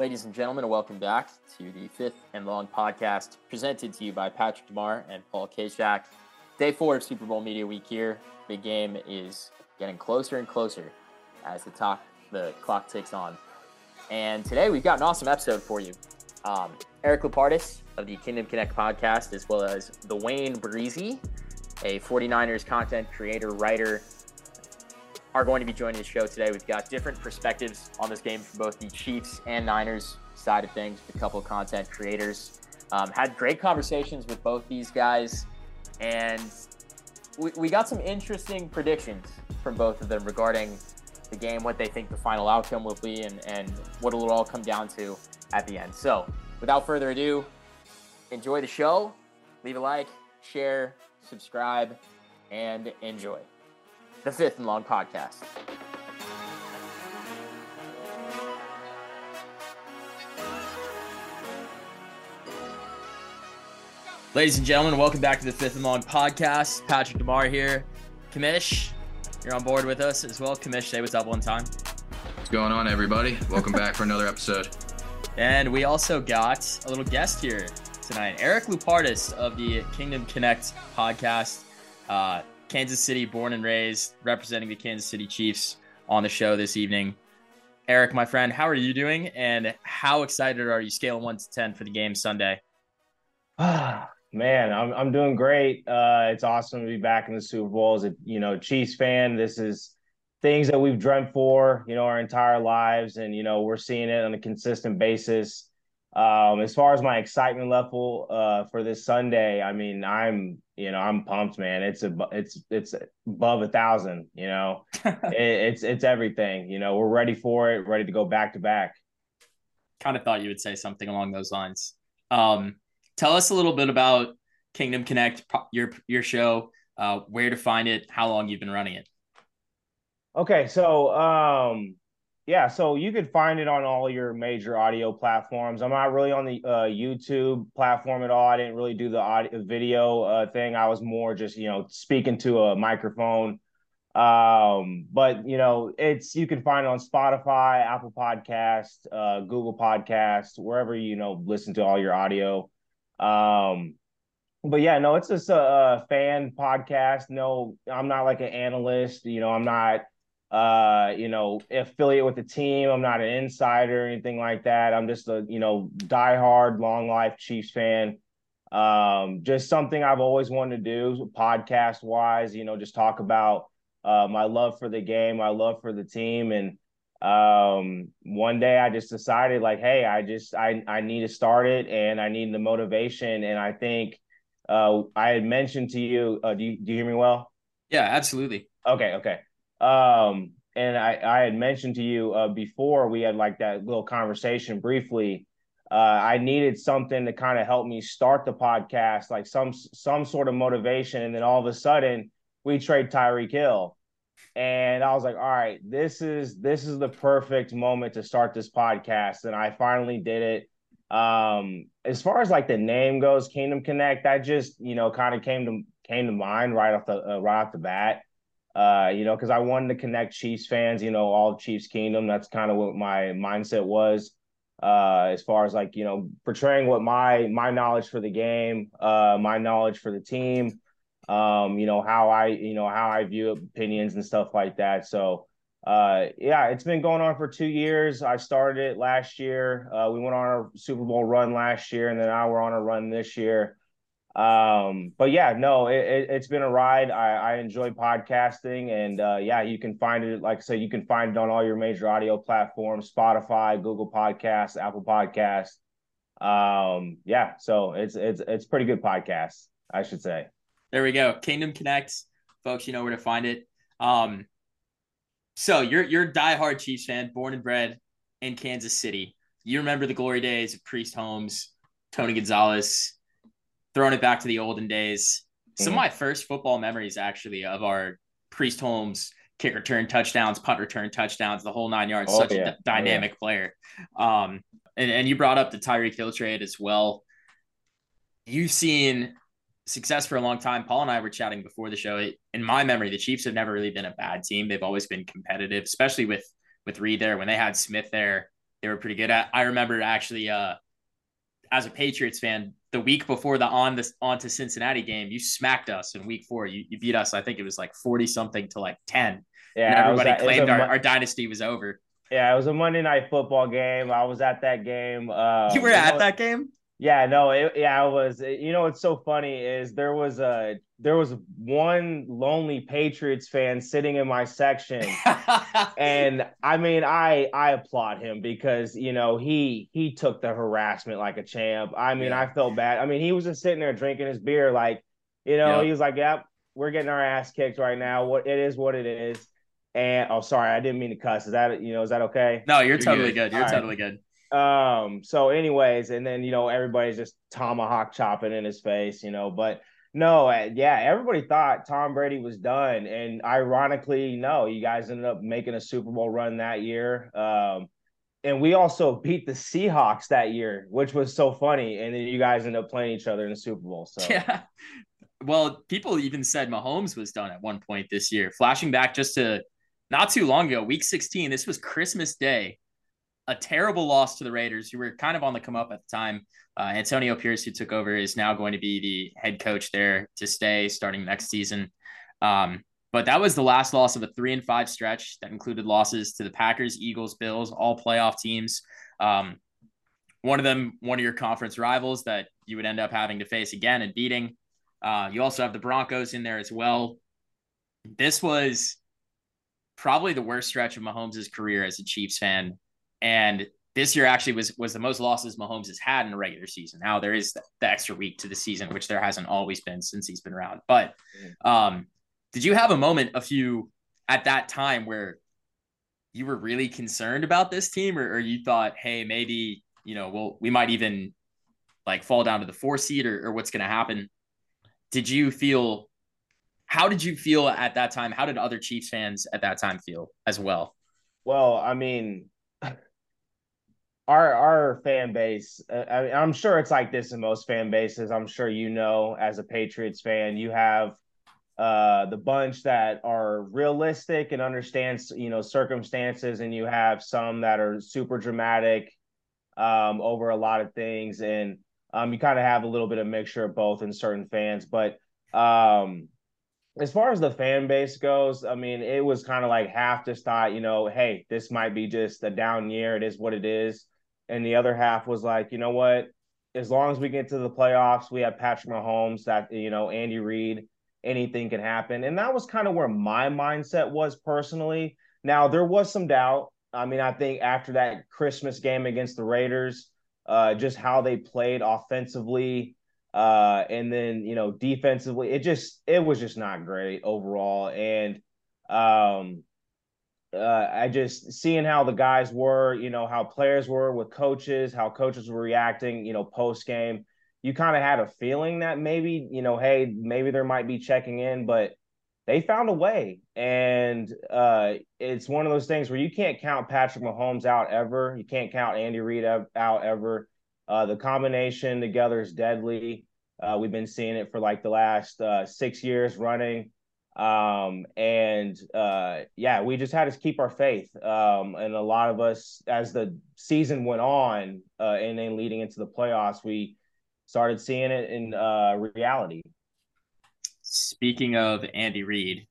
Ladies and gentlemen, welcome back to the fifth and long podcast presented to you by Patrick DeMarre and Paul Kashack. Day four of Super Bowl Media Week here. Big game is getting closer and closer as the talk the clock ticks on. And today we've got an awesome episode for you. Um, Eric Lupardus of the Kingdom Connect podcast, as well as the Wayne Breezy, a 49ers content creator, writer, are going to be joining the show today. We've got different perspectives on this game from both the Chiefs and Niners side of things, a couple content creators. Um, had great conversations with both these guys, and we, we got some interesting predictions from both of them regarding the game, what they think the final outcome will be, and, and what it'll all come down to at the end. So, without further ado, enjoy the show. Leave a like, share, subscribe, and enjoy the Fifth and Long podcast. Ladies and gentlemen, welcome back to the Fifth and Long podcast. Patrick DeMarre here. Kamish, you're on board with us as well. Kamish, say what's up one time. What's going on, everybody? Welcome back for another episode. And we also got a little guest here tonight, Eric Lupardus of the Kingdom Connect podcast. Uh, Kansas City, born and raised, representing the Kansas City Chiefs on the show this evening. Eric, my friend, how are you doing? And how excited are you, scale one to 10, for the game Sunday? Man, I'm I'm doing great. Uh, it's awesome to be back in the Super Bowl as a you know Chiefs fan. This is things that we've dreamt for, you know, our entire lives, and you know we're seeing it on a consistent basis. Um, as far as my excitement level uh, for this Sunday, I mean, I'm you know I'm pumped, man. It's a it's it's above a thousand. You know, it, it's it's everything. You know, we're ready for it, ready to go back to back. Kind of thought you would say something along those lines. Um, tell us a little bit about Kingdom Connect, your your show, uh, where to find it, how long you've been running it. Okay, so um, yeah, so you could find it on all your major audio platforms. I'm not really on the uh, YouTube platform at all. I didn't really do the audio video uh, thing. I was more just you know speaking to a microphone. Um, but you know, it's you can find it on Spotify, Apple Podcast, uh, Google Podcast, wherever you know listen to all your audio. Um, but yeah, no, it's just a, a fan podcast. No, I'm not like an analyst. You know, I'm not uh, you know, affiliate with the team. I'm not an insider or anything like that. I'm just a, you know, diehard, long life Chiefs fan. Um, just something I've always wanted to do, podcast wise, you know, just talk about uh, my love for the game, my love for the team. And um, one day I just decided, like, hey, I just I I need to start it and I need the motivation. And I think uh, I had mentioned to you, uh, do you do you hear me well? Yeah, absolutely. Okay, okay. Um, and I, I had mentioned to you uh, before we had like that little conversation briefly. Uh, I needed something to kind of help me start the podcast, like some some sort of motivation. And then all of a sudden, we trade Tyreek Hill, and I was like, all right, this is this is the perfect moment to start this podcast. And I finally did it. Um, as far as like the name goes, Kingdom Connect, that just you know kind of came to came to mind right off the uh, right off the bat uh, you know, because I wanted to connect Chiefs fans, you know, all Chiefs Kingdom. That's kind of what my mindset was, uh, as far as like you know, portraying what my my knowledge for the game, uh, my knowledge for the team, um, you know, how I you know how I view opinions and stuff like that. So, uh, yeah, it's been going on for two years. I started it last year. Uh, we went on our Super Bowl run last year, and then now we're on a run this year. Um, but yeah, no, it, has it, been a ride. I, I enjoy podcasting, and uh, yeah, you can find it. Like I said, you can find it on all your major audio platforms: Spotify, Google Podcasts, Apple Podcasts. Um, yeah, so it's it's it's pretty good podcast, I should say. There we go. Kingdom Connects, folks. You know where to find it. Um, so you're you're a diehard Chiefs fan, born and bred in Kansas City. You remember the glory days of Priest Holmes, Tony Gonzalez throwing it back to the olden days. Some of my first football memories actually of our Priest Holmes kick return touchdowns, punt return touchdowns, the whole nine yards. Oh, such yeah. a d- dynamic oh, yeah. player. Um, and, and you brought up the Tyreek Hill trade as well. You've seen success for a long time. Paul and I were chatting before the show. In my memory, the Chiefs have never really been a bad team. They've always been competitive, especially with with Reid there. When they had Smith there, they were pretty good. at. I remember actually, uh, as a Patriots fan, the week before the on the on to Cincinnati game, you smacked us in week four. You, you beat us. I think it was like forty something to like ten. Yeah, and everybody at, claimed our, our dynasty was over. Yeah, it was a Monday night football game. I was at that game. Uh, you were at know, that game? Yeah, no, it, yeah, I was. Eh, you know, what's so funny is there was a there was one lonely Patriots fan sitting in my section, and I mean, I I applaud him because you know he he took the harassment like a champ. I mean, yeah. I felt bad. I mean, he was just sitting there drinking his beer, like you know, yep. he was like, "Yep, we're getting our ass kicked right now. What it is, what it is." And oh, sorry, I didn't mean to cuss. Is that you know, is that okay? No, you're, you're totally good. good. You're All totally right. good. Um, so anyways, and then you know everybody's just tomahawk chopping in his face, you know, but no, uh, yeah, everybody thought Tom Brady was done, and ironically, no, you guys ended up making a Super Bowl run that year. Um, and we also beat the Seahawks that year, which was so funny. And then you guys ended up playing each other in the Super Bowl. So yeah. Well, people even said Mahomes was done at one point this year. Flashing back just to not too long ago, week 16, this was Christmas Day a terrible loss to the Raiders, who were kind of on the come up at the time. Uh, Antonio Pierce, who took over, is now going to be the head coach there to stay starting next season. Um, but that was the last loss of a three and five stretch that included losses to the Packers, Eagles, Bills, all playoff teams. Um, one of them, one of your conference rivals that you would end up having to face again and beating. Uh, you also have the Broncos in there as well. This was probably the worst stretch of Mahomes' career as a Chiefs fan and this year actually was was the most losses Mahomes has had in a regular season. Now there is the, extra week to the season, which there hasn't always been since he's been around. But um, did you have a moment, a few at that time where you were really concerned about this team, or, or you thought, hey, maybe you know, well, we might even like fall down to the four seed, or, or what's going to happen? Did you feel? How did you feel at that time? How did other Chiefs fans at that time feel as well? Well, I mean, our our fan base uh, I i'm sure it's like this in most fan bases. I'm sure you know as a patriots fan you have uh, the bunch that are realistic and understands you know circumstances and you have some that are super dramatic um, over a lot of things. And um, you kind of have a little bit of mixture of both in certain fans. But um, as far as the fan base goes, I mean, it was kind of like half just thought, you know, hey, this might be just a down year. It is what it is and the other half was like, you know what? As long as we get to the playoffs, we have Patrick Mahomes, that you know, Andy Reid, anything can happen. And that was kind of where my mindset was personally. Now there was some doubt. I mean, I think after that Christmas game against the Raiders, uh, just how they played offensively, uh, and then you know defensively, it just it was just not great overall. And um, uh, I just seeing how the guys were, you know, how players were with coaches, how coaches were reacting, you know, post game. You kind of had a feeling that maybe, you know, hey, maybe there might be checking in, but they found a way. And uh, it's one of those things where you can't count Patrick Mahomes out ever. You can't count Andy Reid out ever. Uh, the combination together is deadly. Uh, we've been seeing it for like the last uh, six years running. Um, and uh, yeah, we just had to keep our faith. Um, and a lot of us, as the season went on, uh, and then leading into the playoffs, we started seeing it in uh, reality. Speaking of Andy Reid,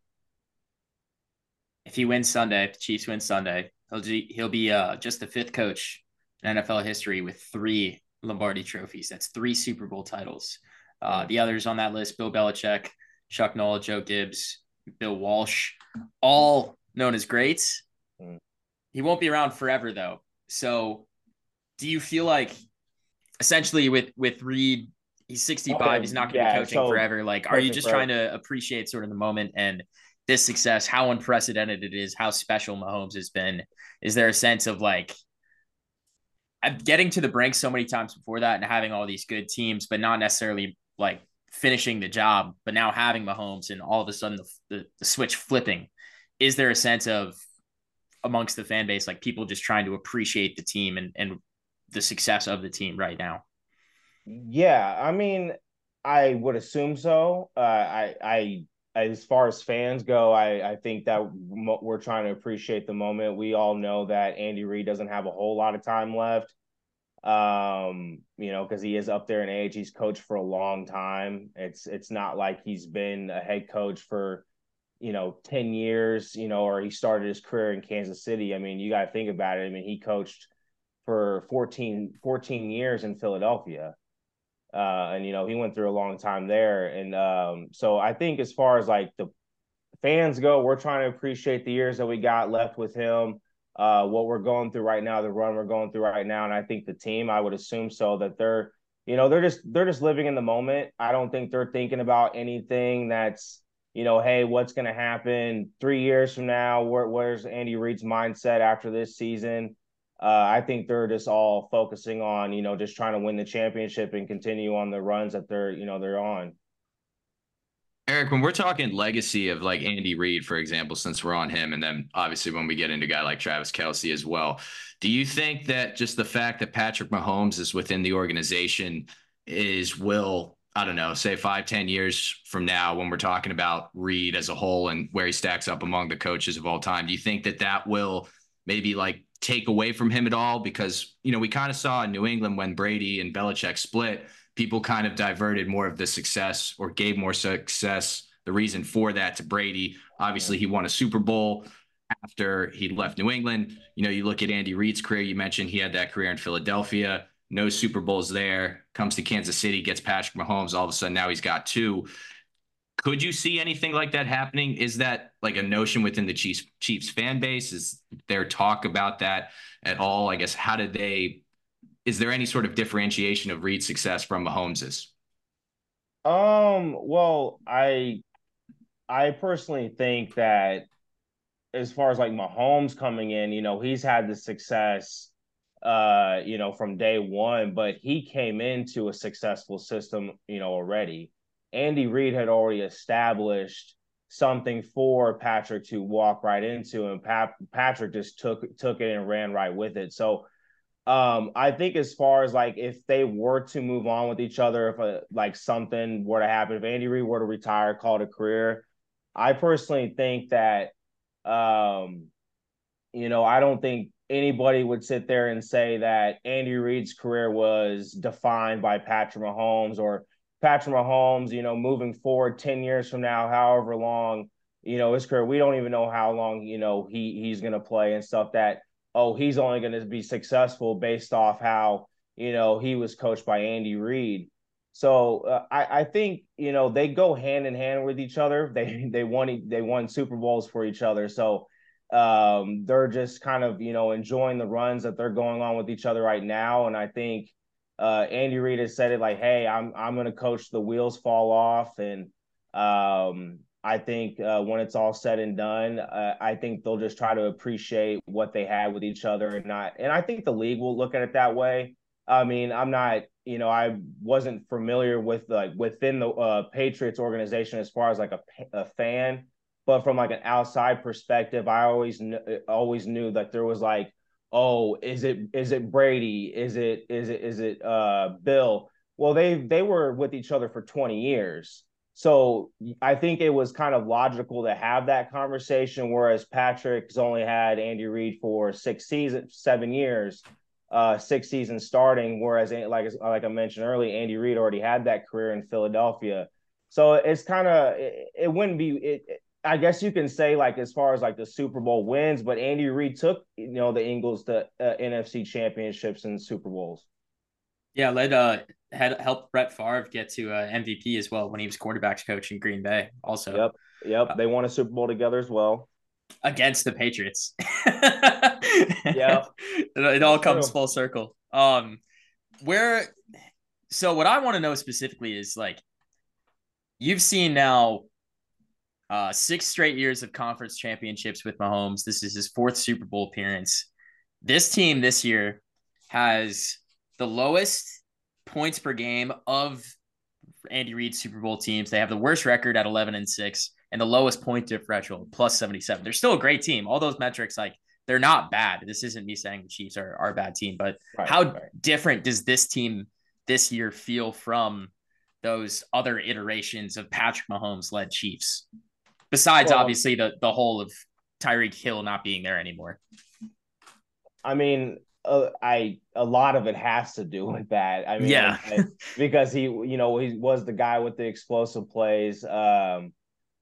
if he wins Sunday, if the Chiefs win Sunday, he'll he'll be uh, just the fifth coach in NFL history with three Lombardi trophies. That's three Super Bowl titles. Uh, the others on that list: Bill Belichick, Chuck Noll, Joe Gibbs, Bill Walsh, all known as greats. Mm. He won't be around forever though. So do you feel like essentially with with Reid, he's 65, okay. he's not gonna yeah, be coaching so forever. Like are you just trying to appreciate sort of the moment and this success, how unprecedented it is, how special Mahomes has been? Is there a sense of like getting to the brink so many times before that and having all these good teams, but not necessarily like finishing the job, but now having Mahomes and all of a sudden the, the, the, switch flipping, is there a sense of amongst the fan base, like people just trying to appreciate the team and, and the success of the team right now? Yeah, I mean, I would assume so. Uh, I, I, as far as fans go, I, I think that we're trying to appreciate the moment. We all know that Andy Reid doesn't have a whole lot of time left. Um, you know, because he is up there in age. He's coached for a long time. It's it's not like he's been a head coach for, you know, 10 years, you know, or he started his career in Kansas City. I mean, you got to think about it. I mean, he coached for 14, 14 years in Philadelphia. Uh, and you know, he went through a long time there. And um, so I think as far as like the fans go, we're trying to appreciate the years that we got left with him. Uh, what we're going through right now, the run we're going through right now, and I think the team, I would assume so that they're, you know, they're just they're just living in the moment. I don't think they're thinking about anything that's, you know, hey, what's going to happen three years from now? Where, where's Andy Reid's mindset after this season? Uh, I think they're just all focusing on, you know, just trying to win the championship and continue on the runs that they're, you know, they're on. Eric, when we're talking legacy of like Andy Reid, for example, since we're on him, and then obviously when we get into a guy like Travis Kelce as well, do you think that just the fact that Patrick Mahomes is within the organization is will I don't know, say five, ten years from now, when we're talking about Reid as a whole and where he stacks up among the coaches of all time, do you think that that will maybe like take away from him at all? Because, you know, we kind of saw in New England when Brady and Belichick split, people kind of diverted more of the success or gave more success, the reason for that to Brady. Obviously, he won a Super Bowl after he left New England. You know, you look at Andy Reid's career, you mentioned he had that career in Philadelphia, no Super Bowls there, comes to Kansas City, gets Patrick Mahomes. All of a sudden, now he's got two. Could you see anything like that happening? Is that like a notion within the Chiefs Chiefs fan base? Is there talk about that at all? I guess how did they? Is there any sort of differentiation of Reid's success from Mahomes's? Um. Well, I I personally think that as far as like Mahomes coming in, you know, he's had the success uh, you know, from day one, but he came into a successful system, you know, already. Andy Reid had already established something for Patrick to walk right into, and Pat, Patrick just took took it and ran right with it. So, um, I think as far as like if they were to move on with each other, if a, like something were to happen, if Andy Reid were to retire, call it a career, I personally think that, um, you know, I don't think anybody would sit there and say that Andy Reid's career was defined by Patrick Mahomes or Patrick Mahomes, you know, moving forward 10 years from now, however long, you know, his career, we don't even know how long, you know, he he's to play and stuff that, oh, he's only to be successful based off how, you know, he was coached by Andy Reid. So uh, I, I think you know they go hand in hand with each other. They they won they won Super Bowls for each other. So um, they're just kind of you know enjoying the runs that they're going on with each other right now. And I think uh, Andy Reid has said it like, "Hey, I'm I'm going to coach the wheels fall off," and um, I think uh, when it's all said and done, uh, I think they'll just try to appreciate what they had with each other and not. And I think the league will look at it that way. I mean, I'm not, you know, I wasn't familiar with like within the uh, Patriots organization as far as like a, a fan, but from like an outside perspective, I always kn- always knew that there was like oh, is it is it Brady? Is it is it is it uh Bill? Well, they they were with each other for 20 years. So I think it was kind of logical to have that conversation, whereas Patrick's only had Andy Reid for six seasons, seven years, uh, six seasons starting. Whereas, like like I mentioned earlier, Andy Reid already had that career in Philadelphia. So it's kind of it, it, wouldn't be it, I guess you can say like as far as like the Super Bowl wins, but Andy Reid took you know the Eagles to uh, NFC championships and Super Bowls. Yeah, led uh had helped Brett Favre get to uh, MVP as well when he was quarterbacks coach in Green Bay. Also, yep, yep, uh, they won a Super Bowl together as well against the Patriots. yeah, it, it all comes true. full circle. Um, where so what I want to know specifically is like you've seen now uh, six straight years of conference championships with Mahomes. This is his fourth Super Bowl appearance. This team this year has the lowest points per game of Andy Reid's Super Bowl teams. They have the worst record at 11 and 6 and the lowest point differential plus 77. They're still a great team. All those metrics, like they're not bad. This isn't me saying the Chiefs are, are a bad team, but right, how right. different does this team this year feel from those other iterations of Patrick Mahomes led Chiefs? Besides, well, obviously, the the whole of Tyreek Hill not being there anymore. I mean, uh, I a lot of it has to do with that. I mean, yeah, because he, you know, he was the guy with the explosive plays. Um,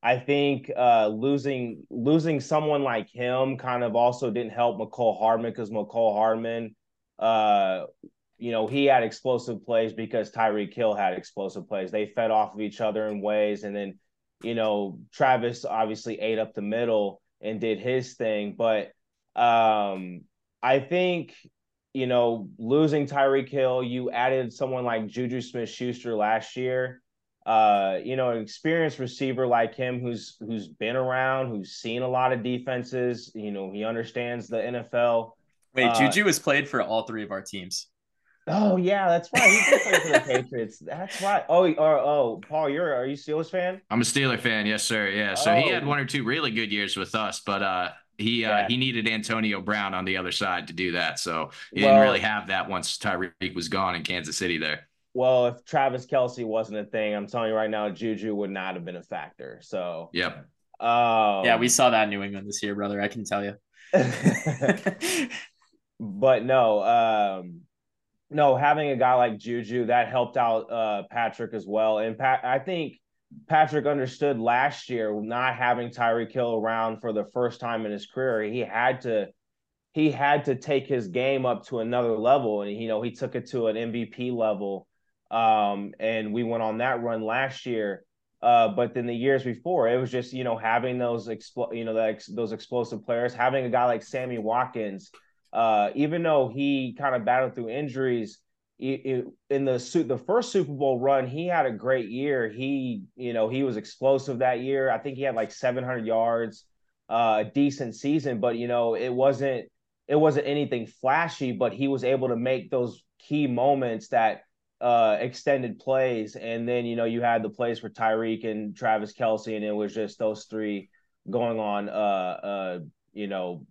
I think uh, losing losing someone like him kind of also didn't help Mecole Hardman because Mecole Hardman, uh, you know, he had explosive plays because Tyreek Hill had explosive plays. They fed off of each other in ways, and then, you know, Travis obviously ate up the middle and did his thing. But um, I think you know, losing Tyreek Hill, you added someone like Juju Smith Schuster last year. Uh, you know, an experienced receiver like him who's who's been around, who's seen a lot of defenses, you know, he understands the NFL. Wait, uh, Juju has played for all three of our teams. Oh yeah, that's right. He played for the Patriots. That's right. Oh, oh, oh, Paul, you're are you Steelers fan? I'm a Steeler fan, yes, sir. Yeah. So oh. he had oh. one or two really good years with us, but uh he uh, yeah. he needed Antonio Brown on the other side to do that. So he well, didn't really have that once Tyreek was gone in Kansas City there. Well, if Travis Kelce wasn't a thing, I'm telling you right now, Juju would not have been a factor. So yep. Um, yeah, we saw that in New England this year, brother. I can tell you. but no, um, no, having a guy like Juju that helped out uh, Patrick as well. And Pat, I think Patrick understood last year not having Tyreek Hill around for the first time in his career. He had to he had to take his game up to another level, and you know he took it to an MVP level. Um, and we went on that run last year. Uh, but then the years before, it was just you know having those expl- you know that those explosive players, having a guy like Sammy Watkins. Uh, even though he kind of battled through injuries, in the suit the first Super Bowl run, he had a great year. He, you know, he was explosive that year. I think he had like 700 yards, uh, a decent season, but you know, it wasn't it wasn't anything flashy. But he was able to make those key moments that uh, extended plays, and then you know you had the plays for Tyreek and Travis Kelce, and it was just those three going on. Uh, uh, you know,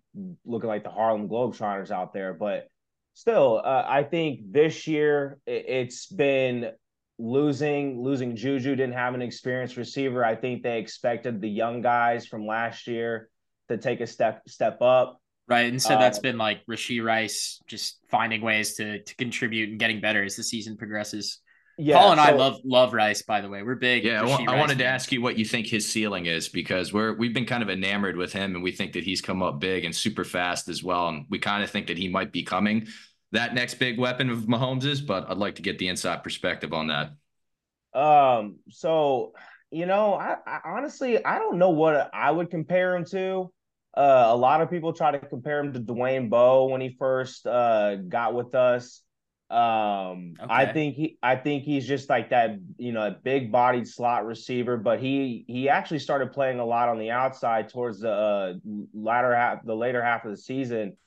looking like the Harlem Globetrotters out there, but still, uh, I think this year it's been losing losing Juju didn't have an experienced receiver. I think they expected the young guys from last year to take a step step up. Right. And so that's been like Rashee Rice just finding ways to to contribute and getting better as the season progresses. Yeah, Paul and so, I love love Rice, by the way. We're big. Yeah, I wanted to ask you what you think his ceiling is because we're we've been kind of enamored with him, and we think that he's come up big and super fast as well, and we kind of think that he might be coming that next big weapon of Mahomes's, but I'd like to get the inside perspective on that. Um, so you know, I, I honestly I don't know what I would compare him to. Uh, a lot of people try to compare him to Dwayne Bowe when he first uh, got with us. Um, okay. I think he, I think he's just like that, you know, a big bodied slot receiver, but he, he actually started playing a lot on the outside towards the uh, latter half, the later half of the season.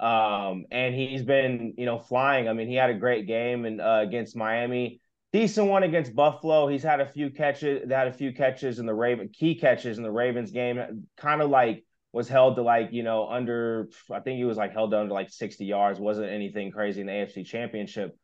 Um, and he's been, you know, flying. I mean, he had a great game and uh, against Miami, decent one against Buffalo. He's had a few catches, had a few catches in the Raven, key catches in the Ravens game, kind of like was held to like, you know, under, I think he was like held under like 60 yards. Wasn't anything crazy in the AFC championship.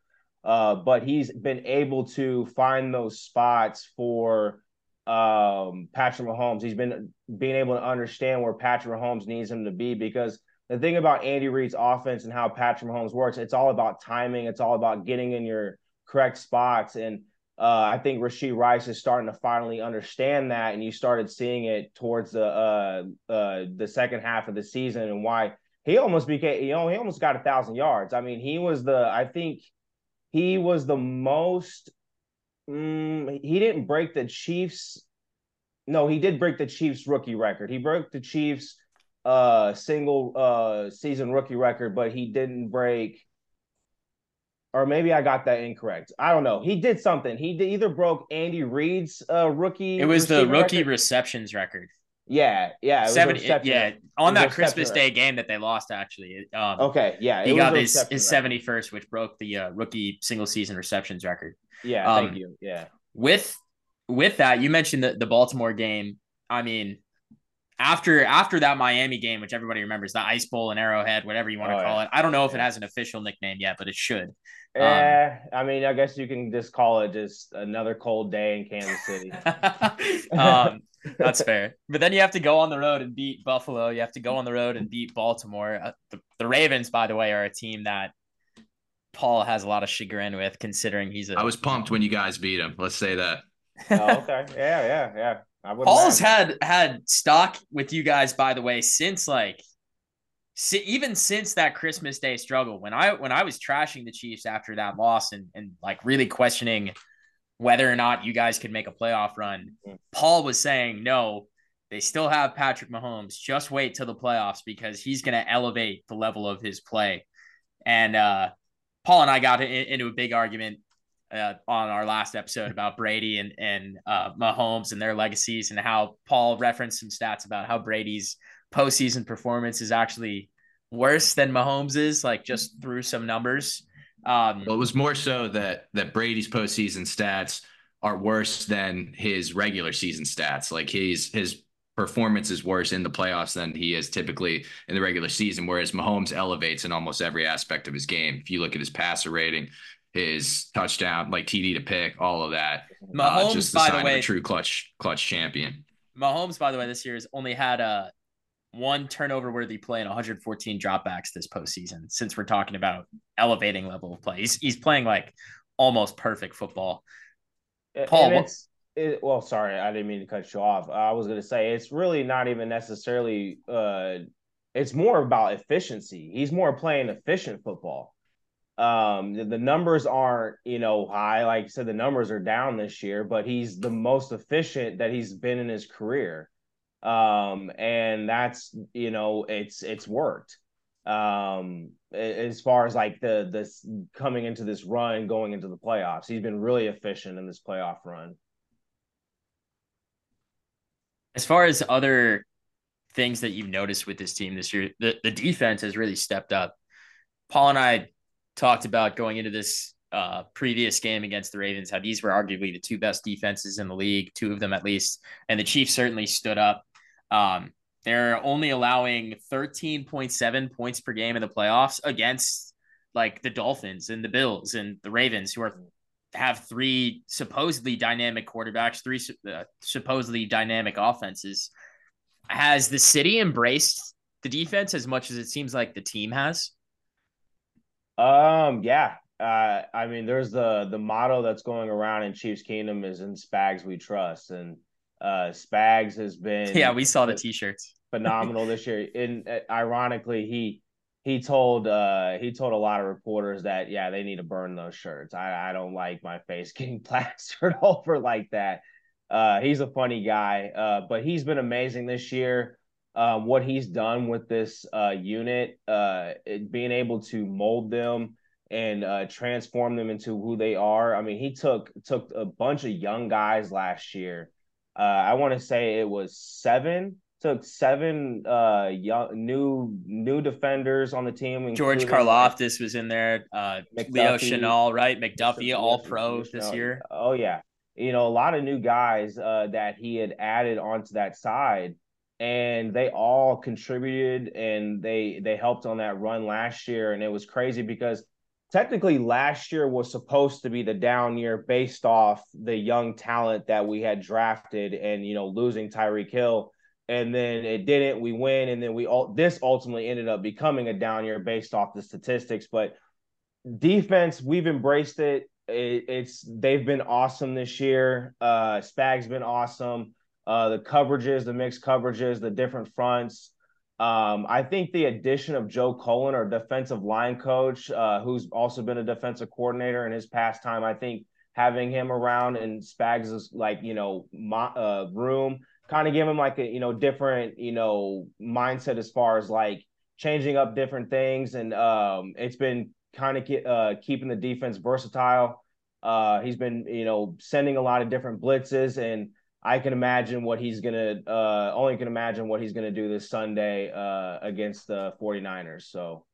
Uh, but he's been able to find those spots for um, Patrick Mahomes. He's been being able to understand where Patrick Mahomes needs him to be because the thing about Andy Reid's offense and how Patrick Mahomes works, it's all about timing. It's all about getting in your correct spots. And uh, I think Rashee Rice is starting to finally understand that, and you started seeing it towards the uh, uh, the second half of the season, and why he almost became, you know, he almost got a thousand yards. I mean, he was the, I think he was the most. Mm, he didn't break the Chiefs. No, he did break the Chiefs rookie record. He broke the Chiefs uh single uh season rookie record, but he didn't break or maybe I got that incorrect. I don't know. He did something. He did, either broke Andy Reid's uh, rookie. It was the rookie record. receptions record. Yeah, yeah, seventy. Yeah, on that Christmas Day record. game that they lost, actually. Um, okay, yeah, he got his his seventy first, which broke the uh, rookie single season receptions record. Yeah, um, thank you. Yeah, with with that, you mentioned the the Baltimore game. I mean, after after that Miami game, which everybody remembers, the Ice Bowl and Arrowhead, whatever you want to oh, call yeah. it. I don't know if it has an official nickname yet, but it should. Yeah, um, I mean, I guess you can just call it just another cold day in Kansas City. um, That's fair. But then you have to go on the road and beat Buffalo. You have to go on the road and beat Baltimore. Uh, the, the Ravens, by the way, are a team that Paul has a lot of chagrin with, considering he's a. I was pumped when you guys beat him. Let's say that. oh, okay. Yeah, yeah, yeah. Paul's had had stock with you guys, by the way, since like even since that Christmas Day struggle. When I when I was trashing the Chiefs after that loss and and like really questioning whether or not you guys could make a playoff run, mm-hmm. Paul was saying no. They still have Patrick Mahomes. Just wait till the playoffs because he's going to elevate the level of his play. And uh, Paul and I got in, into a big argument uh, on our last episode about Brady and and uh, Mahomes and their legacies, and how Paul referenced some stats about how Brady's postseason performance is actually worse than Mahomes is, like just through some numbers. Um, well, it was more so that that Brady's postseason stats are worse than his regular season stats. Like his his performance is worse in the playoffs than he is typically in the regular season. Whereas Mahomes elevates in almost every aspect of his game. If you look at his passer rating, his touchdown, like TD to pick, all of that. Mahomes, uh, just the by the way, a true clutch clutch champion. Mahomes, by the way, this year has only had a one turnover worthy play and 114 dropbacks this postseason. Since we're talking about elevating level of play, he's he's playing like almost perfect football. Paul, and it, well, sorry, I didn't mean to cut you off. I was going to say it's really not even necessarily. Uh, it's more about efficiency. He's more playing efficient football. Um, the, the, numbers aren't, you know, high. Like I said, the numbers are down this year, but he's the most efficient that he's been in his career. Um, and that's, you know, it's it's worked. Um, as far as like the this coming into this run, going into the playoffs, he's been really efficient in this playoff run. As far as other things that you've noticed with this team this year, the, the defense has really stepped up. Paul and I talked about going into this uh, previous game against the Ravens, how these were arguably the two best defenses in the league, two of them at least. And the Chiefs certainly stood up. Um, they're only allowing 13.7 points per game in the playoffs against like the Dolphins and the Bills and the Ravens, who are have three supposedly dynamic quarterbacks, three uh, supposedly dynamic offenses. Has the city embraced the defense as much as it seems like the team has? Um, yeah. Uh, I mean, there's the the motto that's going around in Chiefs Kingdom is in Spags we trust, and uh, Spags has been yeah, we saw the t-shirts phenomenal this year. And uh, ironically, he he told uh he told a lot of reporters that yeah they need to burn those shirts. I I don't like my face getting plastered over like that. Uh, he's a funny guy, uh, but he's been amazing this year uh, what he's done with this uh, unit, uh, it, being able to mold them and uh, transform them into who they are. I mean, he took took a bunch of young guys last year. Uh, I want to say it was seven. Took seven uh, young new new defenders on the team. George Karlaftis was in there. Leo Chenal, right? McDuffie, all pro this year. Oh yeah, you know a lot of new guys that he had added onto that side and they all contributed and they they helped on that run last year and it was crazy because technically last year was supposed to be the down year based off the young talent that we had drafted and you know losing Tyreek Hill and then it didn't we win and then we all this ultimately ended up becoming a down year based off the statistics but defense we've embraced it, it it's they've been awesome this year. Uh Spag's been awesome uh, the coverages, the mixed coverages, the different fronts. Um, I think the addition of Joe Cullen, our defensive line coach, uh, who's also been a defensive coordinator in his past time, I think having him around in Spags' like you know mo- uh, room kind of give him like a you know different you know mindset as far as like changing up different things, and um, it's been kind of ke- uh, keeping the defense versatile. Uh, he's been you know sending a lot of different blitzes and I can imagine what he's gonna uh only can imagine what he's gonna do this Sunday uh against the 49ers. So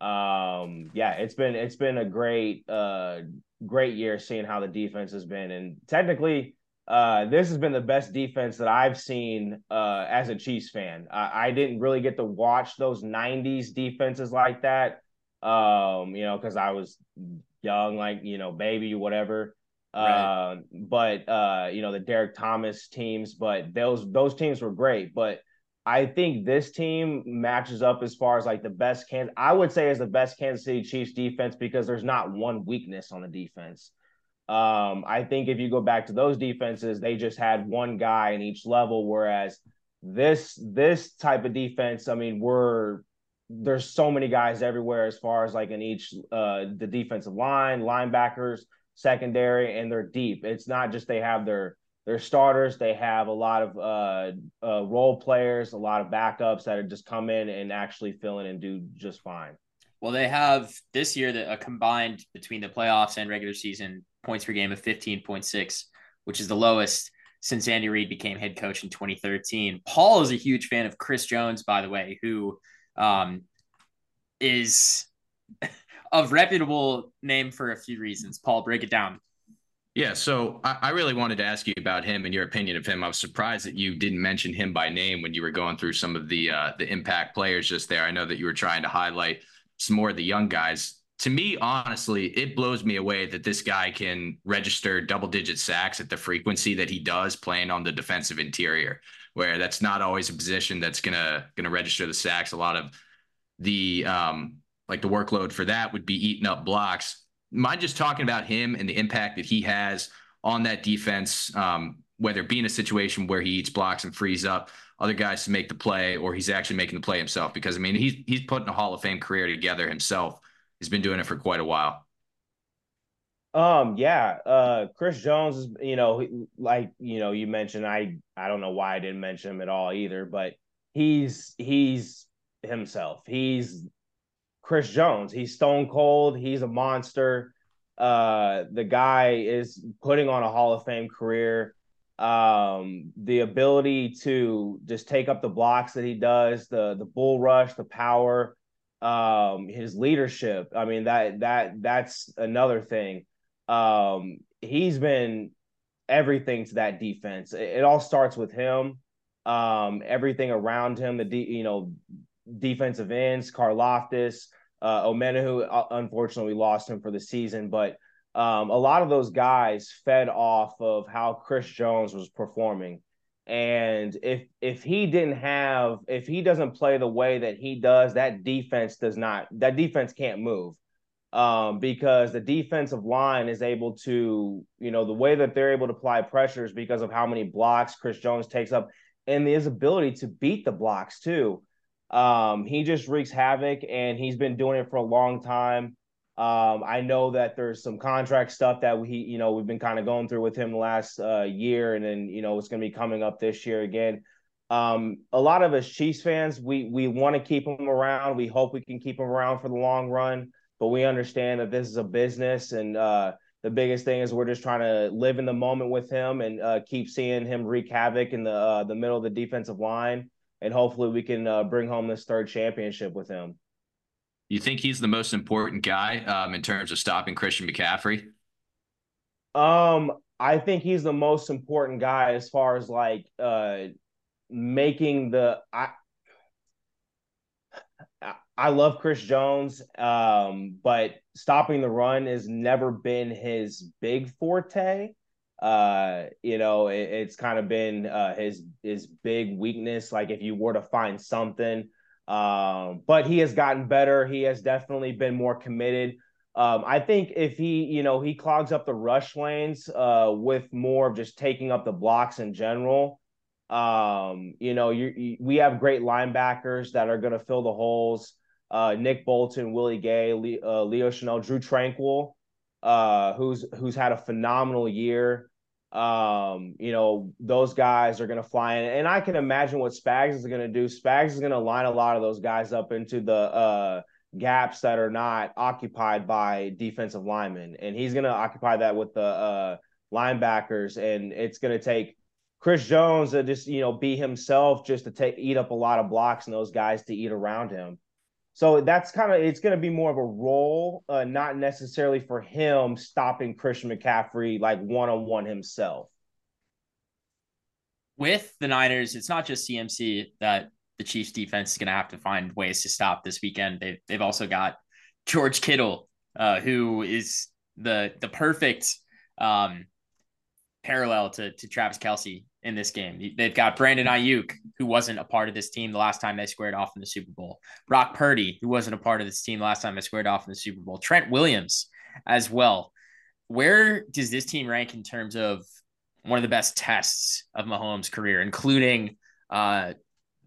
um yeah, it's been it's been a great uh great year seeing how the defense has been and technically uh this has been the best defense that I've seen uh as a Chiefs fan. I, I didn't really get to watch those 90s defenses like that. Um, you know, because I was young, like, you know, baby, whatever Right. Uh, but uh, you know the Derrick Thomas teams, but those those teams were great. But I think this team matches up as far as like the best can I would say is the best Kansas City Chiefs defense because there's not one weakness on the defense. Um, I think if you go back to those defenses, they just had one guy in each level, whereas this this type of defense, I mean, we're there's so many guys everywhere as far as like in each uh the defensive line, linebackers, secondary, and they're deep. It's not just they have their they're starters. They have a lot of uh, uh, role players, a lot of backups that are just come in and actually fill in and do just fine. Well, they have this year that a combined between the playoffs and regular season points per game of 15.6, which is the lowest since Andy Reid became head coach in 2013. Paul is a huge fan of Chris Jones, by the way, who um, is of reputable name for a few reasons. Paul, break it down. Yeah, so I, I, really wanted to ask you about him and your opinion of him. I was surprised that you didn't mention him by name when you were going through some of the uh, the impact players just there. I know that you were trying to highlight some more of the young guys. To me, honestly, it blows me away that this guy can register double digit sacks at the frequency that he does playing on the defensive interior, where that's not always a position that's gonna gonna register the sacks. A lot of the um, like the workload for that would be eating up blocks mind just talking about him and the impact that he has on that defense, um, whether it be in a situation where he eats blocks and frees up other guys to make the play, or he's actually making the play himself. Because I mean, he's he's putting a Hall of Fame career together himself. He's been doing it for quite a while. Um, yeah, uh, Chris Jones is, you know, like you know, you mentioned. I I don't know why I didn't mention him at all either, but he's he's himself. He's Chris Jones. He's stone cold. He's a monster. Uh, the guy is putting on a Hall of Fame career. Um, the ability to just take up the blocks that he does, the the bull rush, the power, um, his leadership. I mean that that that's another thing. Um, he's been everything to that defense. It, it all starts with him. Um, everything around him, the de- you know defensive ends, Karlaftis, uh, Omenihu, uh, unfortunately, we lost him for the season, but um, a lot of those guys fed off of how Chris Jones was performing. And if if he didn't have, if he doesn't play the way that he does, that defense does not. That defense can't move um, because the defensive line is able to, you know, the way that they're able to apply pressures because of how many blocks Chris Jones takes up and his ability to beat the blocks too. Um, he just wreaks havoc, and he's been doing it for a long time. Um, I know that there's some contract stuff that we, you know, we've been kind of going through with him last uh, year, and then you know it's going to be coming up this year again. Um, a lot of us Chiefs fans, we we want to keep him around. We hope we can keep him around for the long run, but we understand that this is a business, and uh, the biggest thing is we're just trying to live in the moment with him and uh, keep seeing him wreak havoc in the uh, the middle of the defensive line and hopefully we can uh, bring home this third championship with him. You think he's the most important guy um, in terms of stopping Christian McCaffrey? Um, I think he's the most important guy as far as like uh, making the I. I love Chris Jones, um, but stopping the run has never been his big forte uh you know it, it's kind of been uh his his big weakness like if you were to find something um but he has gotten better he has definitely been more committed um i think if he you know he clogs up the rush lanes uh with more of just taking up the blocks in general um you know you, you we have great linebackers that are going to fill the holes uh nick bolton willie gay Le, uh, leo chenal drew tranquill uh, who's who's had a phenomenal year. Um, you know, those guys are going to fly in, and I can imagine what Spags is going to do. Spags is going to line a lot of those guys up into the uh, gaps that are not occupied by defensive linemen, and he's going to occupy that with the uh, linebackers, and it's going to take. Chris Jones to just you know be himself, just to take eat up a lot of blocks and those guys to eat around him. So that's kind of it's going to be more of a role, uh, not necessarily for him stopping Christian McCaffrey like one on one himself. With the Niners, it's not just CMC that the Chiefs defense is going to have to find ways to stop this weekend. They've they've also got George Kittle, uh, who is the the perfect um, parallel to to Travis Kelce in this game. They've got Brandon Aiyuk, who wasn't a part of this team the last time they squared off in the Super Bowl. Brock Purdy, who wasn't a part of this team the last time they squared off in the Super Bowl. Trent Williams as well. Where does this team rank in terms of one of the best tests of Mahomes' career, including uh,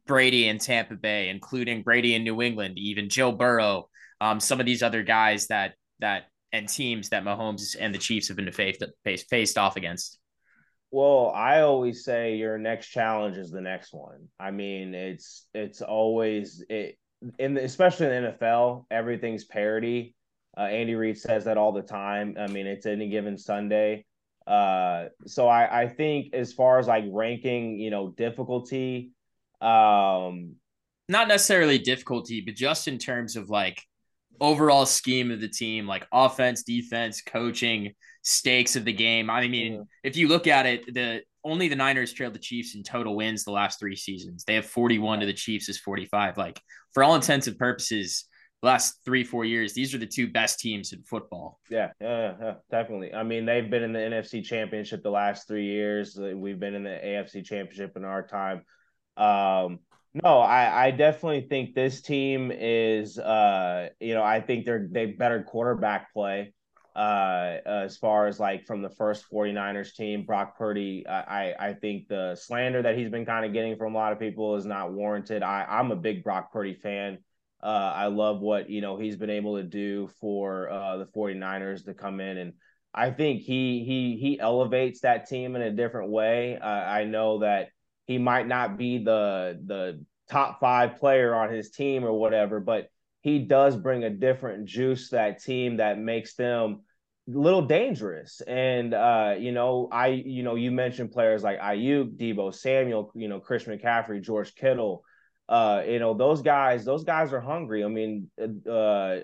Brady in Tampa Bay, including Brady in New England, even Joe Burrow, um, some of these other guys that that and teams that Mahomes and the Chiefs have been faced faced off against? Well, I always say your next challenge is the next one. I mean, it's it's always it in the, especially in the NFL, everything's parity. Uh, Andy Reid says that all the time. I mean, it's any given Sunday. Uh, so I, I think as far as like ranking, you know, difficulty, um, not necessarily difficulty, but just in terms of like overall scheme of the team, like offense, defense, coaching, stakes of the game. I mean, mm-hmm. if you look at it, the only the Niners trailed the Chiefs in total wins the last three seasons. They have 41 to the Chiefs is 45. Like for all intents and purposes, last three, four years, these are the two best teams in football. Yeah, yeah, yeah, definitely. I mean, they've been in the NFC championship the last three years. We've been in the AFC championship in our time. Um, no, I, I definitely think this team is uh you know, I think they're they better quarterback play uh as far as like from the first 49ers team. Brock purdy i i think the slander that he's been kind of getting from a lot of people is not warranted. I i'm a big brock purdy fan. Uh i love what you know he's been able to do for uh the 49ers to come in and i think he he he elevates that team in a different way. Uh, i know that he might not be the the top five player on his team or whatever, but he does bring a different juice to that team that makes them a little dangerous. And uh, you know, I you know, you mentioned players like Aiyuk, Deebo Samuel, you know, Chris McCaffrey, George Kittle. Uh, you know, those guys, those guys are hungry. I mean, uh,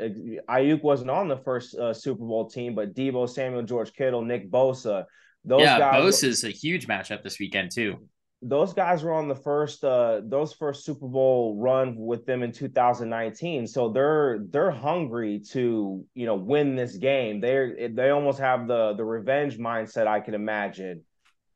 Aiyuk wasn't on the first uh, Super Bowl team, but Deebo Samuel, George Kittle, Nick Bosa, those yeah, guys. Bosa is a huge matchup this weekend too those guys were on the first uh those first Super Bowl run with them in 2019 so they're they're hungry to you know win this game. They're they almost have the the revenge mindset I can imagine.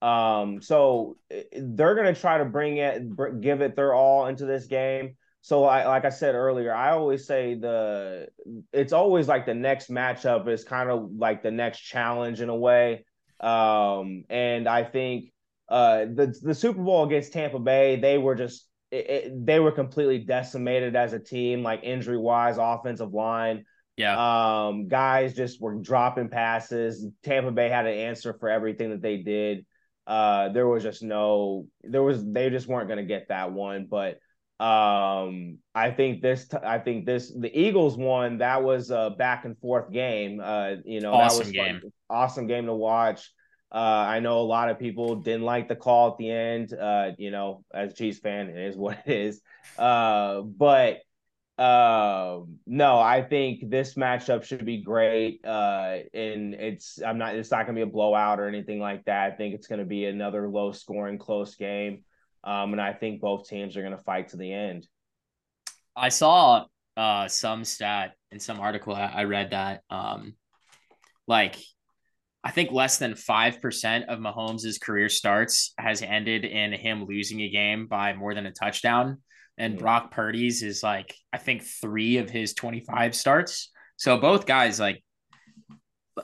Um so they're going to try to bring it give it their all into this game. So I, like I said earlier I always say the it's always like the next matchup is kind of like the next challenge in a way. Um and I think uh, the the Super Bowl against Tampa Bay, they were just it, it, they were completely decimated as a team, like injury wise, offensive line. Yeah. Um, guys just were dropping passes. Tampa Bay had an answer for everything that they did. Uh, there was just no, there was they just weren't going to get that one. But um, I think this, I think this, the Eagles won. That was a back and forth game. Uh, you know, awesome that was game, fun, awesome game to watch. Uh, I know a lot of people didn't like the call at the end. Uh, you know, as a Chiefs fan, it is what it is. Uh, but uh, no, I think this matchup should be great. Uh, and it's I'm not it's not gonna be a blowout or anything like that. I think it's gonna be another low scoring, close game. Um, and I think both teams are gonna fight to the end. I saw uh some stat in some article I read that um like I think less than 5% of Mahomes' career starts has ended in him losing a game by more than a touchdown. And Brock Purdy's is like, I think three of his 25 starts. So both guys, like,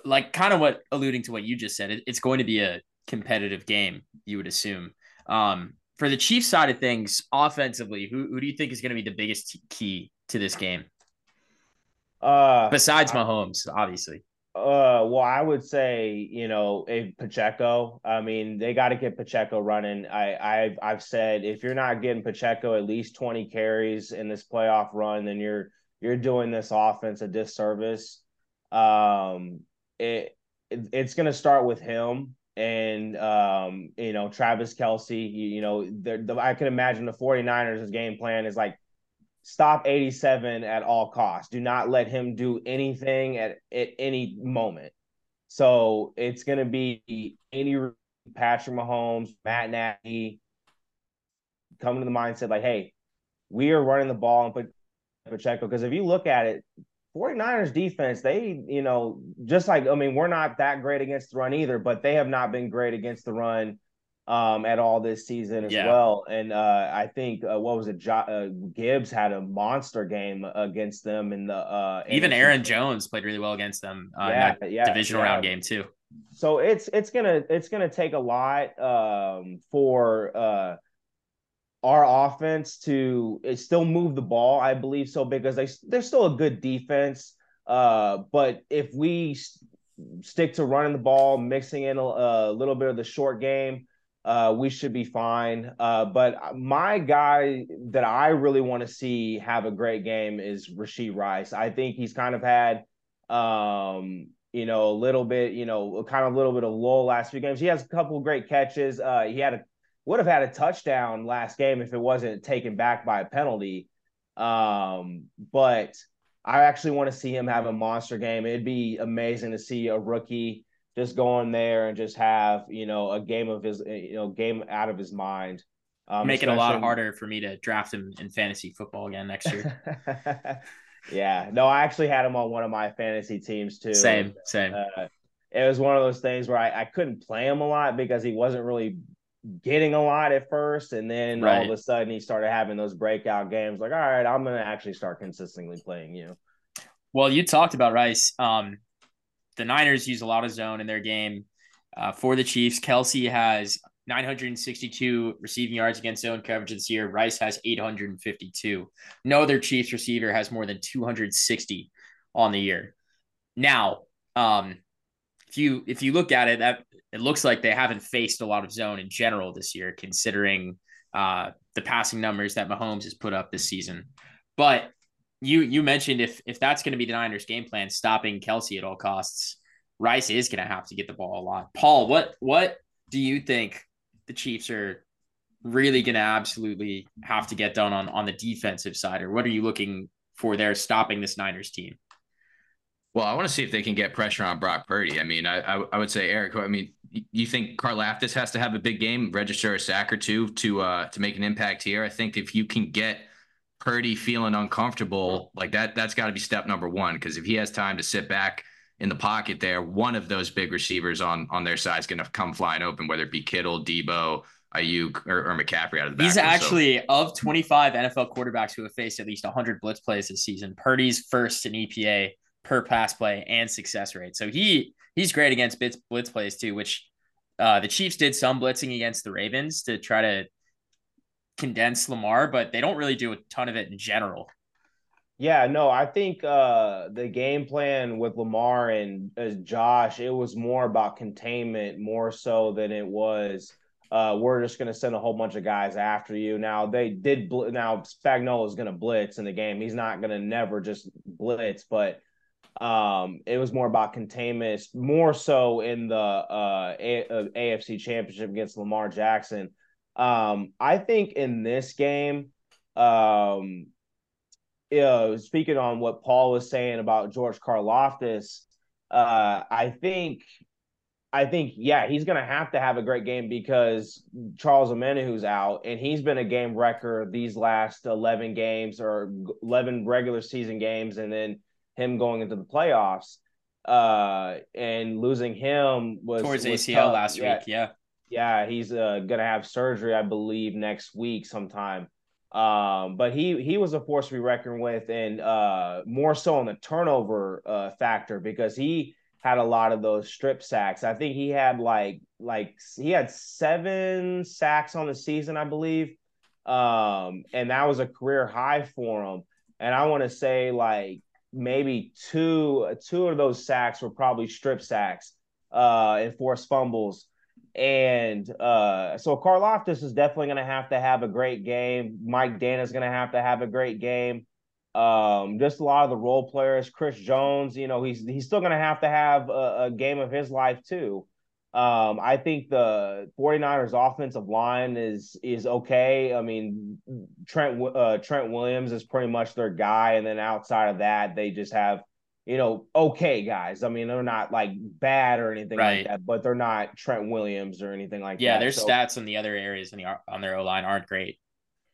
like kind of what alluding to what you just said, it, it's going to be a competitive game, you would assume. Um, for the Chiefs side of things, offensively, who, who do you think is going to be the biggest key to this game? Uh, Besides Mahomes, obviously. Uh, well, I would say you know if Pacheco. I mean, they got to get Pacheco running. I I've I've said if you're not getting Pacheco at least twenty carries in this playoff run, then you're you're doing this offense a disservice. Um, it, it it's going to start with him and um, you know Travis Kelce. You, you know, the, I can imagine the 49ers' game plan is like stop 87 at all costs. Do not let him do anything at, at any moment. So it's going to be any Patrick Mahomes, Matt Nagy coming to the mindset like, hey, we are running the ball and put Pacheco. Because if you look at it, 49ers defense, they, you know, just like, I mean, we're not that great against the run either, but they have not been great against the run um, at all this season as yeah. well. And uh, I think, uh, what was it? Jo- uh, Gibbs had a monster game against them in the. Uh, Even Aaron Jones played really well against them. Uh, yeah, yeah, divisional yeah. round game too. So it's it's gonna it's gonna take a lot um, for uh, our offense to still move the ball. I believe so because they they're still a good defense. Uh, but if we stick to running the ball, mixing in a, a little bit of the short game, uh, we should be fine. Uh, but my guy that I really want to see have a great game is Rashee Rice. I think he's kind of had, um, you know, a little bit, you know, kind of a little bit of lull last few games. He has a couple great catches. Uh, he had a would have had a touchdown last game if it wasn't taken back by a penalty. Um, but I actually want to see him have a monster game. It'd be amazing to see a rookie just go in there and just have you know a game of his you know game out of his mind. Um, Make it a lot harder for me to draft him in fantasy football again next year. yeah, no, I actually had him on one of my fantasy teams too. Same, same. Uh, it was one of those things where I, I couldn't play him a lot because he wasn't really getting a lot at first, and then right. all of a sudden he started having those breakout games. Like, all right, I'm gonna actually start consistently playing you. Well, you talked about Rice. Um, the Niners use a lot of zone in their game. Uh, for the Chiefs, Kelce has 962 receiving yards against zone coverage this year. Rice has 852. No other Chiefs receiver has more than 260 on the year. Now, um, if you if you look at it, that it looks like they haven't faced a lot of zone in general this year, considering uh, the passing numbers that Mahomes has put up this season. But you you mentioned if if that's going to be the Niners' game plan, stopping Kelce at all costs, Rice is going to have to get the ball a lot. Paul, what what do you think the Chiefs are really going to absolutely have to get done on on the defensive side, or what are you looking for there stopping this Niners team? Well, I want to see if they can get pressure on Brock Purdy. I mean, I, I, I would say Eric. I mean, you think Karlaftis has to have a big game, register a sack or two to uh to make an impact here. I think if you can get Purdy feeling uncomfortable like that, that's got to be step number one. Because if he has time to sit back in the pocket there, one of those big receivers on on their side is going to come flying open, whether it be Kittle, Deebo, Aiyuk, or, or McCaffrey out of the back. He's actually so. of 25 NFL quarterbacks who have faced at least 100 blitz plays this season. Purdy's first in EPA per pass play and success rate. So he he's great against blitz, blitz plays too, which uh, the Chiefs did some blitzing against the Ravens to try to condense Lamar, but they don't really do a ton of it in general. Yeah, no, I think uh, the game plan with Lamar and uh, Josh, it was more about containment more so than it was. Uh, we're just going to send a whole bunch of guys after you. Now they did. Bl- now Spagnuolo is going to blitz in the game. He's not going to never just blitz, but um, it was more about containment, more so in the uh, A- uh, AFC Championship against Lamar Jackson. Um, I think in this game, um, uh, speaking on what Paul was saying about George Karlaftis, uh, I think, I think, yeah, he's going to have to have a great game because Charles who's out, and he's been a game wrecker these last eleven games or eleven regular season games, and then him going into the playoffs. Uh, and losing him was towards was ACL tough. last yeah. week. Yeah, yeah, he's uh, gonna have surgery, I believe, next week sometime. Um, but he he was a force to be reckoned with, and uh, more so on the turnover uh, factor because he had a lot of those strip sacks. I think he had like like he had seven sacks on the season, I believe, um, and that was a career high for him. And I want to say like maybe two two of those sacks were probably strip sacks uh, and forced fumbles. And uh, so Karlaftis is definitely going to have to have a great game. Mike Danna is going to have to have a great game. Um, just a lot of the role players. Chris Jones, you know, he's he's still going to have to have a, a, game of his life too. Um, I think the 49ers offensive line is is okay. I mean, Trent uh, Trent Williams is pretty much their guy, and then outside of that, they just have you know okay guys. I mean, they're not like bad or anything right. like that, but they're not Trent Williams or anything like yeah, that. Yeah, their so, stats in the other areas in the on their O line aren't great.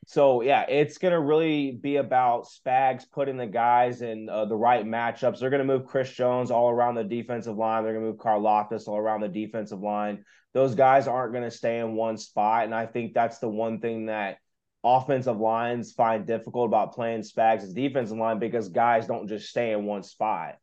so yeah, it's gonna really be about Spags putting the guys in uh, the right matchups. They're gonna move Chris Jones all around the defensive line. They're gonna move Karlaftis all around the defensive line. Those guys aren't gonna stay in one spot, and I think that's the one thing that offensive lines find difficult about playing Spags' defensive line because guys don't just stay in one spot.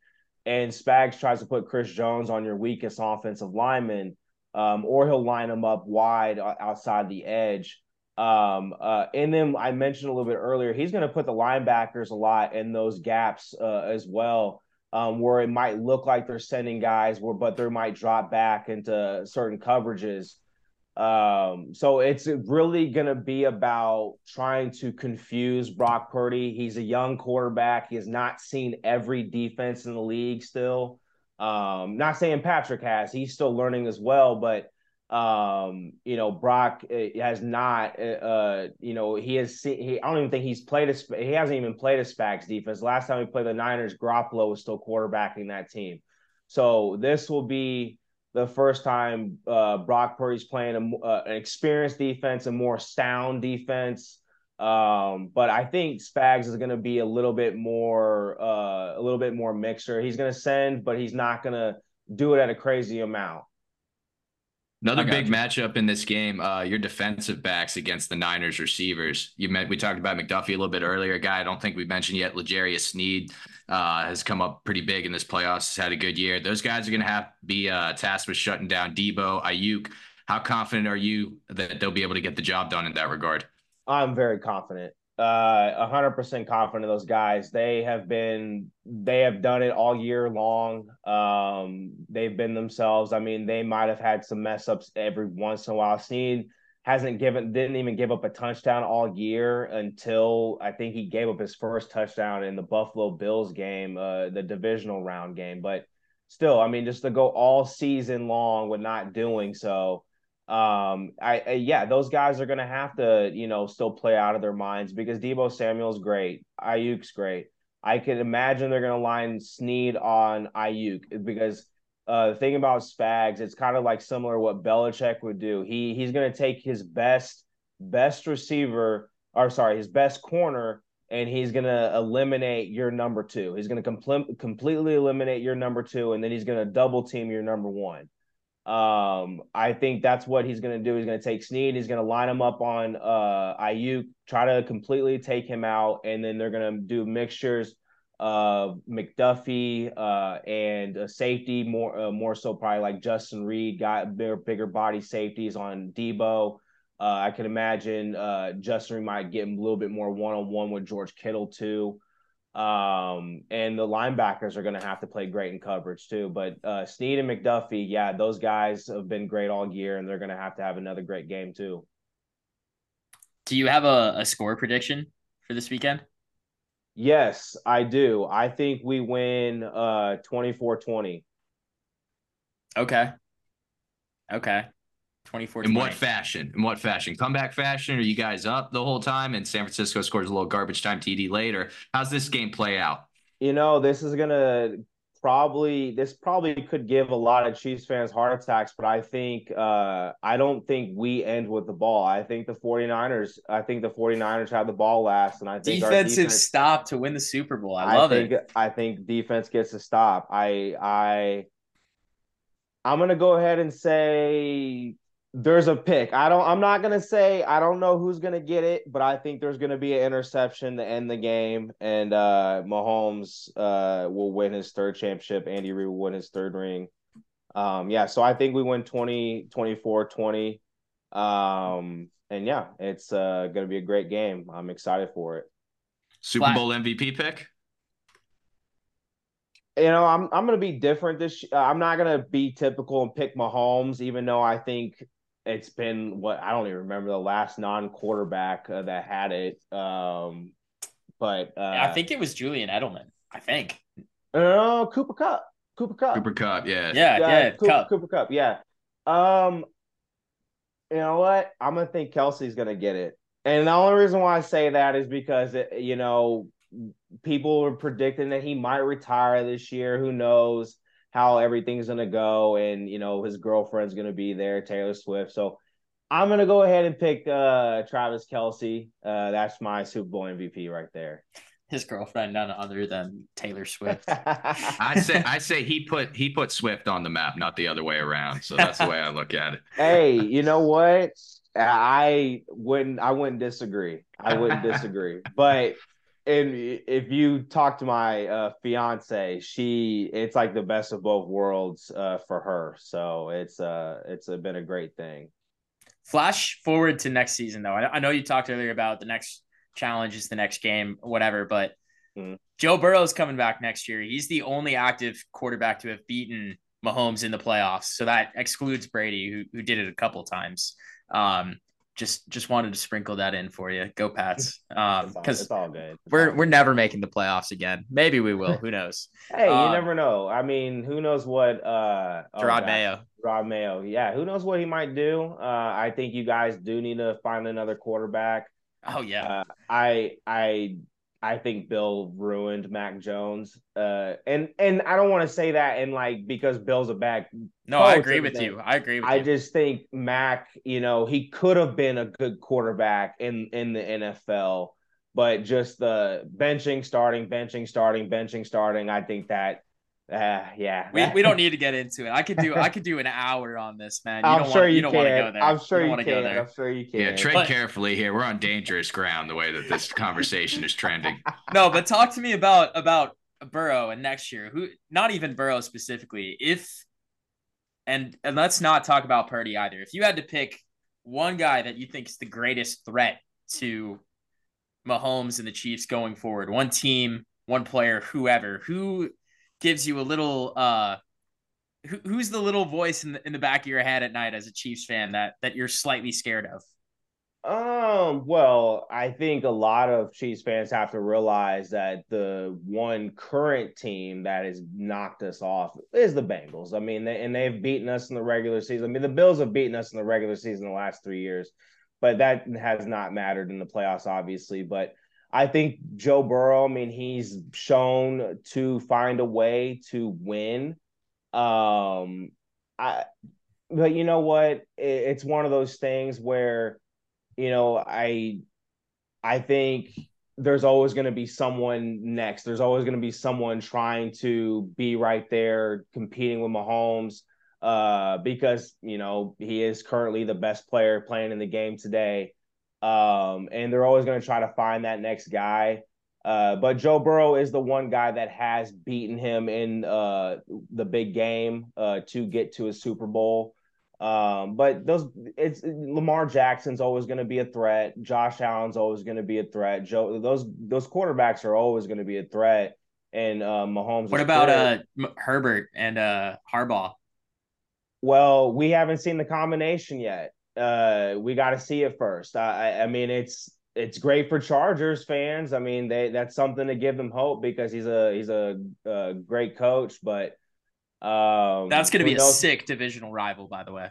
And Spags tries to put Chris Jones on your weakest offensive lineman, um, or he'll line him up wide outside the edge um, uh, and then I mentioned a little bit earlier, he's going to put the linebackers a lot in those gaps uh, as well, um, where it might look like they're sending guys, where but they might drop back into certain coverages. Um, so it's really going to be about trying to confuse Brock Purdy. He's a young quarterback. He has not seen every defense in the league still. Um, not saying Patrick has, he's still learning as well, but um, you know, Brock uh, has not, uh, uh, you know, he has seen, he, I don't even think he's played a, he hasn't even played a Spags defense. Last time he played the Niners, Garoppolo was still quarterbacking that team. So this will be the first time uh, Brock Purdy's playing a, uh, an experienced defense, a more sound defense. Um, but I think Spags is going to be a little bit more, uh, a little bit more mixer. He's going to send, but he's not going to do it at a crazy amount. Another big you. matchup in this game, uh, your defensive backs against the Niners receivers. You met, we talked about McDuffie a little bit earlier. A guy I don't think we mentioned yet, L'Jarius Sneed, uh, has come up pretty big in this playoffs. Has had a good year. Those guys are going to have to be uh, tasked with shutting down Deebo, Aiyuk. How confident are you that they'll be able to get the job done in that regard? I'm very confident uh 100% confident in those guys. They have been they have done it all year long. Um they've been themselves. I mean they might have had some mess ups every once in a while. Sneed hasn't given didn't even give up a touchdown all year until i think he gave up his first touchdown in the buffalo bills game uh the divisional round game. But still i mean just to go all season long with not doing so um, I, I, yeah, those guys are gonna have to, you know, still play out of their minds because Deebo Samuel's great, Aiyuk's great. I can imagine they're gonna line Sneed on Aiyuk because uh, the thing about Spags, it's kind of like similar what Belichick would do. He he's gonna take his best best receiver, or sorry, his best corner, and he's gonna eliminate your number two. He's gonna compl- completely eliminate your number two, and then he's gonna double team your number one. Um, I think that's what he's going to do. He's going to take Sneed. He's going to line him up on uh Aiyuk, try to completely take him out, and then they're going to do mixtures of McDuffie uh, and a safety more uh, more so probably like Justin Reid got bigger bigger body safeties on Deebo. Uh, I can imagine uh, Justin Reid might get a little bit more one on one with George Kittle too. Um, and the linebackers are going to have to play great in coverage too. But uh, Sneed and McDuffie, yeah, those guys have been great all year, and they're going to have to have another great game too. Do you have a, a score prediction for this weekend? Yes, I do. I think we win uh 24-20. Okay. Okay. 24 In what fashion? In what fashion? Comeback fashion? Are you guys up the whole time and San Francisco scores a little garbage time TD later? How's this game play out? You know, this is going to probably this probably could give a lot of Chiefs fans heart attacks, but I think uh I don't think we end with the ball. I think the 49ers I think the 49ers have the ball last and I think defensive defense, stop to win the Super Bowl. I love I think, it. I think defense gets a stop. I I I'm going to go ahead and say there's a pick. I don't. I'm not gonna say I don't know who's gonna get it, but I think there's gonna be an interception to end the game, and uh, Mahomes uh, will win his third championship. Andy Reid will win his third ring. Um, yeah, so I think we win 20, 24, 20. Um, and yeah, it's uh, gonna be a great game. I'm excited for it. Super Bowl MVP pick. You know, I'm I'm gonna be different this. Uh, I'm not gonna be typical and pick Mahomes, even though I think it's been what I don't even remember the last non-quarterback uh, that had it. Um, but uh, I think it was Julian Edelman. I think. No, uh, Cooper Kupp. Cooper Kupp. Cooper Kupp. Yeah. Yeah. Yeah. yeah Cooper, Cup. Cooper Kupp. Yeah. Um, you know what? I'm gonna think Kelce's gonna get it, and the only reason why I say that is because it, you know people are predicting that he might retire this year. Who knows? How everything's gonna go, and you know his girlfriend's gonna be there, Taylor Swift. So I'm gonna go ahead and pick uh, Travis Kelce. Uh, that's my Super Bowl MVP right there. His girlfriend, none other than Taylor Swift. I say, I say he put he put Swift on the map, not the other way around. So that's the way I look at it. Hey, you know what? I wouldn't. I wouldn't disagree. I wouldn't disagree. But and if you talk to my uh, fiance, she it's like the best of both worlds uh, for her. So it's uh it's a, been a great thing. Flash forward to next season, though. I, I know you talked earlier about the next challenge is the next game, whatever, but mm. Joe Burrow's coming back next year. He's the only active quarterback to have beaten Mahomes in the playoffs. So that excludes Brady, who, who did it a couple times. Um, just just wanted to sprinkle that in for you. Go Pats. Um, because it's all good. It's we're all we're never making the playoffs again. Maybe we will. Who knows? hey, um, you never know. I mean, who knows what uh oh, Mayo. Rod Mayo. Yeah, who knows what he might do? Uh, I think you guys do need to find another quarterback. Oh yeah. Uh, I I I think Bill ruined Mac Jones. Uh, and and I don't want to say that in like because Bill's a bad. No, I agree with you. I agree. I you. just think Mac, you know, he could have been a good quarterback in in the NFL, but just the benching, starting, benching, starting, benching, starting. I think that uh, yeah. We, we don't need to get into it. I could do I could do an hour on this, man. You I'm don't sure want, you, you don't want to go there. I'm sure you, you can. I'm sure you can. Yeah, tread but, carefully here. We're on dangerous ground the way that this conversation is trending. No, but talk to me about about Burrow and next year. Who not even Burrow specifically. If and and let's not talk about Purdy either. If you had to pick one guy that you think is the greatest threat to Mahomes and the Chiefs going forward, one team, one player, whoever, who gives you a little uh who, who's the little voice in the, in the back of your head at night as a Chiefs fan that that you're slightly scared of? Um, well, I think a lot of Chiefs fans have to realize that the one current team that has knocked us off is the Bengals. I mean, they, and they've beaten us in the regular season. I mean, the Bills have beaten us in the regular season the last three years, but that has not mattered in the playoffs, obviously. But I think Joe Burrow, I mean, he's shown to find a way to win. Um, I, but you know what? It, it's one of those things where, you know, I, I think there's always going to be someone next. There's always going to be someone trying to be right there competing with Mahomes uh, because, you know, he is currently the best player playing in the game today. Um, and they're always going to try to find that next guy. Uh, but Joe Burrow is the one guy that has beaten him in uh, the big game uh, to get to a Super Bowl. Um, but those it's Lamar Jackson's always going to be a threat. Josh Allen's always going to be a threat. Joe those those quarterbacks are always going to be a threat. And uh, Mahomes. What about uh, Herbert and uh, Harbaugh? Well, we haven't seen the combination yet uh, we got to see it first. I, I mean, it's it's great for Chargers fans. I mean, they that's something to give them hope because he's a he's a, a great coach. But um, that's going to be a sick divisional rival, by the way.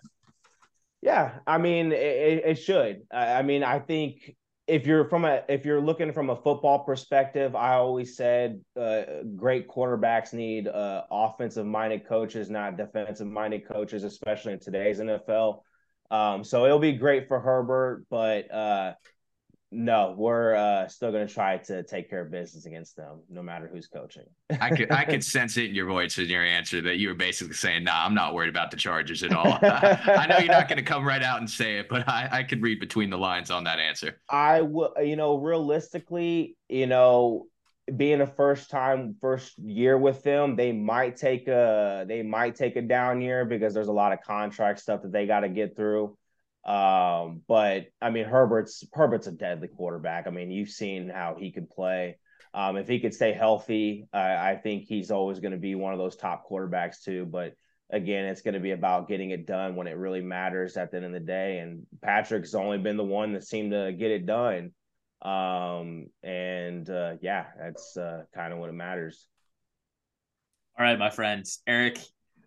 Yeah, I mean, it, it should. I mean, I think if you're from a if you're looking from a football perspective, I always said uh, great quarterbacks need uh, offensive minded coaches, not defensive minded coaches, especially in today's NFL. Um, so it'll be great for Herbert, but uh, no, we're uh, still going to try to take care of business against them, no matter who's coaching. I could I could sense it in your voice in your answer that you were basically saying, "Nah, I'm not worried about the Chargers at all." I know you're not going to come right out and say it, but I, I could read between the lines on that answer. I will, you know, realistically, you know, being a first time first year with them they might take a they might take a down year because there's a lot of contract stuff that they got to get through. Um but i mean herbert's herbert's a deadly quarterback. I mean you've seen how he can play. Um if he could stay healthy i, I think he's always going to be one of those top quarterbacks too. But again it's going to be about getting it done when it really matters at the end of the day. And patrick's only been the one that seemed to get it done um, and uh, yeah, that's uh, kind of what it matters. All right, my friends, Eric,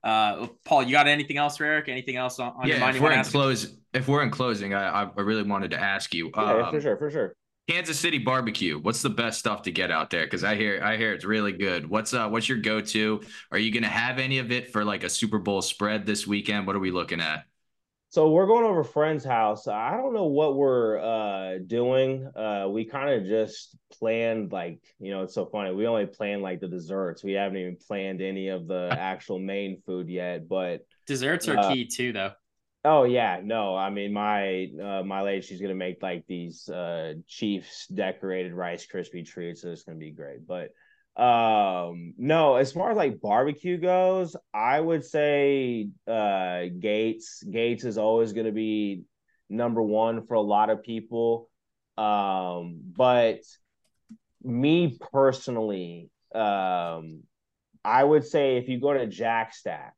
uh, Paul, you got anything else for Eric? Anything else on, on yeah, your mind? If we're in close, if we're in closing, I, I really wanted to ask you. Yeah, um, for sure, for sure. Kansas City barbecue. What's the best stuff to get out there? Because I hear I hear it's really good. What's uh what's your go to? Are you gonna have any of it for like a Super Bowl spread this weekend? What are we looking at? So we're going over a friend's house. I don't know what we're uh, doing. Uh, we kind of just planned like you know it's so funny. We only planned like the desserts. We haven't even planned any of the actual main food yet. But desserts are uh, key too, though. Oh yeah, no. I mean, my uh, my lady, she's gonna make like these uh, Chiefs decorated Rice Krispie treats. So it's gonna be great. But um, no, as far as like barbecue goes, I would say uh Gates. Gates is always gonna be number one for a lot of people. Um, but me personally, um, I would say if you go to Jack Stack,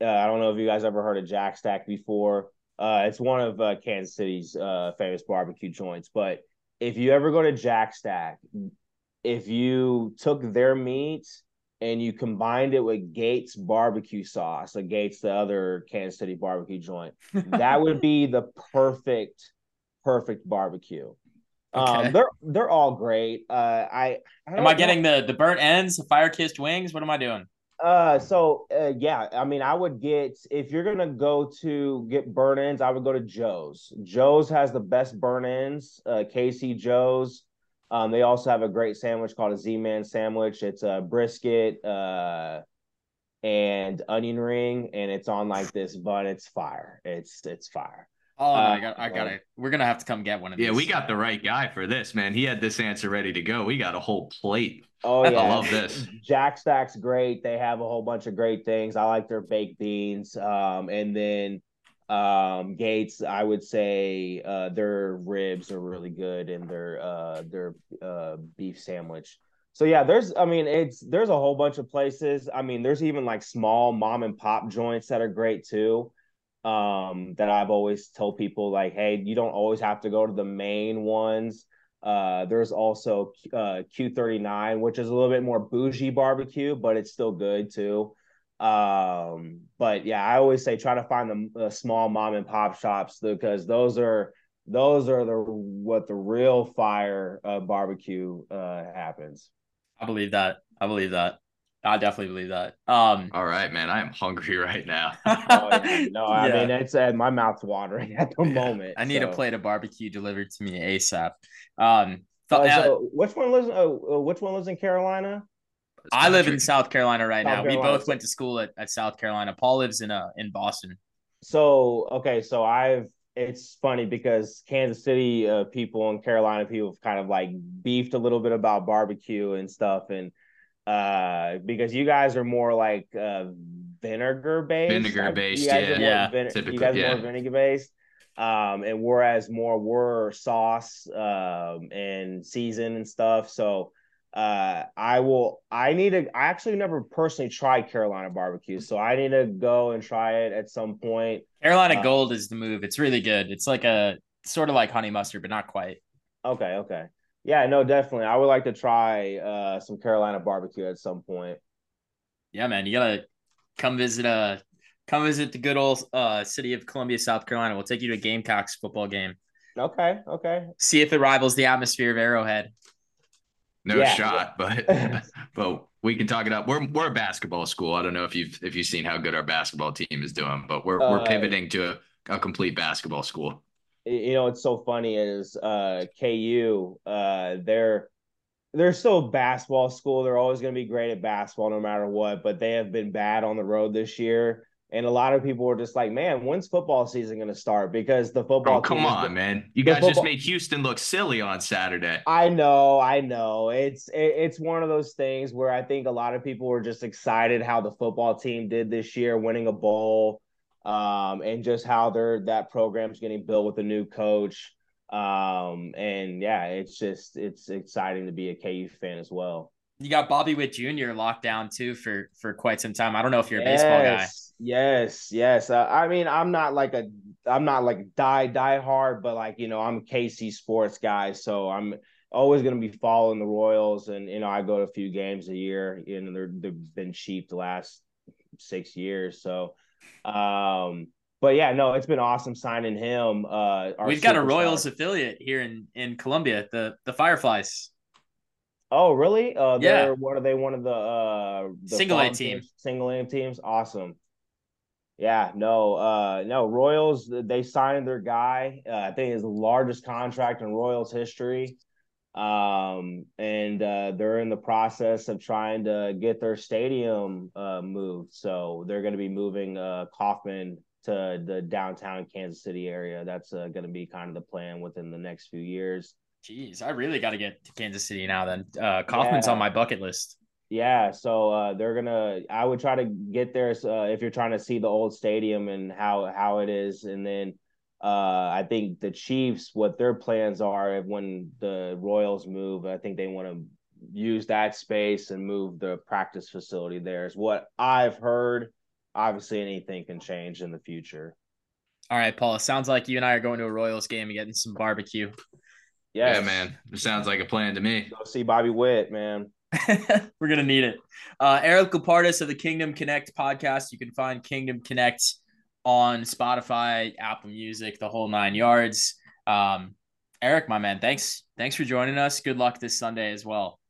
uh, I don't know if you guys ever heard of Jack Stack before. Uh, it's one of uh, Kansas City's uh, famous barbecue joints. But if you ever go to Jack Stack, if you took their meat and you combined it with Gates barbecue sauce, like Gates, the other Kansas City barbecue joint, that would be the perfect, perfect barbecue. Um, okay. Um, they're they're all great. Uh, I, I am I getting know. the the burnt ends, the fire kissed wings? What am I doing? Uh, so uh, yeah, I mean, I would get if you're gonna go to get burn ends, I would go to Joe's. Joe's has the best burn ends. Uh, KC Joe's. Um, they also have a great sandwich called a Z-Man sandwich. It's a brisket, uh, and onion ring, and it's on like this bun. It's fire. It's it's fire. Oh, no, I got, I got it. We're gonna have to come get one of these. yeah, we got the right guy for this, man. He had this answer ready to go. We got a whole plate. Oh yeah, I love this. Jack Stack's great. They have a whole bunch of great things. I like their baked beans. Um, and then um, Gates, I would say uh, their ribs are really good, and their uh, their uh, beef sandwich. So yeah, there's I mean it's there's a whole bunch of places. I mean, there's even like small mom and pop joints that are great too um, that I've always told people like, hey, you don't always have to go to the main ones. Uh, there's also uh, Q39, which is a little bit more bougie barbecue, but it's still good too. Um, but yeah, I always say try to find the, the small mom and pop shops because those are those are the what the real fire uh, barbecue uh, happens. I believe that. I believe that. I definitely believe that. Um, all right, man. I am hungry right now. oh, yeah. No, I yeah. mean it's uh, my mouth's watering at the yeah. moment. I need so. a plate of barbecue delivered to me ASAP. Um, th- uh, so which one lives? Uh, uh, which one lives in Carolina? I live in South Carolina right South now. Carolina. We both went to school at, at South Carolina. Paul lives in uh in Boston. So okay, so I've it's funny because Kansas City uh, people and Carolina people have kind of like beefed a little bit about barbecue and stuff, and uh because you guys are more like uh vinegar based vinegar based you guys yeah, yeah. Vin- you guys yeah. more vinegar based um and whereas more were sauce um and season and stuff so uh i will i need to i actually never personally tried carolina barbecue so i need to go and try it at some point carolina uh, gold is the move it's really good it's like a sort of like honey mustard but not quite okay okay yeah, no, definitely. I would like to try uh, some Carolina barbecue at some point. Yeah, man, you gotta come visit uh come visit the good old uh city of Columbia, South Carolina. We'll take you to a Gamecocks football game. Okay, okay. See if it rivals the atmosphere of Arrowhead. No yeah. shot, but but we can talk it up. We're we're a basketball school. I don't know if you've if you've seen how good our basketball team is doing, but we're uh, we're pivoting to a, a complete basketball school you know, it's so funny is uh KU, uh they're they're still a basketball school. They're always going to be great at basketball no matter what, but they have been bad on the road this year. And a lot of people were just like, man, when's football season going to start? Because the football. Oh, come on, been, man! You guys football, just made Houston look silly on Saturday. I know, I know. It's it, it's one of those things where I think a lot of people were just excited how the football team did this year, winning a bowl um, and just how they're that program's getting built with a new coach. Um, and yeah, it's just it's exciting to be a KU fan as well. You got Bobby Witt Jr. locked down too for for quite some time. I don't know if you're a yes, baseball guy. Yes, yes. Uh, I mean, I'm not like a I'm not like die die hard, but like you know, I'm a KC sports guy, so I'm always going to be following the Royals, and you know, I go to a few games a year. You know, they're they've been cheap the last six years, so um, but yeah, no, it's been awesome signing him. Uh, We've got a Royals affiliate here in in Columbia, the the Fireflies. Oh, really? Uh, yeah. What are they? One of the uh, the single A team, single A teams. Awesome. Yeah, no, uh, no. Royals they signed their guy. Uh, I think it's the largest contract in Royals history. Um, and uh, they're in the process of trying to get their stadium uh, moved. So they're going to be moving uh, Kauffman to the downtown Kansas City area. That's uh, going to be kind of the plan within the next few years. Jeez, I really got to get to Kansas City now. Then uh, Kauffman's yeah. on my bucket list. Yeah, so uh, they're gonna. I would try to get there uh, if you're trying to see the old stadium and how how it is, and then uh, I think the Chiefs, what their plans are when the Royals move, I think they want to use that space and move the practice facility there. Is what I've heard. Obviously, anything can change in the future. All right, Paul. Sounds like you and I are going to a Royals game and getting some barbecue. Yes. Yeah, man. It sounds like a plan to me. Go see Bobby Witt, man. We're gonna need it. Uh, Eric Lupardus of the Kingdom Connect podcast. You can find Kingdom Connect on Spotify, Apple Music, the whole nine yards. Um, Eric, my man, thanks. Thanks for joining us. Good luck this Sunday as well.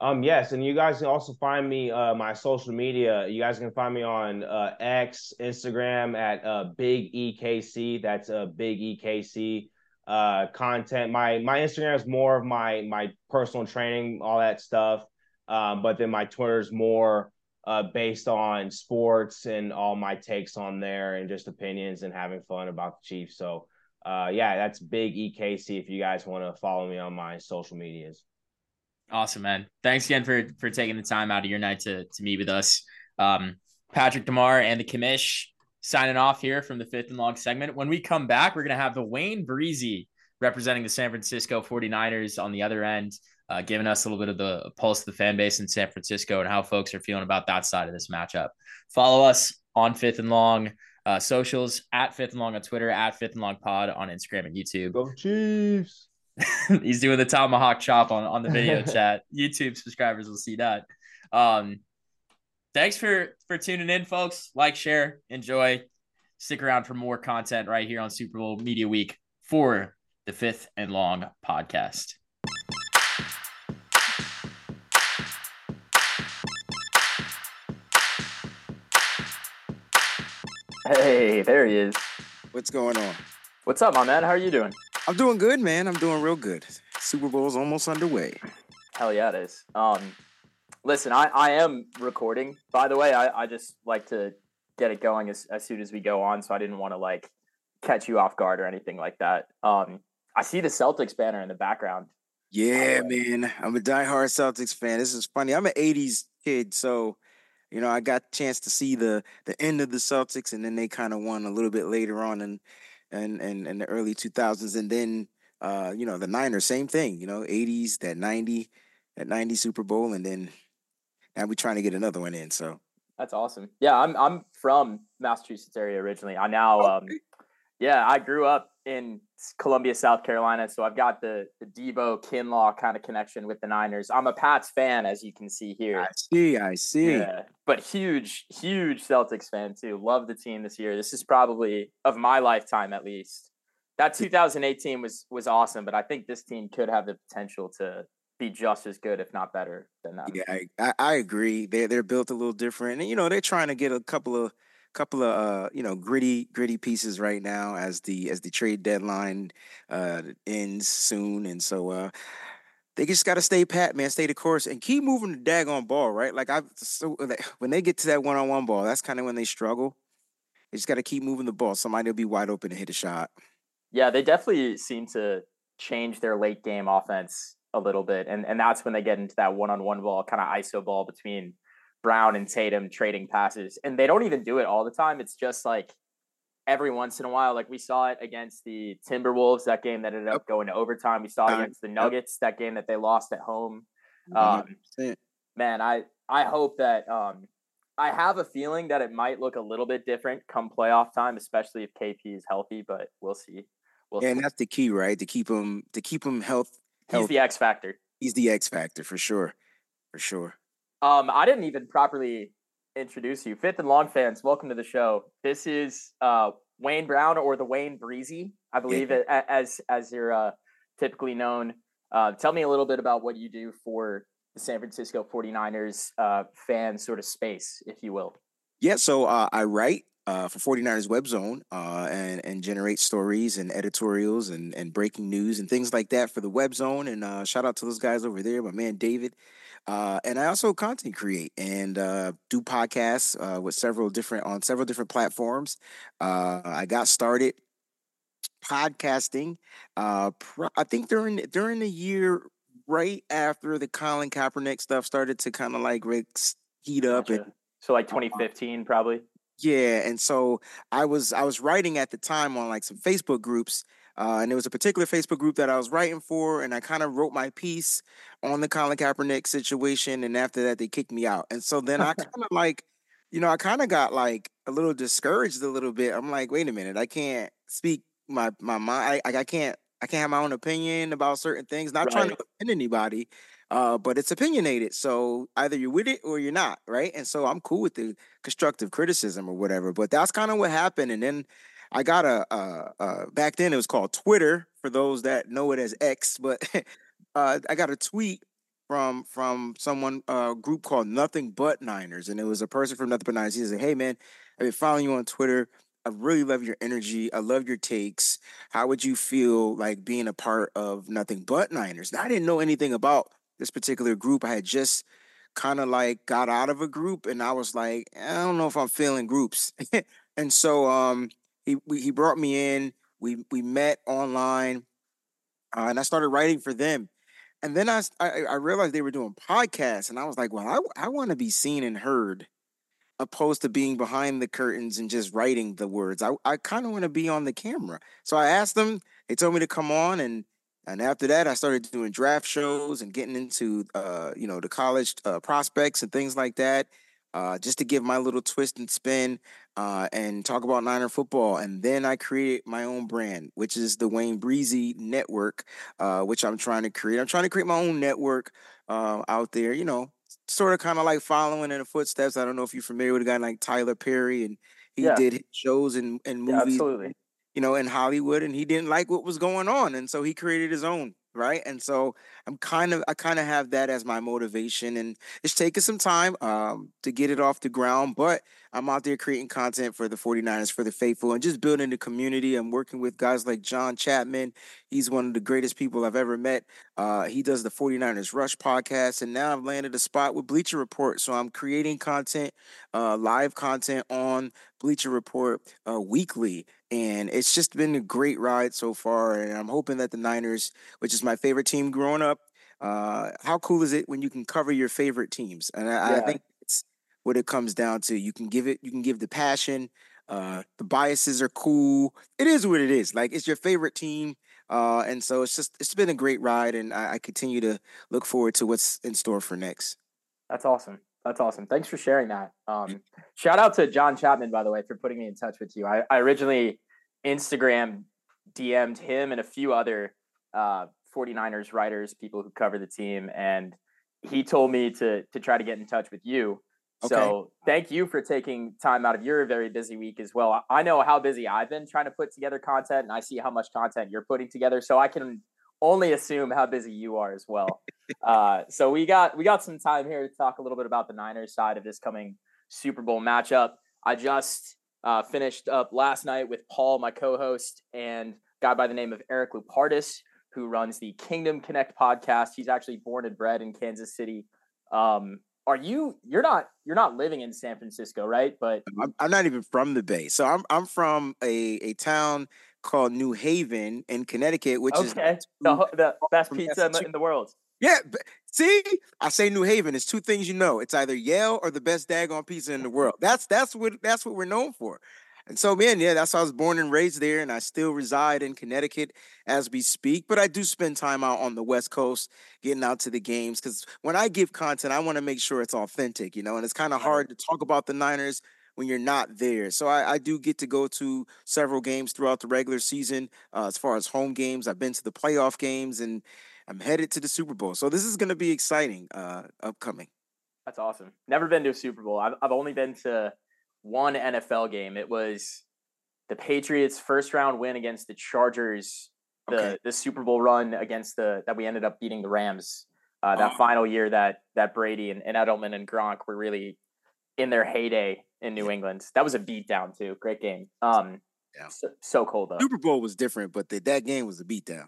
Um, yes, and you guys can also find me uh my social media. You guys can find me on uh X, Instagram at uh Big EKC. That's a uh, Big EKC uh content. My my Instagram is more of my my personal training, all that stuff. Um, but then my Twitter is more uh, based on sports and all my takes on there and just opinions and having fun about the Chiefs. So, uh, yeah, that's big EKC if you guys want to follow me on my social medias. Awesome, man. Thanks again for for taking the time out of your night to to meet with us. Um, Patrick DeMarre and the commish signing off here from the fifth and long segment. When we come back, we're going to have the Wayne Breezy representing the San Francisco 49ers on the other end uh, giving us a little bit of the pulse of the fan base in San Francisco and how folks are feeling about that side of this matchup. Follow us on Fifth and Long uh, socials at Fifth and Long on Twitter, at Fifth and Long Pod on Instagram and YouTube. Go Chiefs! He's doing the tomahawk chop on, on the video chat. YouTube subscribers will see that. Um, thanks for for tuning in, folks. Like, share, enjoy. Stick around for more content right here on Super Bowl Media Week for the Fifth and Long podcast. Hey, there he is. What's going on? What's up, my man? How are you doing? I'm doing good, man. I'm doing real good. Super Bowl's almost underway. Hell yeah, it is. Um, listen, I, I am recording. By the way, I, I just like to get it going as, as soon as we go on, so I didn't want to like catch you off guard or anything like that. Um, I see the Celtics banner in the background. Yeah, man. I'm a diehard Celtics fan. This is funny. I'm an 80s kid, so you know, I got a chance to see the the end of the Celtics, and then they kind of won a little bit later on in in, in, in the early 2000s, and then uh, you know the Niners, same thing. You know, 80s, that 90, that 90 Super Bowl, and then now we're trying to get another one in. So that's awesome. Yeah, I'm I'm from Massachusetts area originally. I now um, yeah, I grew up in Columbia, South Carolina, so I've got the the Deebo Kinlaw kind of connection with the Niners. I'm a Pats fan, as you can see here. I see, I see. Yeah, but huge, huge Celtics fan too. Love the team this year. This is probably of my lifetime at least. That 2018 was was awesome, but I think this team could have the potential to be just as good, if not better, than that. Yeah, I, I agree. They they're built a little different, and you know they're trying to get a couple of couple of uh, you know gritty gritty pieces right now as the as the trade deadline uh, ends soon, and so uh, they just got to stay pat, man, stay the course, and keep moving the daggone ball, right? Like I so like, when they get to that one on one ball, that's kind of when they struggle. They just got to keep moving the ball. Somebody will be wide open to hit a shot. Yeah, they definitely seem to change their late game offense a little bit, and and that's when they get into that one on one ball, kind of iso ball between Brown and Tatum trading passes, and they don't even do it all the time. It's just like every once in a while. Like we saw it against the Timberwolves, that game that ended up going to overtime. We saw it against the Nuggets, that game that they lost at home. Um, man, I I hope that um, I have a feeling that it might look a little bit different come playoff time, especially if KP is healthy. But we'll see. We'll yeah, see. and that's the key, right? To keep him to keep him health. He's the X factor. He's the X factor for sure, for sure. Um, I didn't even properly introduce you. Fifth and Long fans, welcome to the show. This is uh, Wayne Brown or the Wayne Breezy, I believe, yeah. as as you're uh, typically known. Uh, tell me a little bit about what you do for the San Francisco 49ers uh, fan sort of space, if you will. Yeah, so uh, I write uh, for 49ers Webzone uh, and and generate stories and editorials and and breaking news and things like that for the Webzone. And uh, shout out to those guys over there, my man David. Uh, and I also content create and uh, do podcasts uh, with several different on several different platforms. I got started podcasting. Pro- I think during during the year right after the Colin Kaepernick stuff started to kind of like heat up gotcha. and so like 2015 probably yeah, and so I was I was writing at the time on like some Facebook groups, uh, and there was a particular Facebook group that I was writing for, and I kind of wrote my piece on the Colin Kaepernick situation, and after that they kicked me out, and so then I kind of like, you know, I kind of got like a little discouraged a little bit. I'm like, wait a minute, I can't speak my my mind, I, I can't I can't have my own opinion about certain things. Not right. trying to offend anybody, uh, but it's opinionated. So either you're with it or you're not, right? And so I'm cool with the constructive criticism or whatever. But that's kind of what happened. And then I got a, a, a, back then it was called Twitter for those that know it as X, but uh, I got a tweet from from someone a uh, group called Nothing But Niners, and it was a person from Nothing But Niners. He said, "Hey man, I've been following you on Twitter. I really love your energy. I love your takes. How would you feel like being a part of Nothing But Niners?" Now I didn't know anything about this particular group. I had just kind of like got out of a group and I was like, I don't know if I'm feeling groups. and so um he he brought me in. We we met online uh, and I started writing for them. And then I, I, I realized they were doing podcasts and I was like, well, I I want to be seen and heard opposed to being behind the curtains and just writing the words. I I kind of want to be on the camera. So I asked them, they told me to come on and and after that, I started doing draft shows and getting into, uh, you know, the college uh, prospects and things like that, uh, just to give my little twist and spin uh, and talk about Niner football. And then I created my own brand, which is the Wayne Breezie Network, uh, which I'm trying to create. I'm trying to create my own network uh, out there, you know, sort of kind of like following in the footsteps. I don't know if you're familiar with a guy like Tyler Perry and he yeah. did shows and, and movies. Yeah, absolutely you know, in Hollywood and he didn't like what was going on. And so he created his own right? And so i'm kind of i kind of have that as my motivation and it's taking some time um, to get it off the ground but i'm out there creating content for the 49ers for the faithful and just building the community. I'm working with guys like john chapman. He's one of the greatest people i've ever met. Uh, he does the 49ers rush podcast and now i've landed a spot with bleacher report. So i'm creating content uh, live content on bleacher report uh, weekly and it's just been a great ride so far and i'm hoping that the niners which is my favorite team growing up. Uh, how cool is it when you can cover your favorite teams? And I, yeah. I think it's what it comes down to. You can give it, you can give the passion. Uh, the biases are cool. It is what it is. Like it's your favorite team. Uh, and so it's just it's been a great ride, and I, I continue to look forward to what's in store for next. That's awesome. That's awesome. Thanks for sharing that. Um, shout out to John Chapman, by the way, for putting me in touch with you. I, I originally Instagram DM'd him and a few other uh, 49ers writers, people who cover the team, and he told me to to try to get in touch with you. Okay. So thank you for taking time out of your very busy week as well. I know how busy I've been trying to put together content, and I see how much content you're putting together. So I can only assume how busy you are as well. uh, so we got we got some time here to talk a little bit about the Niners side of this coming Super Bowl matchup. I just uh, finished up last night with Paul, my co-host, and guy by the name of Eric Lupardus, who runs the Kingdom Connect podcast. He's actually born and bred in Kansas City. Um, are you? You're not. You're not living in San Francisco, right? But I'm, I'm not even from the Bay. So I'm. I'm from a a town called New Haven in Connecticut, which okay. is the, the best pizza in the world. Yeah, see, I say New Haven. It's two things you know. It's either Yale or the best daggone pizza in the world. That's that's what that's what we're known for. And so, man, yeah, that's how I was born and raised there, and I still reside in Connecticut as we speak. But I do spend time out on the West Coast, getting out to the games, because when I give content, I want to make sure it's authentic, you know. And it's kind of hard to talk about the Niners when you're not there. So I, I, do get to go to several games throughout the regular season. Uh, as far as home games, I've been to the playoff games, and I'm headed to the Super Bowl. So this is going to be exciting, uh, upcoming. That's awesome. Never been to a Super Bowl. I've, I've only been to one NFL game. It was the Patriots' first round win against the Chargers, the okay. the Super Bowl run against the that we ended up beating the Rams. Uh, that oh. final year that that Brady and, and Edelman and Gronk were really in their heyday in New England. That was a beatdown too. Great game. Um, yeah. so, so cold though. Super Bowl was different, but the, that game was a beatdown.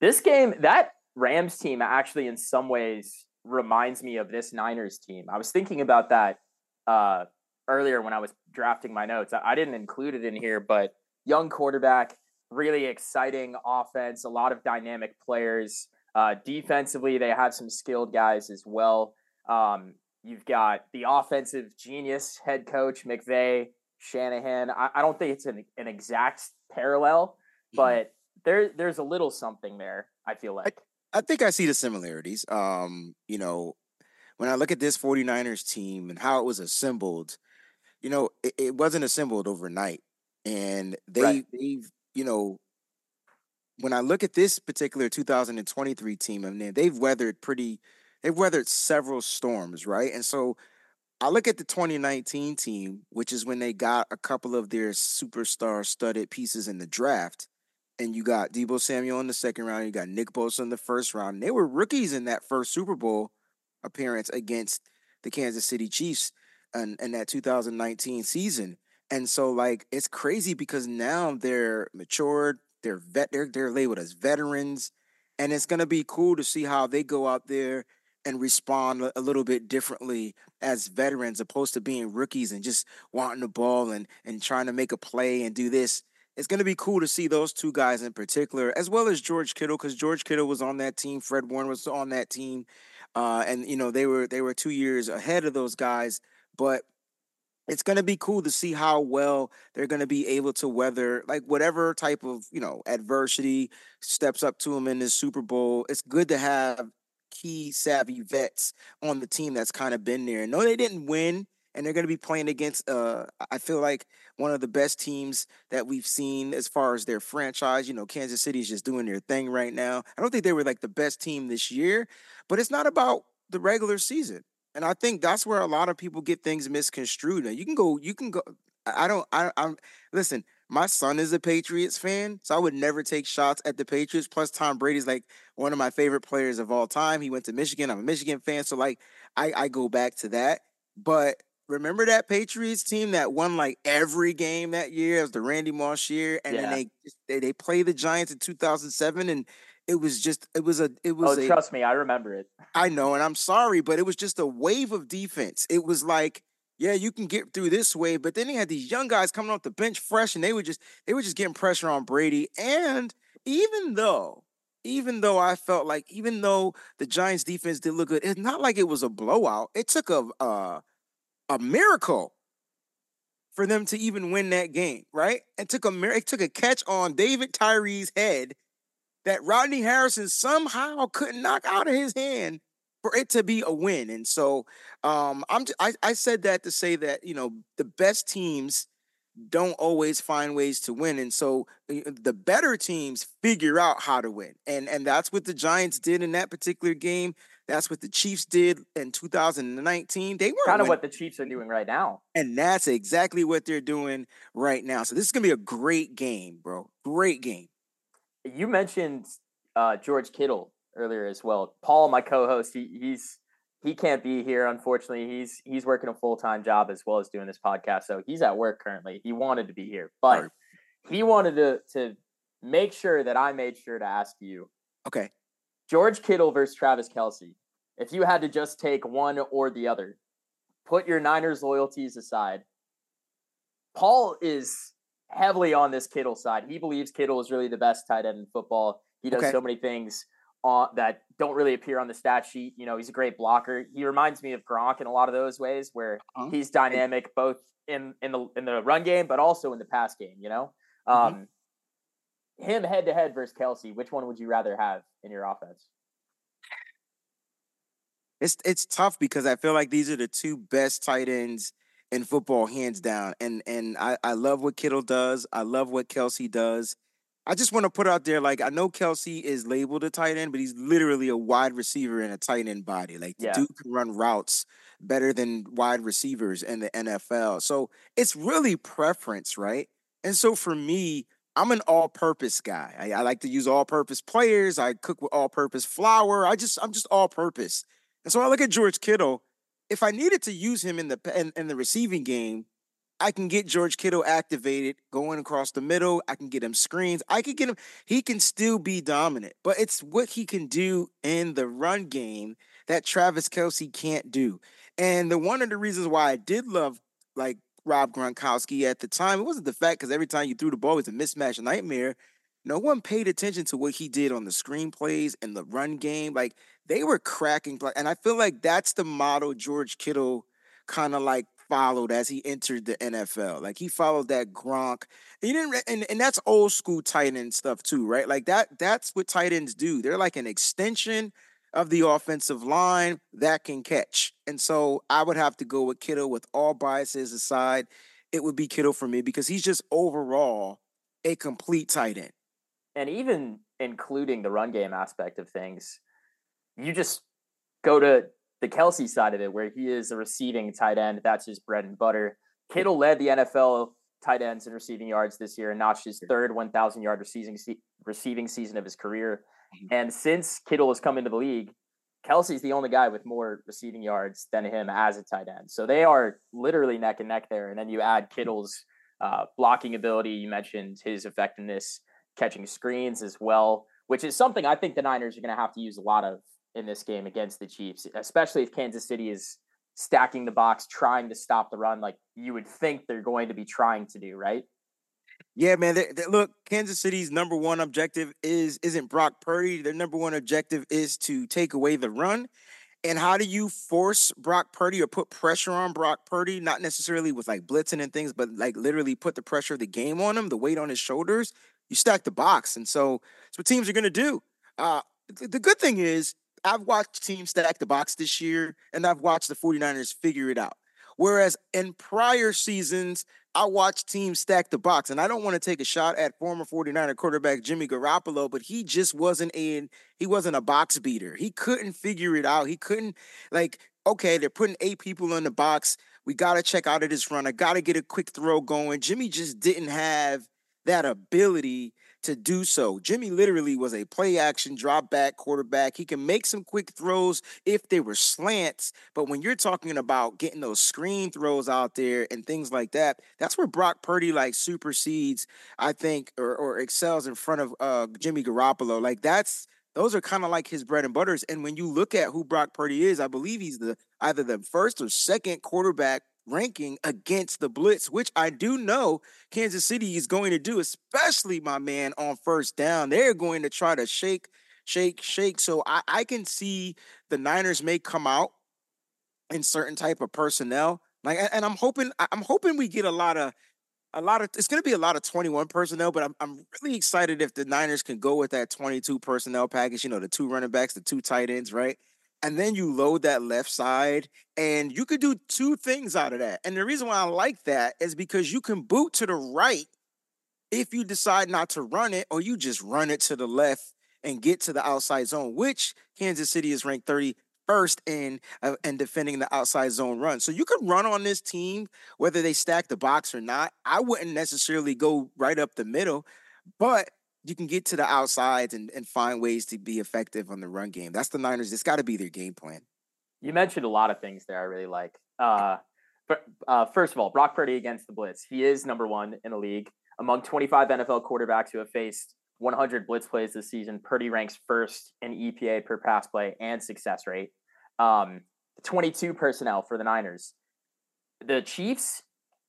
This game, that Rams team, actually, in some ways, reminds me of this Niners team. I was thinking about that uh, earlier when I was drafting my notes. I, I didn't include it in here, but young quarterback, really exciting offense, a lot of dynamic players. Uh, defensively, they have some skilled guys as well. Um, you've got the offensive genius head coach McVay, Shanahan. I, I don't think it's an, an exact parallel, mm-hmm. but there there's a little something there. I feel like. I, think I see the similarities. Um, you know, when I look at this 49ers team and how it was assembled, you know, it, it wasn't assembled overnight. And they right. they've, you know, when I look at this particular 2023 team, I mean, they've weathered pretty, they've weathered several storms, right? And so I look at the 2019 team, which is when they got a couple of their superstar studded pieces in the draft. And you got Deebo Samuel in the second round, you got Nick Bosa in the first round. They were rookies in that first Super Bowl appearance against the Kansas City Chiefs in, in that 2019 season. And so like it's crazy because now they're matured, they're vet they're they're labeled as veterans. And it's gonna be cool to see how they go out there and respond a little bit differently as veterans opposed to being rookies and just wanting the ball and and trying to make a play and do this. It's going to be cool to see those two guys in particular, as well as George Kittle, because George Kittle was on that team. Fred Warner was on that team, uh, and you know they were they were two years ahead of those guys. But it's going to be cool to see how well they're going to be able to weather like whatever type of you know adversity steps up to them in this Super Bowl. It's good to have key savvy vets on the team that's kind of been there. No, they didn't win, and they're going to be playing against. Uh, I feel like one of the best teams that we've seen as far as their franchise. You know, Kansas City is just doing their thing right now. I don't think they were like the best team this year, but it's not about the regular season. And I think that's where a lot of people get things misconstrued. And you can go, you can go. I don't. I, I'm listen. My son is a Patriots fan, so I would never take shots at the Patriots. Plus, Tom Brady's like one of my favorite players of all time. He went to Michigan. I'm a Michigan fan, so like I, I go back to that. But remember that Patriots team that won like every game that year? Was the Randy Moss year, and yeah. then they, they they play the Giants in 2007, and it was just it was a it was. Oh, a, trust me, I remember it. I know, and I'm sorry, but it was just a wave of defense. It was like, yeah, you can get through this way, but then they had these young guys coming off the bench fresh, and they were just they were just getting pressure on Brady. And even though, even though I felt like, even though the Giants defense did look good, it's not like it was a blowout. It took a uh, a miracle for them to even win that game, right? And took a it took a catch on David Tyree's head that Rodney Harrison somehow couldn't knock out of his hand for it to be a win. And so um, I'm I, I said that to say that you know the best teams don't always find ways to win and so the better teams figure out how to win and and that's what the giants did in that particular game that's what the chiefs did in 2019 they were kind of what the chiefs are doing right now and that's exactly what they're doing right now so this is gonna be a great game bro great game you mentioned uh, George Kittle earlier as well. Paul, my co-host, he, he's he can't be here unfortunately. He's he's working a full time job as well as doing this podcast, so he's at work currently. He wanted to be here, but right. he wanted to to make sure that I made sure to ask you. Okay. George Kittle versus Travis Kelce. If you had to just take one or the other, put your Niners loyalties aside. Paul is heavily on this Kittle side. He believes Kittle is really the best tight end in football. He does okay. so many things on, that don't really appear on the stat sheet. You know, he's a great blocker. He reminds me of Gronk in a lot of those ways, where uh-huh. he's dynamic both in in the in the run game, but also in the pass game. You know, mm-hmm. um, him head to head versus Kelce. Which one would you rather have in your offense? It's it's tough because I feel like these are the two best tight ends in football, hands down. And and I, I love what Kittle does. I love what Kelce does. I just want to put out there, like I know Kelce is labeled a tight end, but he's literally a wide receiver in a tight end body. Like the yeah. dude can run routes better than wide receivers in the NFL. So it's really preference, right? And so for me, I'm an all-purpose guy. I, I like to use all-purpose players. I cook with all-purpose flour. I just I'm just all-purpose. And so I look at George Kittle if I needed to use him in the in, in the receiving game, I can get George Kittle activated going across the middle. I can get him screens. I can get him. He can still be dominant, but it's what he can do in the run game that Travis Kelce can't do. And the one of the reasons why I did love like Rob Gronkowski at the time, it wasn't the fact because every time you threw the ball, it was a mismatch nightmare. No one paid attention to what he did on the screenplays and the run game. Like they were cracking, and I feel like that's the model George Kittle kind of like followed as he entered the NFL. Like he followed that Gronk. He didn't, and, and that's old school tight end stuff too, right? Like that. That's what tight ends do. They're like an extension of the offensive line that can catch. And so I would have to go with Kittle with all biases aside. It would be Kittle for me because he's just overall a complete tight end. And even including the run game aspect of things, you just go to the Kelce side of it, where he is a receiving tight end. That's his bread and butter. Kittle led the NFL tight ends in receiving yards this year and notched his third 1,000 yard receiving receiving season of his career. Mm-hmm. And since Kittle has come into the league, Kelce's the only guy with more receiving yards than him as a tight end. So they are literally neck and neck there. And then you add Kittle's uh, blocking ability. You mentioned his effectiveness catching screens as well, which is something I think the Niners are going to have to use a lot of in this game against the Chiefs, especially if Kansas City is stacking the box, trying to stop the run, like you would think they're going to be trying to do, right? Yeah, man. They, they, look, Kansas City's number one objective is isn't Brock Purdy. Their number one objective is to take away the run. And how do you force Brock Purdy or put pressure on Brock Purdy? Not necessarily with like blitzing and things, but like literally put the pressure of the game on him, the weight on his shoulders. You stack the box, and so that's what teams are going to do. Uh, the good thing is I've watched teams stack the box this year, and I've watched the 49ers figure it out. Whereas in prior seasons, I watched teams stack the box, and I don't want to take a shot at former 49er quarterback Jimmy Garoppolo, but he just wasn't a he wasn't a box beater. He couldn't figure it out. He couldn't like okay, they're putting eight people in the box. We got to check out of this run. I got to get a quick throw going. Jimmy just didn't have that ability to do so. Jimmy literally was a play action drop back quarterback. He can make some quick throws if they were slants, but when you're talking about getting those screen throws out there and things like that, that's where Brock Purdy like supersedes, I think, or, or excels in front of uh, Jimmy Garoppolo. Like that's those are kind of like his bread and butters. And when you look at who Brock Purdy is, I believe he's the either the first or second quarterback ranking against the blitz, which I do know Kansas City is going to do, especially my man on first down. They're going to try to shake, shake, shake. So I, I can see the Niners may come out in certain type of personnel. Like, and I'm hoping, I'm hoping we get a lot of a lot of it's going to be a lot of 21 personnel, but I'm I'm really excited if the Niners can go with that 22 personnel package. You know, the two running backs, the two tight ends, right? And then you load that left side and you could do two things out of that. And the reason why I like that is because you can boot to the right if you decide not to run it or you just run it to the left and get to the outside zone, which Kansas City is ranked 31st in uh, and defending the outside zone run. So you could run on this team whether they stack the box or not. I wouldn't necessarily go right up the middle, but you can get to the outsides and, and find ways to be effective on the run game. That's the Niners. It's got to be their game plan. You mentioned a lot of things there I really like. Uh, but, uh, first of all, Brock Purdy against the blitz. He is number one in the league among 25 NFL quarterbacks who have faced 100 blitz plays this season. Purdy ranks first in EPA per pass play and success rate. Um, 22 personnel for the Niners. The Chiefs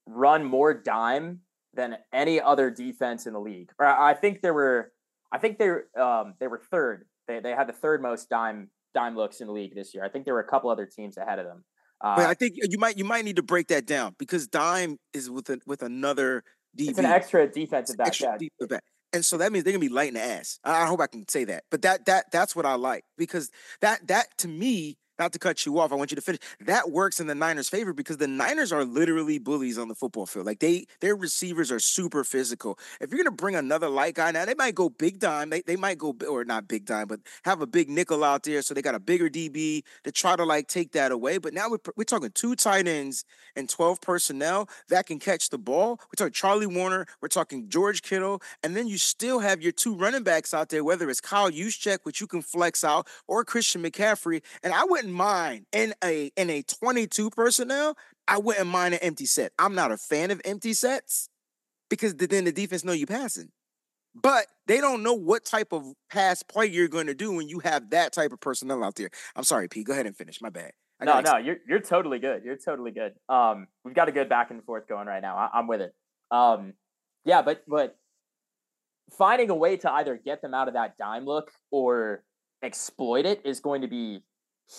run more dime than any other defense in the league. Or I think there were, I think they um they were third. They they had the third most dime dime looks in the league this year. I think there were a couple other teams ahead of them. Uh, but I think you might you might need to break that down because dime is with a, with another DB. It's an extra defensive back. Extra defensive back. And so that means they're gonna be light in the ass. I hope I can say that. But that that that's what I like because that that to me not to cut you off, I want you to finish. That works in the Niners' favor because the Niners are literally bullies on the football field. Like they, their receivers are super physical. If you're gonna bring another light guy now, they might go big dime. They, they might go or not big dime, but have a big nickel out there, so they got a bigger DB to try to like take that away. But now we're, we're talking two tight ends and 12 personnel that can catch the ball. We're talking Charlie Woerner. We're talking George Kittle, and then you still have your two running backs out there, whether it's Kyle Juszczyk, which you can flex out, or Christian McCaffrey. And I wouldn't mind in a in a 22 personnel I wouldn't mind an empty set. I'm not a fan of empty sets because then the defense know you passing. But they don't know what type of pass play you're going to do when you have that type of personnel out there. I'm sorry, P. Go ahead and finish. My bad. I no, no, you're you're totally good. You're totally good. Um, we've got a good back and forth going right now. I, am with it. Um, yeah, but but finding a way to either get them out of that dime look or exploit it is going to be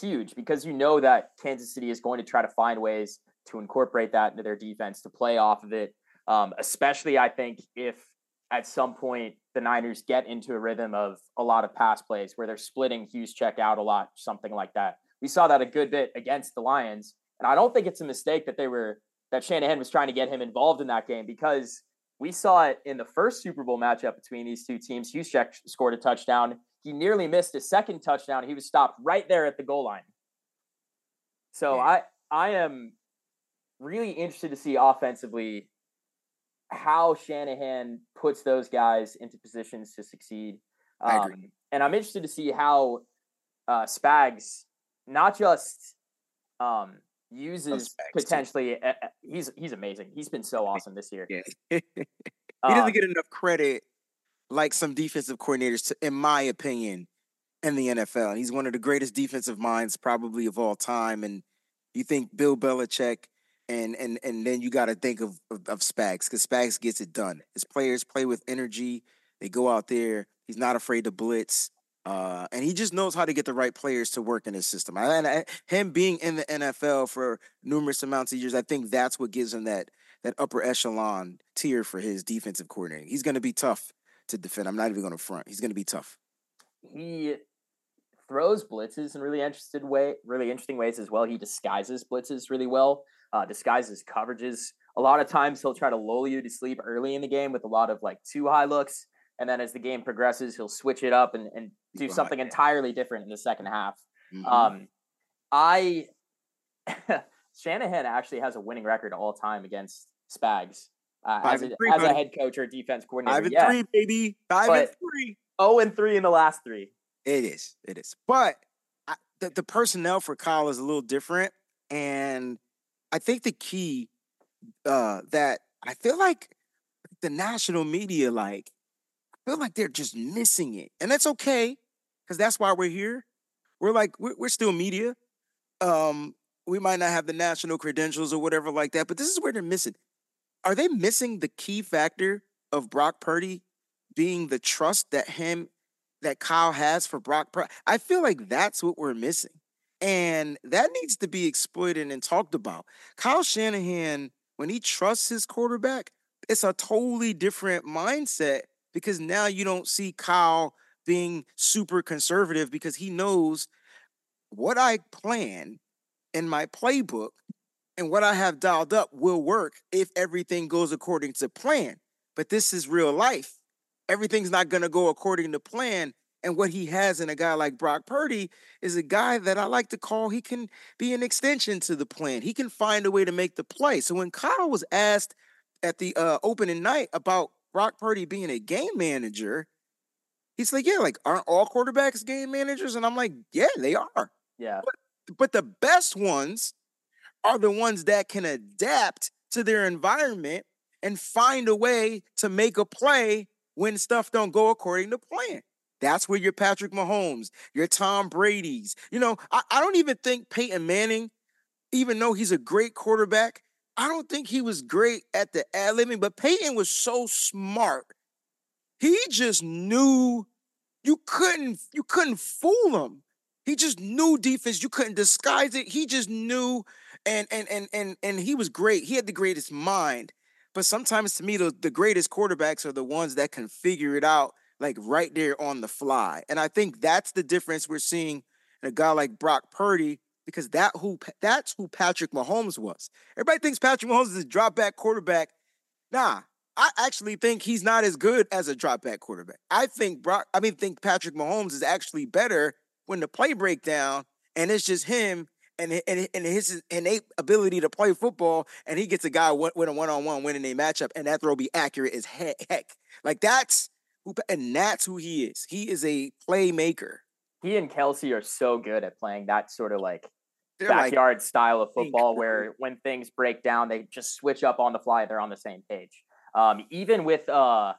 huge because you know that Kansas City is going to try to find ways to incorporate that into their defense to play off of it. Um, especially, I think if at some point the Niners get into a rhythm of a lot of pass plays where they're splitting Juszczyk out a lot, something like that. We saw that a good bit against the Lions. And I don't think it's a mistake that they were that Shanahan was trying to get him involved in that game because we saw it in the first Super Bowl matchup between these two teams. Juszczyk scored a touchdown. He nearly missed a second touchdown. He was stopped right there at the goal line. So I I am really interested to see offensively how Shanahan puts those guys into positions to succeed. Um, and I'm interested to see how uh, Spags not just um, uses potentially. Uh, he's he's amazing. He's been so awesome this year. Yeah. he doesn't um, get enough credit like some defensive coordinators, to, in my opinion, in the NFL. And He's one of the greatest defensive minds probably of all time. And you think Bill Belichick, and and and then you got to think of, of, of Spags because Spags gets it done. His players play with energy. They go out there. He's not afraid to blitz. Uh, and he just knows how to get the right players to work in his system. And I, him being in the NFL for numerous amounts of years, I think that's what gives him that that upper echelon tier for his defensive coordinating. He's going to be tough to defend. I'm not even going to front. He's going to be tough. He throws blitzes in really interested way, really interesting ways as well. He disguises blitzes really well, uh, disguises coverages. A lot of times he'll try to lull you to sleep early in the game with a lot of like two high looks and then as the game progresses, he'll switch it up and, and do something entirely different in the second half. Mm-hmm. Um, I Shanahan actually has a winning record all time against Spags uh, as, a, three, as a head coach or defense coordinator. Five and yeah. three, baby. Five but and three. Oh, and three in the last three. It is. It is. But I, the, the personnel for Kyle is a little different, and I think the key uh, that I feel like the national media like feel like they're just missing it. And that's okay, because that's why we're here. We're like, we're, we're still media. Um, we might not have the national credentials or whatever like that, but this is where they're missing. Are they missing the key factor of Brock Purdy being the trust that him that Kyle has for Brock Purdy? I feel like that's what we're missing. And that needs to be exploited and talked about. Kyle Shanahan, when he trusts his quarterback, it's a totally different mindset because now you don't see Kyle being super conservative because he knows what I plan in my playbook and what I have dialed up will work if everything goes according to plan. But this is real life. Everything's not going to go according to plan. And what he has in a guy like Brock Purdy is a guy that I like to call he can be an extension to the plan. He can find a way to make the play. So when Kyle was asked at the uh, opening night about Brock Purdy being a game manager, he's like, yeah, like aren't all quarterbacks game managers? And I'm like, yeah, they are. Yeah. But, but the best ones are the ones that can adapt to their environment and find a way to make a play when stuff don't go according to plan. That's where your Patrick Mahomes, your Tom Brady's. You know, I, I don't even think Peyton Manning, even though he's a great quarterback, I don't think he was great at the ad libbing, but Peyton was so smart. He just knew you couldn't you couldn't fool him. He just knew defense. You couldn't disguise it. He just knew, and and and and and he was great. He had the greatest mind. But sometimes to me, the, the greatest quarterbacks are the ones that can figure it out like right there on the fly. And I think that's the difference we're seeing in a guy like Brock Purdy because that who that's who Patrick Mahomes was. Everybody thinks Patrick Mahomes is a drop back quarterback. Nah, I actually think he's not as good as a drop back quarterback. I think Brock, I mean, think Patrick Mahomes is actually better when the play breakdown and it's just him and and, and his innate ability to play football, and he gets a guy with a one on one winning a matchup, and that throw be accurate as heck. Like that's who, and that's who he is. He is a playmaker he and Kelce are so good at playing that sort of like backyard like, style of football where when things break down, they just switch up on the fly. They're on the same page. Um, even with, uh,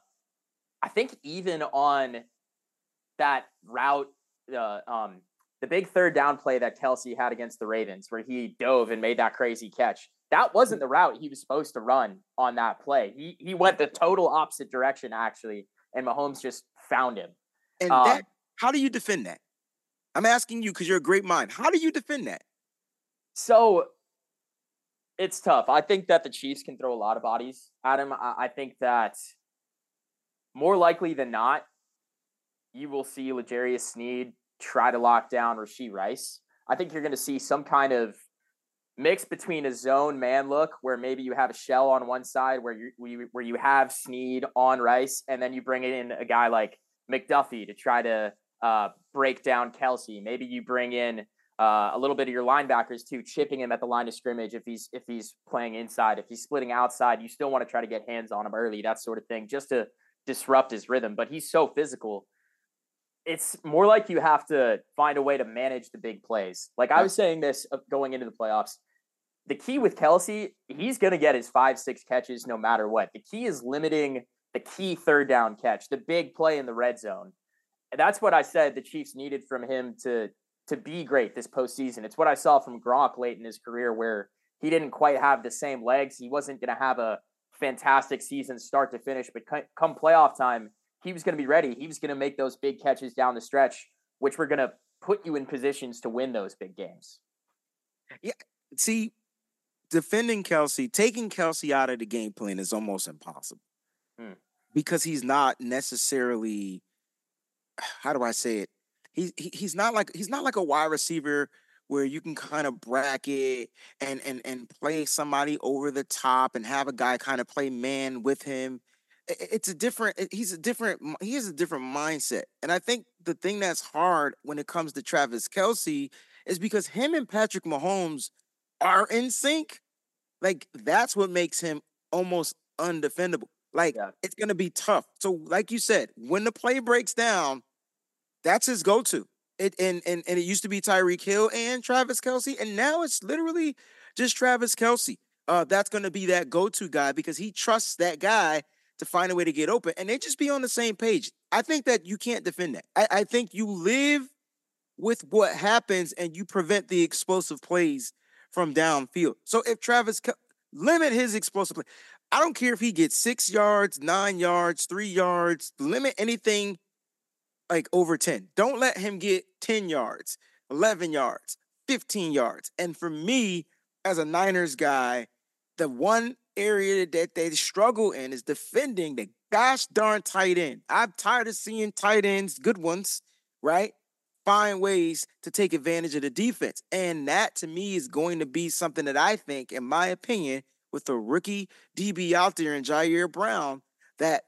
I think even on that route, uh, um, the big third down play that Kelce had against the Ravens, where he dove and made that crazy catch. That wasn't the route he was supposed to run on that play. He he went the total opposite direction actually, and Mahomes just found him. And um, that, how do you defend that? I'm asking you because you're a great mind. How do you defend that? So it's tough. I think that the Chiefs can throw a lot of bodies at him. I, I think that more likely than not, you will see L'Jarius Sneed try to lock down Rashee Rice. I think you're going to see some kind of mix between a zone man look where maybe you have a shell on one side where you where you have Sneed on Rice, and then you bring in a guy like McDuffie to try to uh, break down Kelce. Maybe you bring in uh, a little bit of your linebackers too, chipping him at the line of scrimmage if he's if he's playing inside. If he's splitting outside, you still want to try to get hands on him early, that sort of thing, just to disrupt his rhythm. But he's so physical. It's more like you have to find a way to manage the big plays. Like I was saying this uh, going into the playoffs. The key with Kelce, he's going to get his five, six catches no matter what. The key is limiting the key third down catch, the big play in the red zone. And that's what I said the Chiefs needed from him to to be great this postseason. It's what I saw from Gronk late in his career where he didn't quite have the same legs. He wasn't going to have a fantastic season start to finish, but come playoff time, he was going to be ready. He was going to make those big catches down the stretch, which were going to put you in positions to win those big games. Yeah. See, defending Kelce, taking Kelce out of the game plan is almost impossible hmm. because he's not necessarily, how do I say it? He, he he's not like he's not like a wide receiver where you can kind of bracket and and and play somebody over the top and have a guy kind of play man with him. It's a different. He's a different. He has a different mindset, and I think the thing that's hard when it comes to Travis Kelce is because him and Patrick Mahomes are in sync. Like that's what makes him almost undefendable. Like yeah. it's gonna be tough. So, like you said, when the play breaks down, that's his go-to. It and and, and it used to be Tyreek Hill and Travis Kelce and now it's literally just Travis Kelce Uh, that's going to be that go-to guy because he trusts that guy to find a way to get open, and they just be on the same page. I think that you can't defend that. I, I think you live with what happens, and you prevent the explosive plays from downfield. So if Travis limit his explosive play, I don't care if he gets six yards, nine yards, three yards. Limit anything like over 10. Don't let him get 10 yards, 11 yards, 15 yards. And for me, as a Niners guy, the one area that they struggle in is defending the gosh darn tight end. I'm tired of seeing tight ends, good ones, right? Find ways to take advantage of the defense. And that to me is going to be something that I think, in my opinion, with the rookie DB out there in Ji'Ayir Brown, that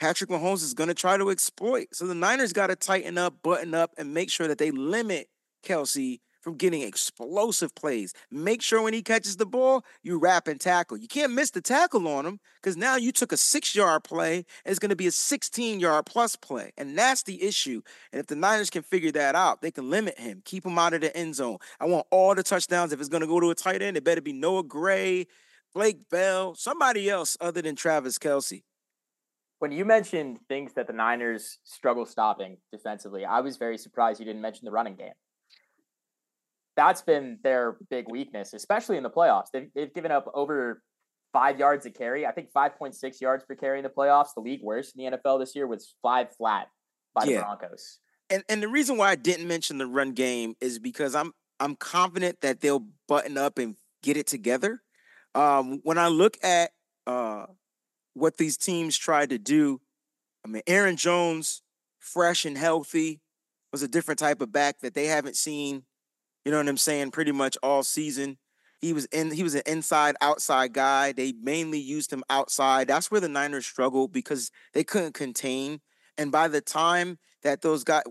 Patrick Mahomes is going to try to exploit. So the Niners got to tighten up, button up, and make sure that they limit Kelce from getting explosive plays. Make sure when he catches the ball, you wrap and tackle. You can't miss the tackle on him because now you took a six yard play and it's going to be a 16 yard plus play. And that's the issue. And if the Niners can figure that out, they can limit him, keep him out of the end zone. I want all the touchdowns. If it's going to go to a tight end, it better be Noah Gray, Blake Bell, somebody else other than Travis Kelce when you mentioned things that the Niners struggle stopping defensively, I was very surprised you didn't mention the running game. That's been their big weakness, especially in the playoffs. They've, they've given up over five yards a carry. I think 5.6 yards per carry in the playoffs. The league worst in the NFL this year was five flat by yeah. the Broncos. And and the reason why I didn't mention the run game is because I'm I'm confident that they'll button up and get it together. Um, when I look at uh, what these teams tried to do. I mean, Aaron Jones, fresh and healthy, was a different type of back that they haven't seen, you know what I'm saying, pretty much all season. He was in he was an inside outside guy. They mainly used him outside. That's where the Niners struggled because they couldn't contain. And by the time that those guys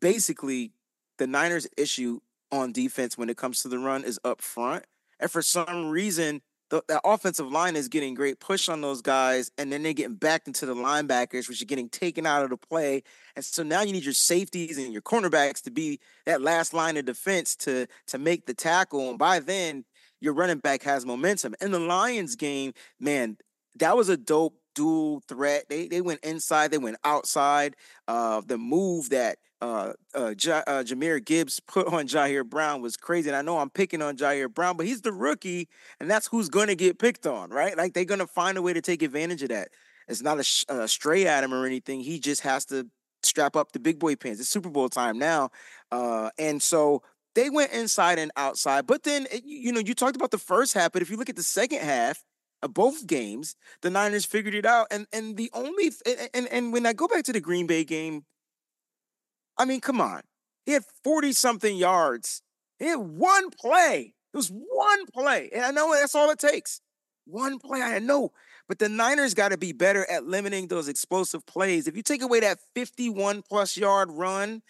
basically the Niners issue on defense when it comes to the run is up front. And for some reason, the, the, offensive line is getting great push on those guys, and then they're getting backed into the linebackers, which are getting taken out of the play. And so now you need your safeties and your cornerbacks to be that last line of defense to to make the tackle. And by then, your running back has momentum. In the Lions game, man, that was a dope dual threat. They they went inside, they went outside. Uh, the move that uh, uh, J- uh, Jahmyr Gibbs put on Ji'Ayir Brown was crazy. And I know I'm picking on Ji'Ayir Brown, but he's the rookie, and that's who's going to get picked on, right? Like they're going to find a way to take advantage of that. It's not a, sh- a stray at him or anything. He just has to strap up the big boy pants. It's Super Bowl time now, uh, and so they went inside and outside. But then eh, you know you talked about the first half, but if you look at the second half of both games, the Niners figured it out. And and the only and and when I go back to the Green Bay game I mean, come on. He had 40 something yards. He had one play. It was one play. And I know that's all it takes. One play. I know. But the Niners got to be better at limiting those explosive plays. If you take away that 51 plus yard run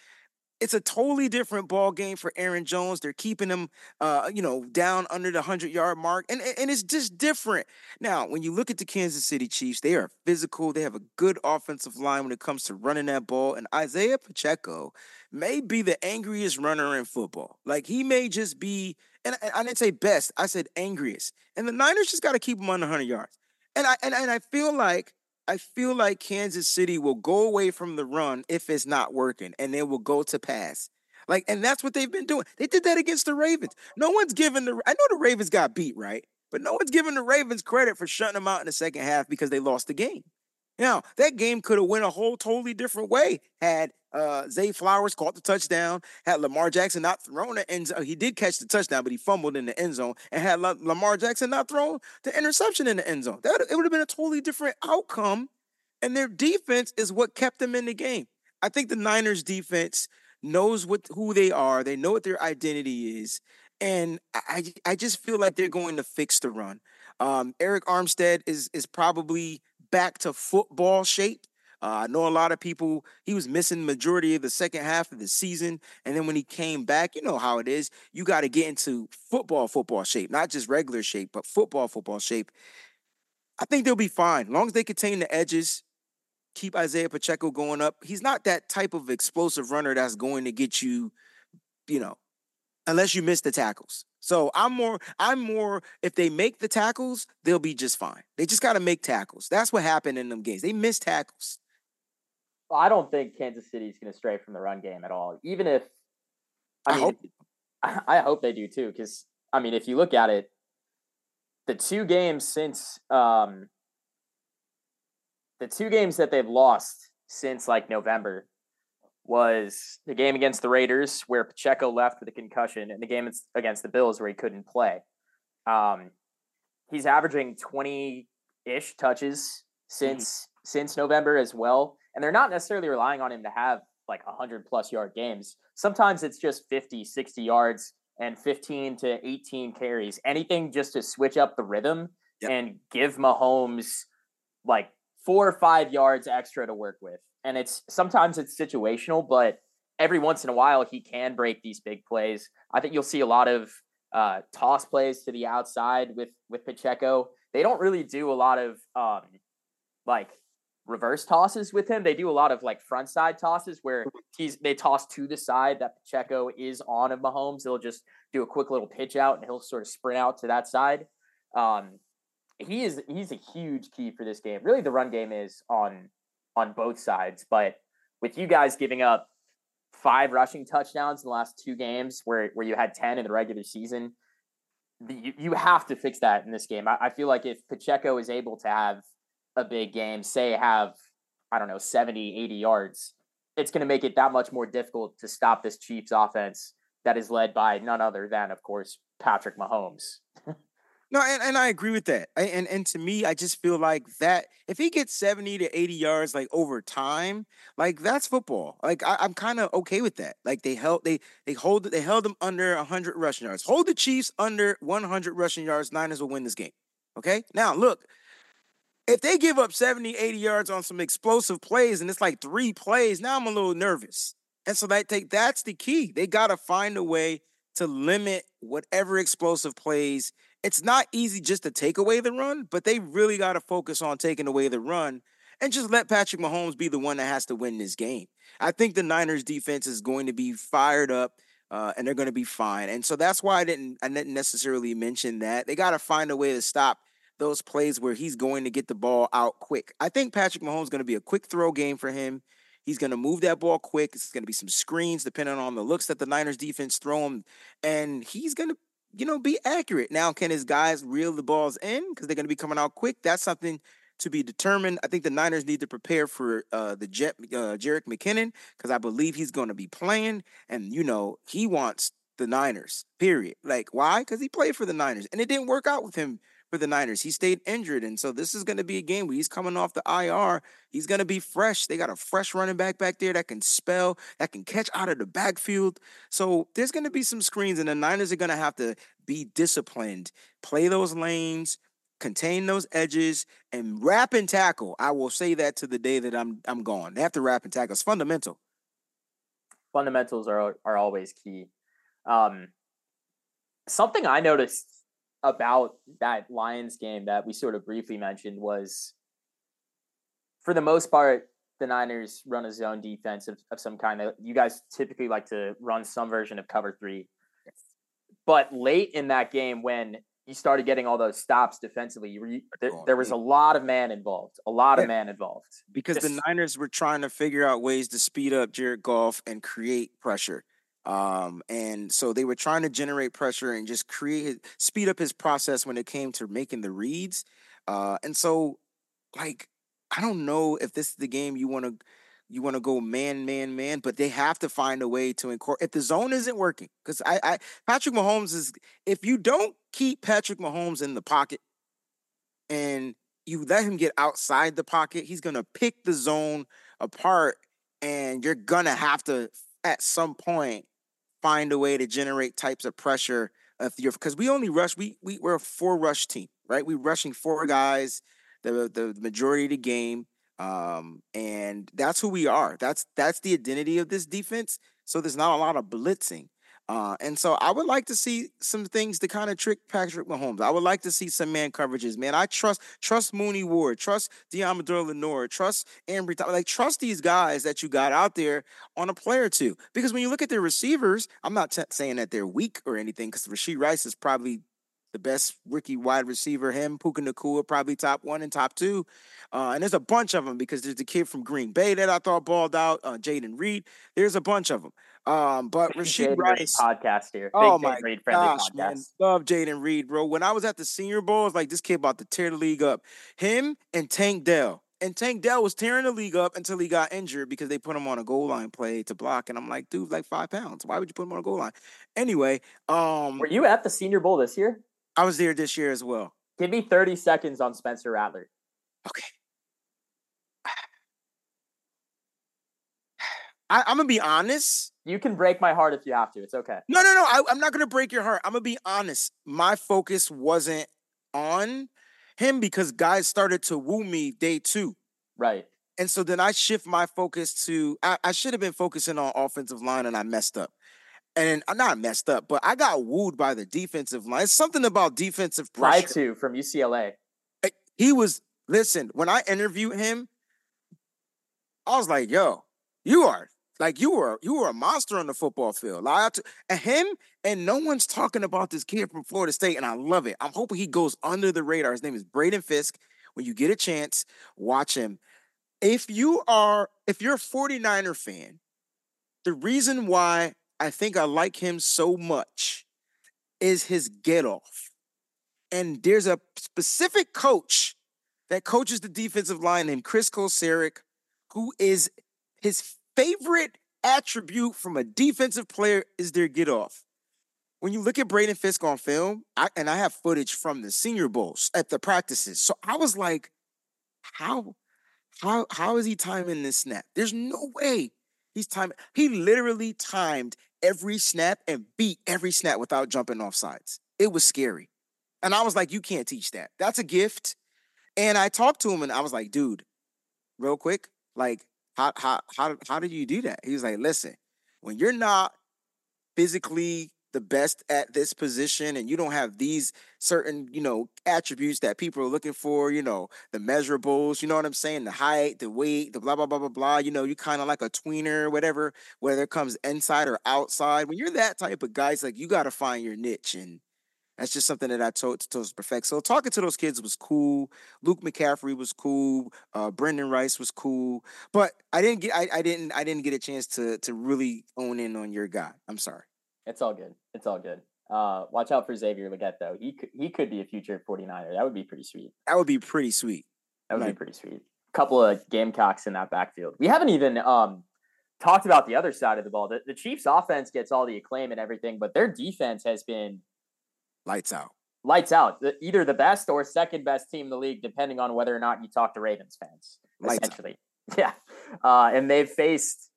it's a totally different ball game for Aaron Jones. They're keeping him, uh, you know, down under the hundred yard mark, and and it's just different. Now, when you look at the Kansas City Chiefs, they are physical. They have a good offensive line when it comes to running that ball, and Isaiah Pacheco may be the angriest runner in football. Like he may just be, and I, I didn't say best, I said angriest. And the Niners just got to keep him under hundred yards. And I and, and I feel like I feel like Kansas City will go away from the run if it's not working, and they will go to pass. Like, and that's what they've been doing. They did that against the Ravens. No one's giving the. I know the Ravens got beat, right? But no one's giving the Ravens credit for shutting them out in the second half because they lost the game. Now, that game could have went a whole totally different way had uh, Zay Flowers caught the touchdown, had Lamar Jackson not thrown the end zone. He did catch the touchdown, but he fumbled in the end zone, and had La- Lamar Jackson not thrown the interception in the end zone. That it would have been a totally different outcome. And their defense is what kept them in the game. I think the Niners defense knows what who they are. They know what their identity is. And I, I just feel like they're going to fix the run. Um, Arik Armstead is is probably back to football shape. Uh, I know a lot of people, he was missing majority of the second half of the season. And then when he came back, you know how it is. You got to get into football, football shape, not just regular shape, but football, football shape. I think they'll be fine. As long as they contain the edges, keep Isaiah Pacheco going up. He's not that type of explosive runner that's going to get you, you know, unless you miss the tackles. So I'm more, I'm more, if they make the tackles, they'll be just fine. They just got to make tackles. That's what happened in them games. They miss tackles. I don't think Kansas City is going to stray from the run game at all. Even if, I, I mean, hope. I, I hope they do too. Because, I mean, if you look at it, the two games since, um, the two games that they've lost since like November was the game against the Raiders where Pacheco left with a concussion, and the game against the Bills where he couldn't play. Um, he's averaging twenty ish touches since mm-hmm. since November as well, and they're not necessarily relying on him to have like 100 plus yard games. Sometimes it's just 50, 60 yards and 15 to 18 carries. Anything just to switch up the rhythm yep. and give Mahomes like four or five yards extra to work with and it's sometimes it's situational, but every once in a while he can break these big plays. I think you'll see a lot of uh, toss plays to the outside with with Pacheco. They don't really do a lot of um, like reverse tosses with him. They do a lot of like front side tosses where he's they toss to the side that Pacheco is on of Mahomes. They'll just do a quick little pitch out and he'll sort of sprint out to that side. Um, he is he's a huge key for this game. Really, the run game is on on both sides. But with you guys giving up five rushing touchdowns in the last two games, where where you had ten in the regular season, the, you, you have to fix that in this game. I, I feel like if Pacheco is able to have a big game, say have I don't know 70, 80 yards, it's going to make it that much more difficult to stop this Chiefs offense that is led by none other than, of course, Patrick Mahomes. No, and, and I agree with that. I, and and to me, I just feel like that if he gets 70 to 80 yards like over time, like that's football. Like I, am kind of okay with that. Like they held they they hold they held them under 100 rushing yards. Hold the Chiefs under 100 rushing yards, Niners will win this game. Okay? Now, look, if they give up 70, 80 yards on some explosive plays and it's like three plays, now I'm a little nervous. And so that take that's the key. They got to find a way to limit whatever explosive plays. It's not easy just to take away the run, but they really got to focus on taking away the run and just let Patrick Mahomes be the one that has to win this game. I think the Niners defense is going to be fired up. Uh, and they're going to be fine. And so that's why I didn't I didn't necessarily mention that. They got to find a way to stop those plays where he's going to get the ball out quick. I think Patrick Mahomes is going to be a quick throw game for him. He's going to move that ball quick. It's going to be some screens depending on the looks that the Niners defense throw him, and he's going to you know be accurate. Now, can his guys reel the balls in because they're going to be coming out quick? That's something to be determined. I think the Niners need to prepare for uh, the Jet uh, Jerick McKinnon because I believe he's going to be playing, and you know he wants the Niners. Period. Like why? Because he played for the Niners, and it didn't work out with him for the Niners. He stayed injured, and so this is going to be a game where he's coming off the IR. He's going to be fresh. They got a fresh running back back there that can spell, that can catch out of the backfield. So there's going to be some screens, and the Niners are going to have to be disciplined, play those lanes, contain those edges, and wrap and tackle. I will say that to the day that I'm I'm gone. They have to wrap and tackle. It's fundamental. Fundamentals are are always key. Um, something I noticed about that Lions game that we sort of briefly mentioned was, for the most part, the Niners run a zone defense of, of some kind. You guys typically like to run some version of cover three. But late in that game, when you started getting all those stops defensively, you, there, there, was a lot of man involved, a lot yeah. of man involved. Because Just, the Niners were trying to figure out ways to speed up Jared Goff and create pressure. Um, and so they were trying to generate pressure and just create speed up his process when it came to making the reads. Uh, and so like I don't know if this is the game you want to you want to go man, man, man, but they have to find a way to incorporate. If the zone isn't working, because I, I, Patrick Mahomes is, if you don't keep Patrick Mahomes in the pocket and you let him get outside the pocket, he's to pick the zone apart and you're to have to, at some point, find a way to generate types of pressure if you're because we only rush we, we we're a four rush team right? We're rushing four guys the the majority of the game um and that's who we are. That's that's the identity of this defense so there's not a lot of blitzing uh, and so I would like to see some things to kind of trick Patrick Mahomes. I would like to see some man coverages, man. I trust trust Mooney Ward, trust Deommodore Lenoir, trust Ambry, like trust these guys that you got out there on a player two. Because when you look at their receivers, I'm not t- saying that they're weak or anything. Because Rashee Rice is probably the best rookie wide receiver. Him, Puka Nacua, probably top one and top two. Uh, and there's a bunch of them because there's the kid from Green Bay that I thought balled out, uh, Jayden Reed. There's a bunch of them. Um, but Rashee Rice podcast here. Big oh my Reed gosh, podcast. man, love Jayden Reed, bro. When I was at the Senior Bowl, I was like, this kid about to tear the league up. Him and Tank Dell. And Tank Dell was tearing the league up until he got injured because they put him on a goal line play to block. And I'm like, dude, like five pounds. Why would you put him on a goal line? Anyway, um, were you at the Senior Bowl this year? I was there this year as well. Give me 30 seconds on Spencer Rattler. Okay. I, am gonna be honest. You can break my heart if you have to. It's okay. No, no, no. I, I'm not gonna break your heart. I'm gonna be honest. My focus wasn't on him because guys started to woo me day two. Right. And so then I shift my focus to I, I should have been focusing on offensive line and I messed up. And I'm not messed up, but I got wooed by the defensive line. It's something about defensive pressure. Too from UCLA. Eh, he was listen, when I interviewed him, I was like, yo, you are like you were you were a monster on the football field. Like, and him and no one's talking about this kid from Florida State, and I love it. I'm hoping he goes under the radar. His name is Braden Fiske. When you get a chance, watch him. If you are if you're a 49er fan, the reason why I think I like him so much is his get off. And there's a specific coach that coaches the defensive line named Chris Kocurek, who is his favorite attribute from a defensive player is their get off. When you look at Braden Fiske on film, I, and I have footage from the Senior Bowls at the practices, so I was like, how, how, how is he timing this snap? There's no way he's timing. He literally timed every snap and beat every snap without jumping off sides. It was scary, and I was like, you can't teach that. That's a gift. And I talked to him, and I was like, dude, real quick, like how how how how did you do that? He was like, listen, when you're not physically the best at this position and you don't have these certain, you know, attributes that people are looking for, you know, the measurables, you know what I'm saying? The height, the weight, the blah, blah, blah, blah, blah. You know, you kind of like a tweener, whatever, whether it comes inside or outside. When you're that type of guy, it's like you got to find your niche. And that's just something that I told to perfect. So talking to those kids was cool. Luke McCaffrey was cool. Uh, Brenden Rice was cool. But I didn't get I, I didn't I didn't get a chance to to really own in on your guy. I'm sorry. It's all good. It's all good. Uh, watch out for Xavier Legette though. He could he could be a future 49er. That would be pretty sweet. That would be pretty sweet. That would like, be pretty sweet. A couple of Gamecocks in that backfield. We haven't even um talked about the other side of the ball. The, the Chiefs offense gets all the acclaim and everything, but their defense has been lights out. Lights out. The, either the best or second best team in the league, depending on whether or not you talk to Ravens fans. Lights essentially. Out. Yeah. Uh, and they've faced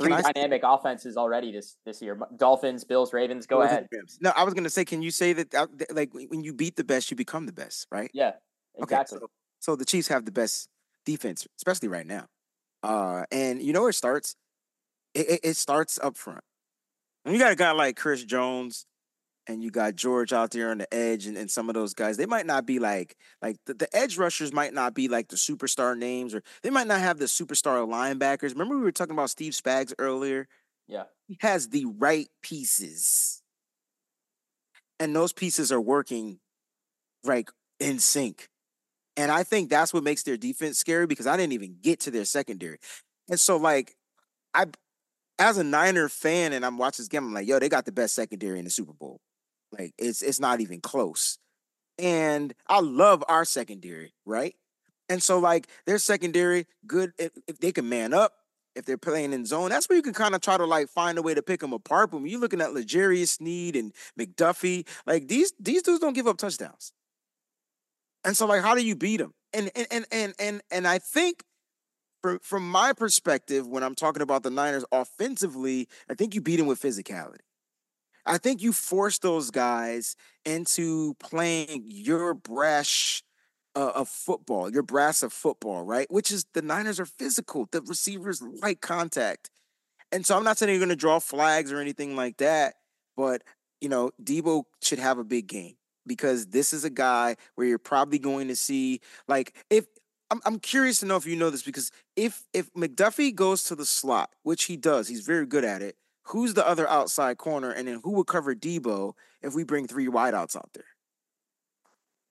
three dynamic offenses already this this year. Dolphins, Bills, Ravens. Go ahead. No, I was going to say, can you say that uh, like when you beat the best, you become the best, right? Yeah, exactly. Okay, so, so the Chiefs have the best defense, especially right now. Uh, and you know where it starts? It, it, it starts up front. When you got a guy like Chris Jones, and you got George out there on the edge and, and some of those guys, they might not be like like the, the edge rushers might not be like the superstar names or they might not have the superstar linebackers. Remember we were talking about Steve Spags earlier? Yeah. He has the right pieces. And those pieces are working like in sync. And I think that's what makes their defense scary because I didn't even get to their secondary. And so like I as a Niner fan and I'm watching this game, I'm like, yo, they got the best secondary in the Super Bowl. Like it's it's not even close. And I love our secondary, right? And so like their secondary, good if, if they can man up, if they're playing in zone, that's where you can kind of try to like find a way to pick them apart. But when you're looking at L'Jarius Sneed and McDuffie, like these these dudes don't give up touchdowns. And so like how do you beat them? And and and and and, and I think from from my perspective, when I'm talking about the Niners offensively, I think you beat them with physicality. I think you force those guys into playing your brash uh, of football, your brass of football, right? Which is the Niners are physical. The receivers like contact. And so I'm not saying you're going to draw flags or anything like that, but you know, Deebo should have a big game because this is a guy where you're probably going to see like if I'm, I'm curious to know if you know this because if if McDuffie goes to the slot, which he does, he's very good at it who's the other outside corner, and then who would cover Deebo if we bring three wideouts out there?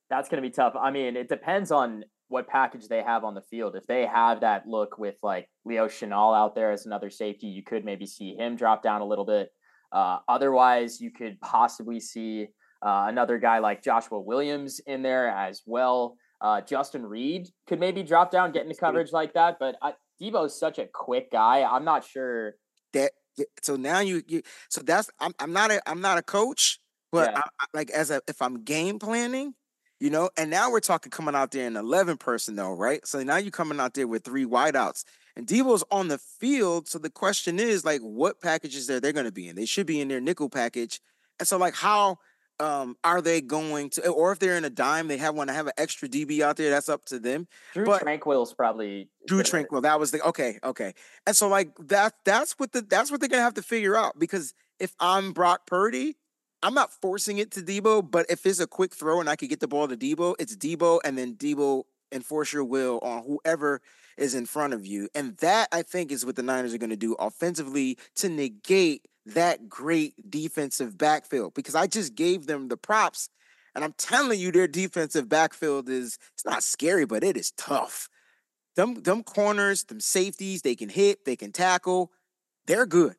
That's going to be tough. I mean, it depends on what package they have on the field. If they have that look with like Leo Chenal out there as another safety, you could maybe see him drop down a little bit. Uh, otherwise, you could possibly see uh, another guy like Joshua Williams in there as well. Uh, Justin Reed could maybe drop down, get into coverage like that. But I, Deebo's such a quick guy. I'm not sure that so now you you so that's I'm I'm not a I'm not a coach, but yeah. I, like as a if I'm game planning, you know, and now we're talking coming out there in eleven personnel, right? So now you're coming out there with three wideouts, and Deebo's on the field. So the question is like, what packages are they going to be in? They should be in their nickel package, and so like how um, are they going to, or if they're in a dime, they have one. I have an extra DB out there. That's up to them. Drew but Tranquill's probably Drew Tranquill. That was the okay, okay. And so like that, that's what the that's what they're gonna have to figure out because if I'm Brock Purdy, I'm not forcing it to Deebo, but if it's a quick throw and I could get the ball to Deebo, it's Deebo and then Deebo enforce your will on whoever is in front of you. And that I think is what the Niners are going to do offensively to negate that great defensive backfield because I just gave them the props. And I'm telling you, their defensive backfield is it's not scary, but it is tough. Them, them corners, them safeties, they can hit, they can tackle. They're good.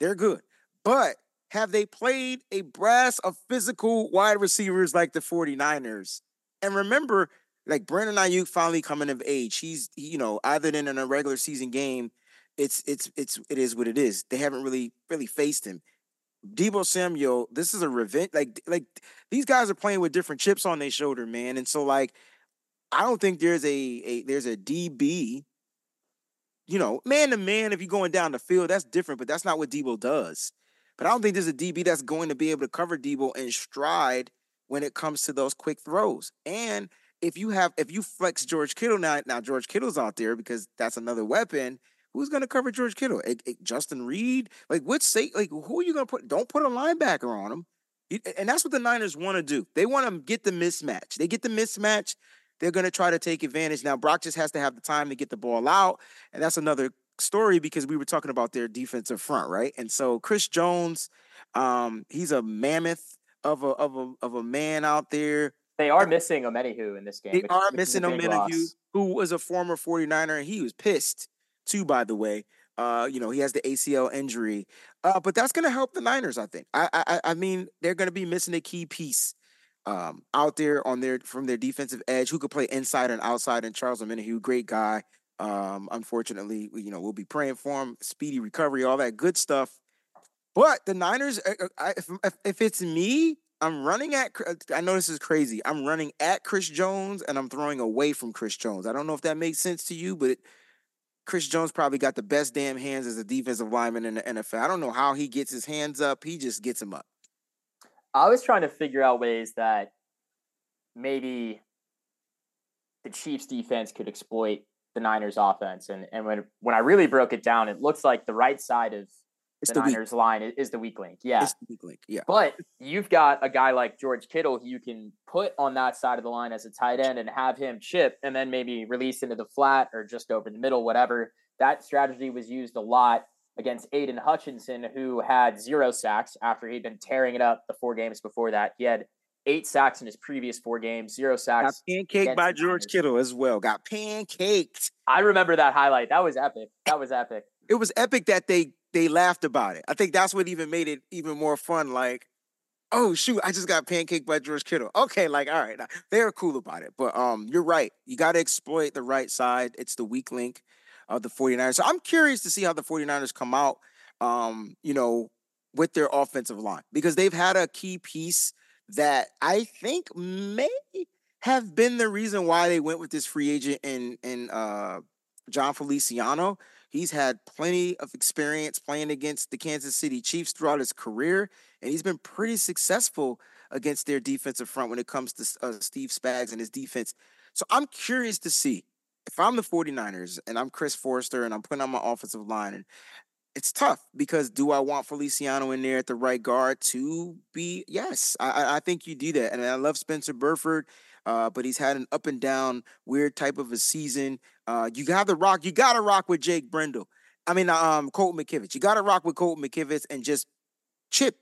They're good. But have they played a brass of physical wide receivers like the 49ers? And remember, like Brandon Aiyuk finally coming of age. He's, you know, either in a regular season game it's it's it's it is what it is. They haven't really really faced him. Deebo Samuel, this is a revenge. Like like these guys are playing with different chips on their shoulder, man. And so like, I don't think there's a, a there's a DB. You know, man to man, if you're going down the field, that's different. But that's not what Deebo does. But I don't think there's a DB that's going to be able to cover Deebo in stride when it comes to those quick throws. And if you have if you flex George Kittle now, now George Kittle's out there because that's another weapon Who's going to cover George Kittle? Justin Reed? Like, what's say? Like, who are you going to put? Don't put a linebacker on him. And that's what the Niners want to do. They want to get the mismatch. They get the mismatch. They're going to try to take advantage. Now, Brock just has to have the time to get the ball out. And that's another story because we were talking about their defensive front, right? And so Chris Jones, um, he's a mammoth of a of a of a man out there. They are missing Omenihu in this game. They are missing Omenihu, who was a former 49er, and he was pissed too, by the way. Uh, you know, he has the ACL injury. Uh, but that's gonna help the Niners, I think. I I I mean, they're gonna be missing a key piece um, out there on their from their defensive edge who could play inside and outside. And Charles Omenihu, great guy. Um, unfortunately, you know, we'll be praying for him, speedy recovery, all that good stuff. But the Niners, uh, uh, if, if it's me, I'm running at. Uh, I know this is crazy. I'm running at Chris Jones and I'm throwing away from Chris Jones. I don't know if that makes sense to you, but Chris Jones probably got the best damn hands as a defensive lineman in the NFL. I don't know how he gets his hands up. He just gets them up. I was trying to figure out ways that maybe the Chiefs defense could exploit the Niners offense. And and when when I really broke it down, it looks like the right side of it's the, the Niners weak. line is the weak link. Yeah. It's the weak link. Yeah. But you've got a guy like George Kittle who you can put on that side of the line as a tight end and have him chip and then maybe release into the flat or just over the middle, whatever. That strategy was used a lot against Aidan Hutchinson, who had zero sacks after he'd been tearing it up the four games before that. He had eight sacks in his previous four games, zero sacks. Got pancaked by George Niners. Kittle as well. Got pancaked. I remember that highlight. That was epic. That was epic. It was epic that they they laughed about it. I think that's what even made it even more fun. Like, oh shoot, I just got pancaked by George Kittle. Okay, like all right, they're cool about it. But um, you're right. You got to exploit the right side. It's the weak link of the 49ers. So I'm curious to see how the 49ers come out. Um, you know, with their offensive line because they've had a key piece that I think may have been the reason why they went with this free agent in in uh, Jon Feliciano. He's had plenty of experience playing against the Kansas City Chiefs throughout his career, and he's been pretty successful against their defensive front when it comes to uh, Steve Spags and his defense. So I'm curious to see if I'm the 49ers and I'm Chris Foerster and I'm putting on my offensive line and it's tough because do I want Feliciano in there at the right guard to be? Yes, I, I think you do that. And I love Spencer Burford, uh, but he's had an up and down, weird type of a season. Uh, you got to rock. You got to rock with Jake Brendel. I mean, um, Colton McKivitz. You got to rock with Colton McKivitz and just chip,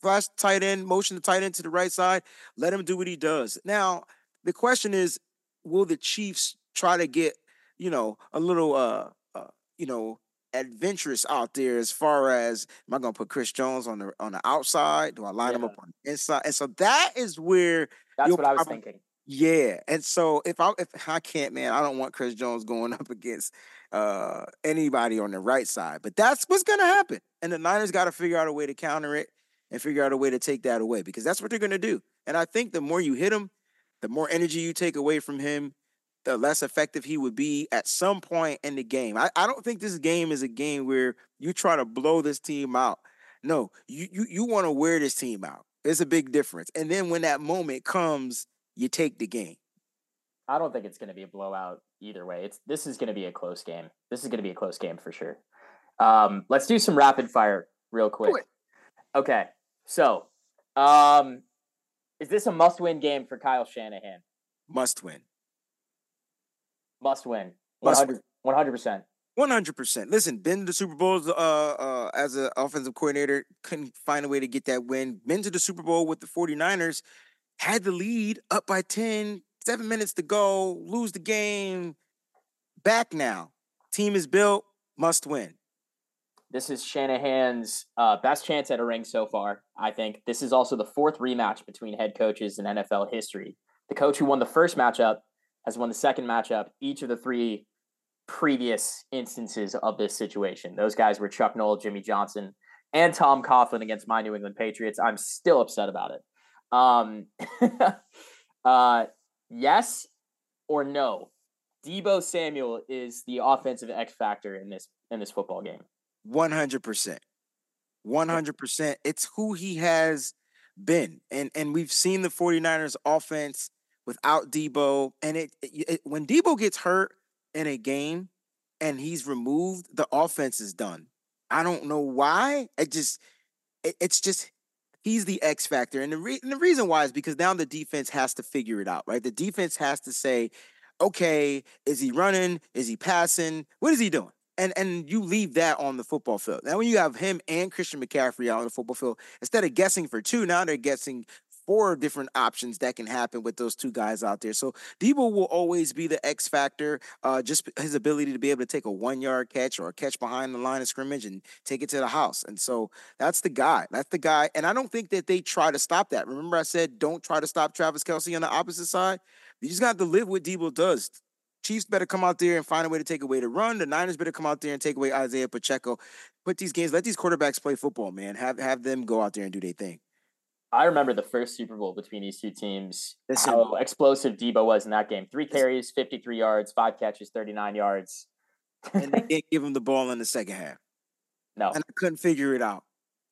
flash tight end, motion the tight end to the right side. Let him do what he does. Now, the question is, will the Chiefs try to get, you know, a little, uh, uh you know, adventurous out there as far as am I going to put Chris Jones on the on the outside? Do I line yeah. him up on the inside? And so that is where that's what I was thinking. Yeah, and so if I if I can't, man, I don't want Chris Jones going up against uh anybody on the right side. But that's what's gonna happen, and the Niners got to figure out a way to counter it and figure out a way to take that away because that's what they're gonna do. And I think the more you hit him, the more energy you take away from him, the less effective he would be at some point in the game. I, I don't think this game is a game where you try to blow this team out. No, you you you want to wear this team out. It's a big difference. And then when that moment comes, you take the game. I don't think it's going to be a blowout either way. It's this is going to be a close game. This is going to be a close game for sure. Um, let's do some rapid fire real quick. Okay, so um, is this a must-win game for Kyle Shanahan? Must win. Must win. 100 percent. One hundred percent. Listen, been to the Super Bowls uh, uh, as an offensive coordinator, couldn't find a way to get that win. Been to the Super Bowl with the 49ers, had the lead up by 10, seven minutes to go, lose the game. Back now. Team is built, must win. This is Shanahan's uh, best chance at a ring so far. I think this is also the fourth rematch between head coaches in NFL history. The coach who won the first matchup has won the second matchup each of the three previous instances of this situation. Those guys were Chuck Noll, Jimmy Johnson, and Tom Coughlin against my New England Patriots. I'm still upset about it. Um, uh, yes or no? Deebo Samuel is the offensive X factor in this in this football game. One hundred percent, one hundred percent. It's who he has been, and and we've seen the 49ers offense without Deebo, And it, it, it, when Deebo gets hurt in a game, and he's removed, the offense is done. I don't know why. It just, it, it's just he's the X factor, and the re- and the reason why is because now the defense has to figure it out, right? The defense has to say, okay, is he running? Is he passing? What is he doing? And and you leave that on the football field. Now, when you have him and Christian McCaffrey out on the football field, instead of guessing for two, now they're guessing four different options that can happen with those two guys out there. So Deebo will always be the X factor. Uh, just his ability to be able to take a one yard catch or a catch behind the line of scrimmage and take it to the house. And so that's the guy. That's the guy. And I don't think that they try to stop that. Remember, I said don't try to stop Travis Kelce on the opposite side. You just got to live what Deebo does. Chiefs better come out there and find a way to take away the run. The Niners better come out there and take away Isaiah Pacheco. Put these games, let these quarterbacks play football, man. Have have them go out there and do their thing. I remember the first Super Bowl between these two teams. Listen, how explosive Deebo was in that game. Three carries, 53 yards, five catches, 39 yards. and they didn't give him the ball in the second half. No. And I couldn't figure it out.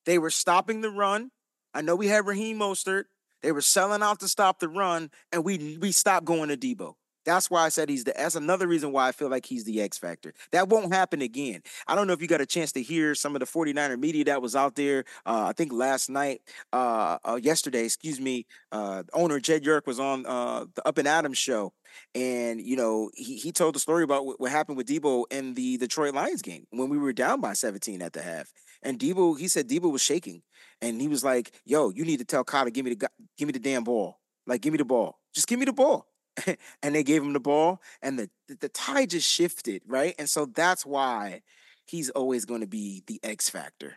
They were stopping the run. I know we had Raheem Mostert. They were selling out to stop the run, and we we stopped going to Deebo. That's why I said he's the. That's another reason why I feel like he's the X factor. That won't happen again. I don't know if you got a chance to hear some of the 49er media that was out there. Uh, I think last night, uh, uh, yesterday, excuse me, uh, owner Jed York was on uh, the Up and Adams show, and you know he he told the story about what, what happened with Deebo in the Detroit Lions game when we were down by 17 at the half. And Deebo, he said Deebo was shaking, and he was like, "Yo, you need to tell Kyle give me the give me the damn ball. Like, give me the ball. Just give me the ball." and they gave him the ball, and the the tie just shifted, right? And so that's why he's always going to be the X factor.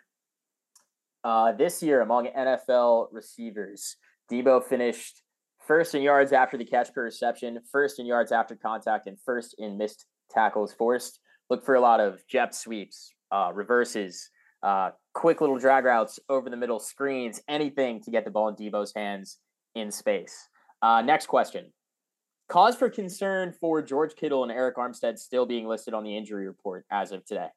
Uh, this year, among NFL receivers, Deebo finished first in yards after the catch per reception, first in yards after contact, and first in missed tackles forced. Look for a lot of jet sweeps, uh, reverses, uh, quick little drag routes over the middle, screens, anything to get the ball in Deebo's hands in space. Uh, next question Cause for concern for George Kittle and Arik Armstead still being listed on the injury report as of today.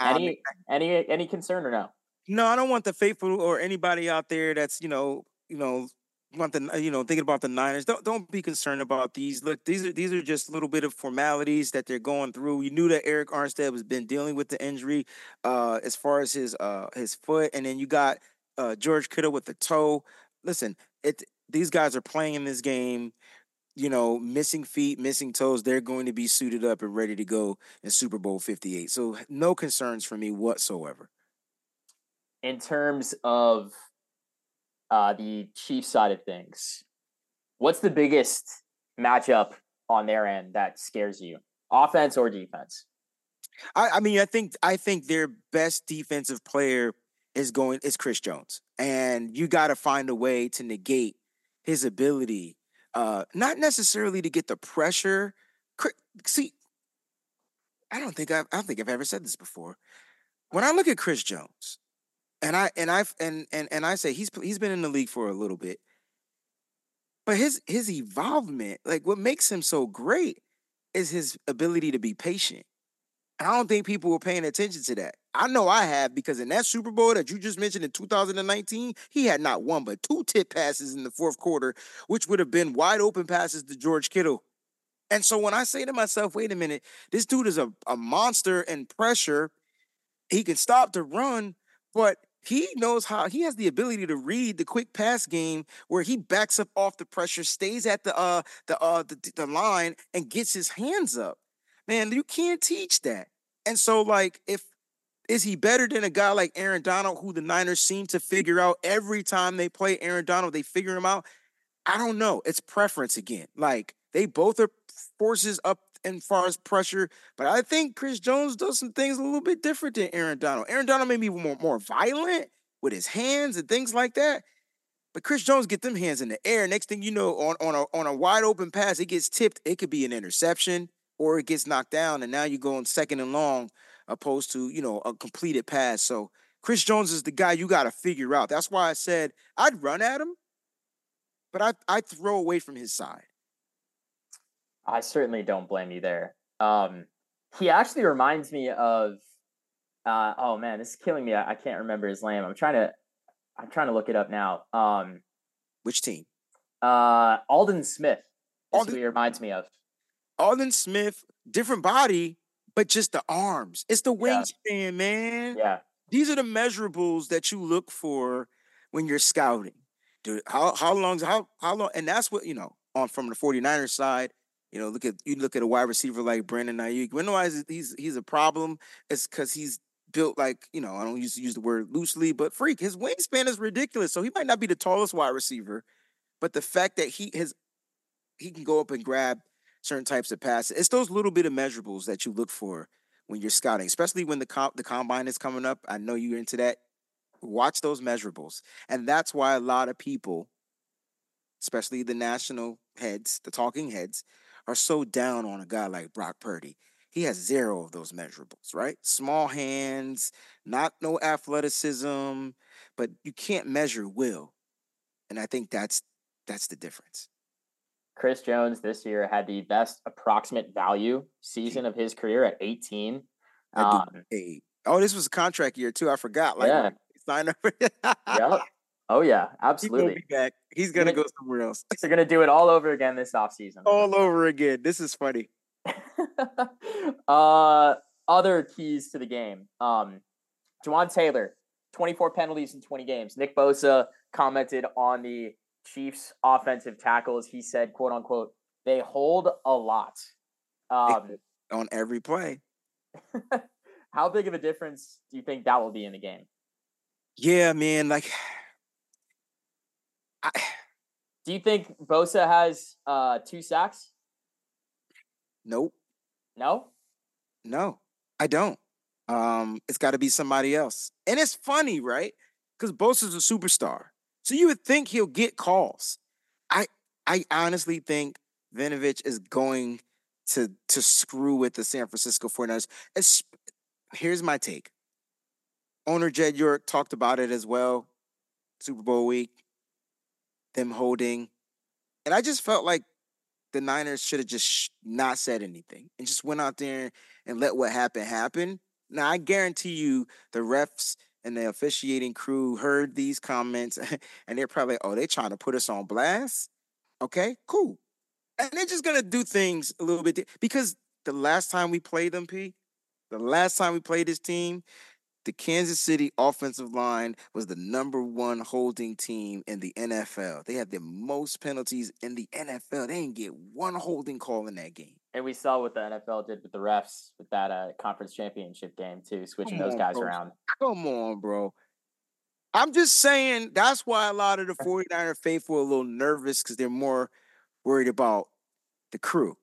Any um, any any concern or no? No, I don't want the faithful or anybody out there that's you know you know want the you know thinking about the Niners. Don't don't be concerned about these. Look, these are these are just a little bit of formalities that they're going through. You knew that Arik Armstead has been dealing with the injury, uh, as far as his uh his foot, and then you got uh George Kittle with the toe. Listen, it these guys are playing in this game you know, missing feet, missing toes, they're going to be suited up and ready to go in Super Bowl 58. So no concerns for me whatsoever. In terms of uh, the Chiefs side of things, what's the biggest matchup on their end that scares you, offense or defense? I, I mean, I think I think their best defensive player is going is Chris Jones, and you got to find a way to negate his ability uh, not necessarily to get the pressure. See, I don't think I've, I don't think I've ever said this before. When I look at Chris Jones, and I and I and and and I say he's he's been in the league for a little bit, but his his evolvement, like what makes him so great, is his ability to be patient. I don't think people were paying attention to that. I know I have because in that Super Bowl that you just mentioned in 2019, he had not one but two tip passes in the fourth quarter, which would have been wide open passes to George Kittle. And so when I say to myself, wait a minute, this dude is a, a monster in pressure. He can stop the run, but he knows how he has the ability to read the quick pass game where he backs up off the pressure, stays at the uh the uh the, the line and gets his hands up. Man, you can't teach that. And so, like, if is he better than a guy like Aaron Donald, who the Niners seem to figure out every time they play Aaron Donald, they figure him out? I don't know. It's preference again. Like they both are forces up as far as pressure, but I think Chris Jones does some things a little bit different than Aaron Donald. Aaron Donald may be more, more violent with his hands and things like that. But Chris Jones get them hands in the air. Next thing you know, on, on a on a wide open pass, it gets tipped. It could be an interception or it gets knocked down, and now you're going second and long opposed to you know a completed pass. So Chris Jones is the guy you got to figure out. That's why I said I'd run at him, but I I throw away from his side. I certainly don't blame you there. Um, he actually reminds me of. Uh, oh man, this is killing me. I, I, can't remember his name. I'm trying to. I'm trying to look it up now. Um, which team? Uh, Aldon Smith. Aldon, he reminds me of. Aldon Smith, different body, but just the arms. It's the wingspan, yeah. man. Yeah. These are the measurables that you look for when you're scouting. Dude, how how long how how long and that's what, you know, on from the 49ers side, you know, look at you look at a wide receiver like Brandon Aiyuk. When why is he's he's a problem? It's because he's built like you know I don't use use the word loosely, but freak his wingspan is ridiculous. So he might not be the tallest wide receiver, but the fact that he has he can go up and grab certain types of passes. It's those little bit of measurables that you look for when you're scouting, especially when the comp, the combine is coming up. I know you're into that. Watch those measurables, and that's why a lot of people, especially the national heads, the talking heads, are so down on a guy like Brock Purdy. He has zero of those measurables, right? Small hands, not no athleticism, but you can't measure will. And I think that's that's the difference. Chris Jones this year had the best approximate value season of his career at 18. Um, oh, this was a contract year too. I forgot. Like, yeah. sign up. yep. Oh yeah, absolutely. He's gonna, He's gonna go somewhere else. They're gonna do it all over again this offseason. All over again. This is funny. uh, other keys to the game. Um, Jawaan Taylor, 24 penalties in 20 games. Nick Bosa commented on the Chiefs offensive tackles, he said, quote unquote, they hold a lot. Um, on every play. how big of a difference do you think that will be in the game? Yeah, man. Like, I... do you think Bosa has uh, two sacks? Nope. No. No, I don't. Um, it's got to be somebody else, and it's funny, right? Because Bosa's a superstar. So you would think he'll get calls. I I honestly think Vinovich is going to to screw with the San Francisco 49ers. It's, here's my take. Owner Jed York talked about it as well. Super Bowl week, them holding. And I just felt like the Niners should have just not said anything and just went out there and let what happened happen. Now, I guarantee you the refs and the officiating crew heard these comments and they're probably, oh, they're trying to put us on blast. Okay, cool. And they're just gonna do things a little bit because the last time we played them, P, the last time we played this team, the Kansas City offensive line was the number one holding team in the NFL. They had the most penalties in the NFL. They didn't get one holding call in that game. And we saw what the NFL did with the refs with that uh, conference championship game too, switching Come those on, guys bro. around. Come on, bro. I'm just saying that's why a lot of the 49er faithful are a little nervous because they're more worried about the crew.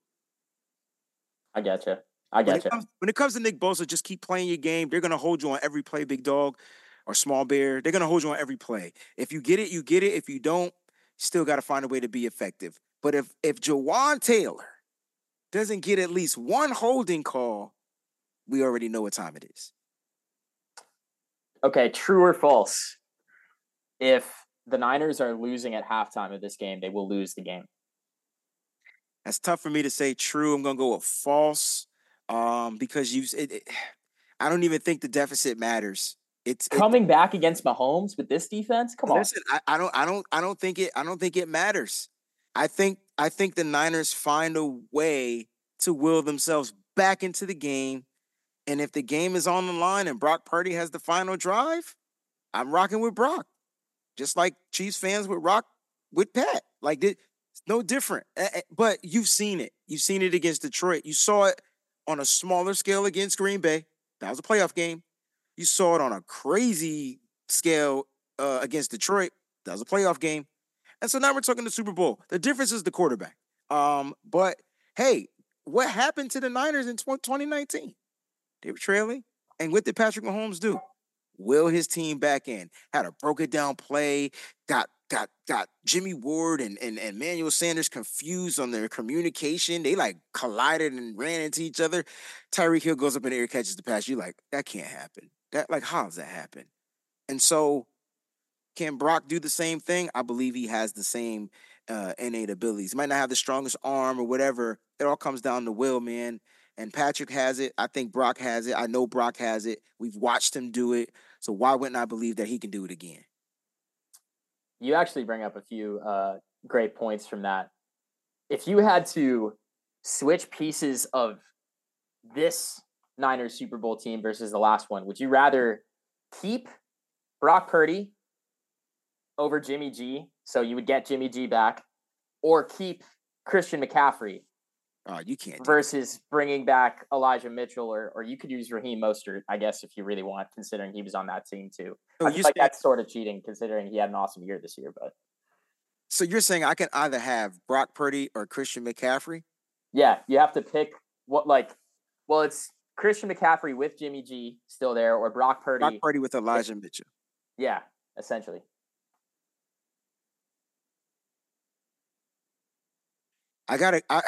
I gotcha. I get you. Comes, when it comes to Nick Bosa, just keep playing your game. They're gonna hold you on every play, big dog or small bear. They're gonna hold you on every play. If you get it, you get it. If you don't, still got to find a way to be effective. But if if Jawaan Taylor doesn't get at least one holding call, we already know what time it is. Okay, true or false? If the Niners are losing at halftime of this game, they will lose the game. That's tough for me to say true. I'm gonna go with false um, because you. It, it, I don't even think the deficit matters. It's coming it, back against Mahomes with this defense. Come listen, on. I, I don't. I don't. I don't think it. I don't think it matters. I think. I think the Niners find a way to will themselves back into the game, and if the game is on the line and Brock Purdy has the final drive, I'm rocking with Brock, just like Chiefs fans would rock with Pat. Like it's no different. But you've seen it. You've seen it against Detroit. You saw it on a smaller scale against Green Bay. That was a playoff game. You saw it on a crazy scale uh, against Detroit. That was a playoff game. And so now we're talking the Super Bowl. The difference is the quarterback. Um, but hey, what happened to the Niners in 2019? They were trailing. And what did Patrick Mahomes do? Will his team back in. Had a broken down play, got got got Jimmy Ward and, and, and Manuel Sanders confused on their communication. They like collided and ran into each other. Tyreek Hill goes up in the air, catches the pass. You're like, that can't happen. That like, how does that happen? And so can Brock do the same thing? I believe he has the same uh, innate abilities. He might not have the strongest arm or whatever. It all comes down to will, man. And Patrick has it. I think Brock has it. I know Brock has it. We've watched him do it. So why wouldn't I believe that he can do it again? You actually bring up a few uh, great points from that. If you had to switch pieces of this Niners Super Bowl team versus the last one, would you rather keep Brock Purdy over Jimmy G, so you would get Jimmy G back, or keep Christian McCaffrey Oh, you can't. Versus bringing back Elijah Mitchell, or or you could use Raheem Mostert, I guess, if you really want, considering he was on that team too. So I feel like that's sort of cheating, considering he had an awesome year this year. But so you're saying I can either have Brock Purdy or Christian McCaffrey? Yeah, you have to pick what like. Well, it's Christian McCaffrey with Jimmy G still there, or Brock Purdy. Brock Purdy with Elijah Mitchell. Yeah, essentially. I gotta. I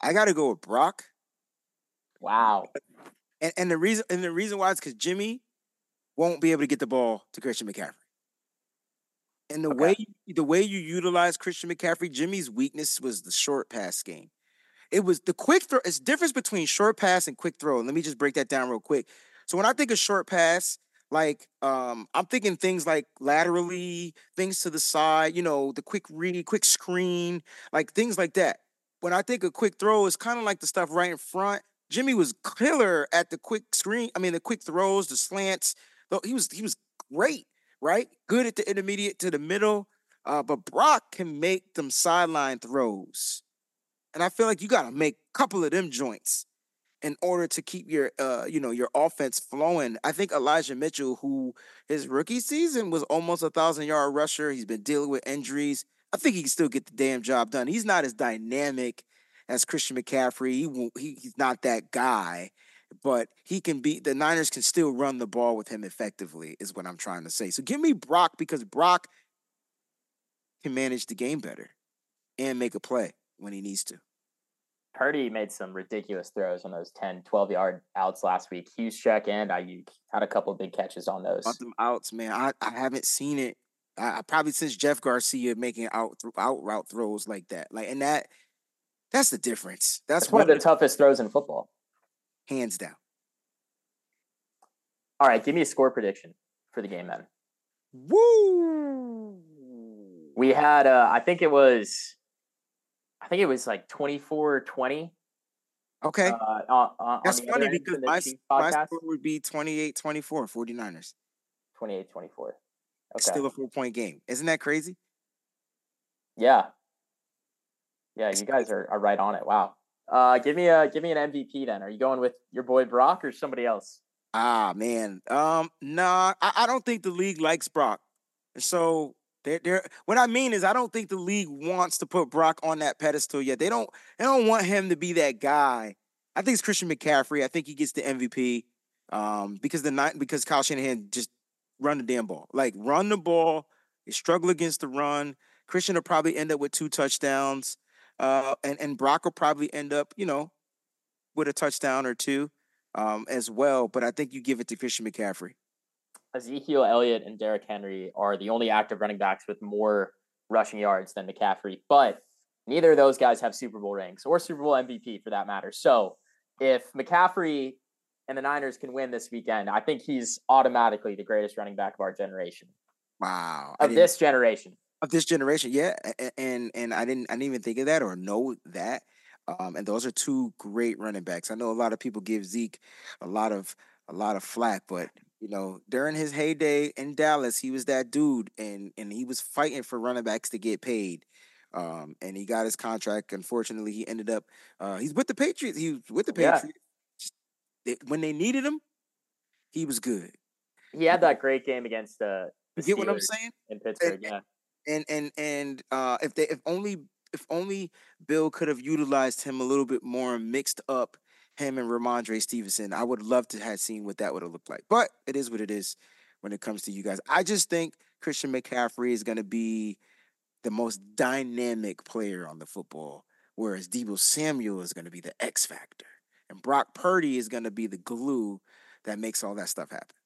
I got to go with Brock. Wow. And and the reason and the reason why is because Jimmy won't be able to get the ball to Christian McCaffrey. And the okay. way the way you utilize Christian McCaffrey, Jimmy's weakness was the short pass game. It was the quick throw. It's difference between short pass and quick throw. Let me just break that down real quick. So when I think of short pass, like um, I'm thinking things like laterally, things to the side, you know, the quick read, quick screen, like things like that when I think a quick throw, is kind of like the stuff right in front. Jimmy was killer at the quick screen. I mean, the quick throws, the slants. Though he was he was great, right? Good at the intermediate to the middle. Uh, but Brock can make them sideline throws, and I feel like you got to make a couple of them joints in order to keep your uh you know your offense flowing. I think Elijah Mitchell, who his rookie season was almost a thousand yard rusher, he's been dealing with injuries. I think he can still get the damn job done. He's not as dynamic as Christian McCaffrey. He, he he's not that guy, but he can be. The Niners can still run the ball with him effectively. Is what I'm trying to say. So give me Brock because Brock can manage the game better and make a play when he needs to. Purdy made some ridiculous throws on those 10, 12 yard outs last week. Juszczyk and Aiyuk had a couple big catches on those. About them outs, man. I, I haven't seen it I, probably since Jeff Garcia making out out route throws like that. Like and that that's the difference. That's, that's one of the toughest throws in football. Hands down. All right, give me a score prediction for the game then. Woo! We had uh I think it was I think it was like 24-20. Okay. Uh, on, That's funny because my, my score would be 28-24 49ers. 28-24. Okay. Still a four point game. Isn't that crazy? Yeah. Yeah, you guys are, are right on it. Wow. Uh, give me a give me an MVP then. Are you going with your boy Brock or somebody else? Ah man, um, nah, I, I don't think the league likes Brock. So they're, they're what I mean is I don't think the league wants to put Brock on that pedestal yet. They don't they don't want him to be that guy. I think it's Christian McCaffrey. I think he gets the MVP um, because the night because Kyle Shanahan just run the damn ball. Like run the ball. They struggle against the run. Christian will probably end up with two touchdowns. Uh, and, and Brock will probably end up, you know, with a touchdown or two um, as well. But I think you give it to Christian McCaffrey. Ezekiel Elliott and Derrick Henry are the only active running backs with more rushing yards than McCaffrey. But neither of those guys have Super Bowl rings or Super Bowl MVP for that matter. So if McCaffrey and the Niners can win this weekend, I think he's automatically the greatest running back of our generation. Wow. Of this generation. Of this generation, yeah. And and I didn't I didn't even think of that or know that. Um, and those are two great running backs. I know a lot of people give Zeke a lot of a lot of flack, but you know, during his heyday in Dallas, he was that dude and and he was fighting for running backs to get paid. Um, and he got his contract. Unfortunately, he ended up uh, he's with the Patriots. He was with the Patriots. Yeah they, when they needed him, he was good. He had that great game against uh, the. You get what I'm saying? In Pittsburgh, and, yeah. And and and uh, if they if only if only Bill could have utilized him a little bit more, mixed up him and Rhamondre Stevenson, I would love to have seen what that would have looked like. But it is what it is when it comes to you guys. I just think Christian McCaffrey is going to be the most dynamic player on the football, whereas Deebo Samuel is going to be the X factor. And Brock Purdy is going to be the glue that makes all that stuff happen.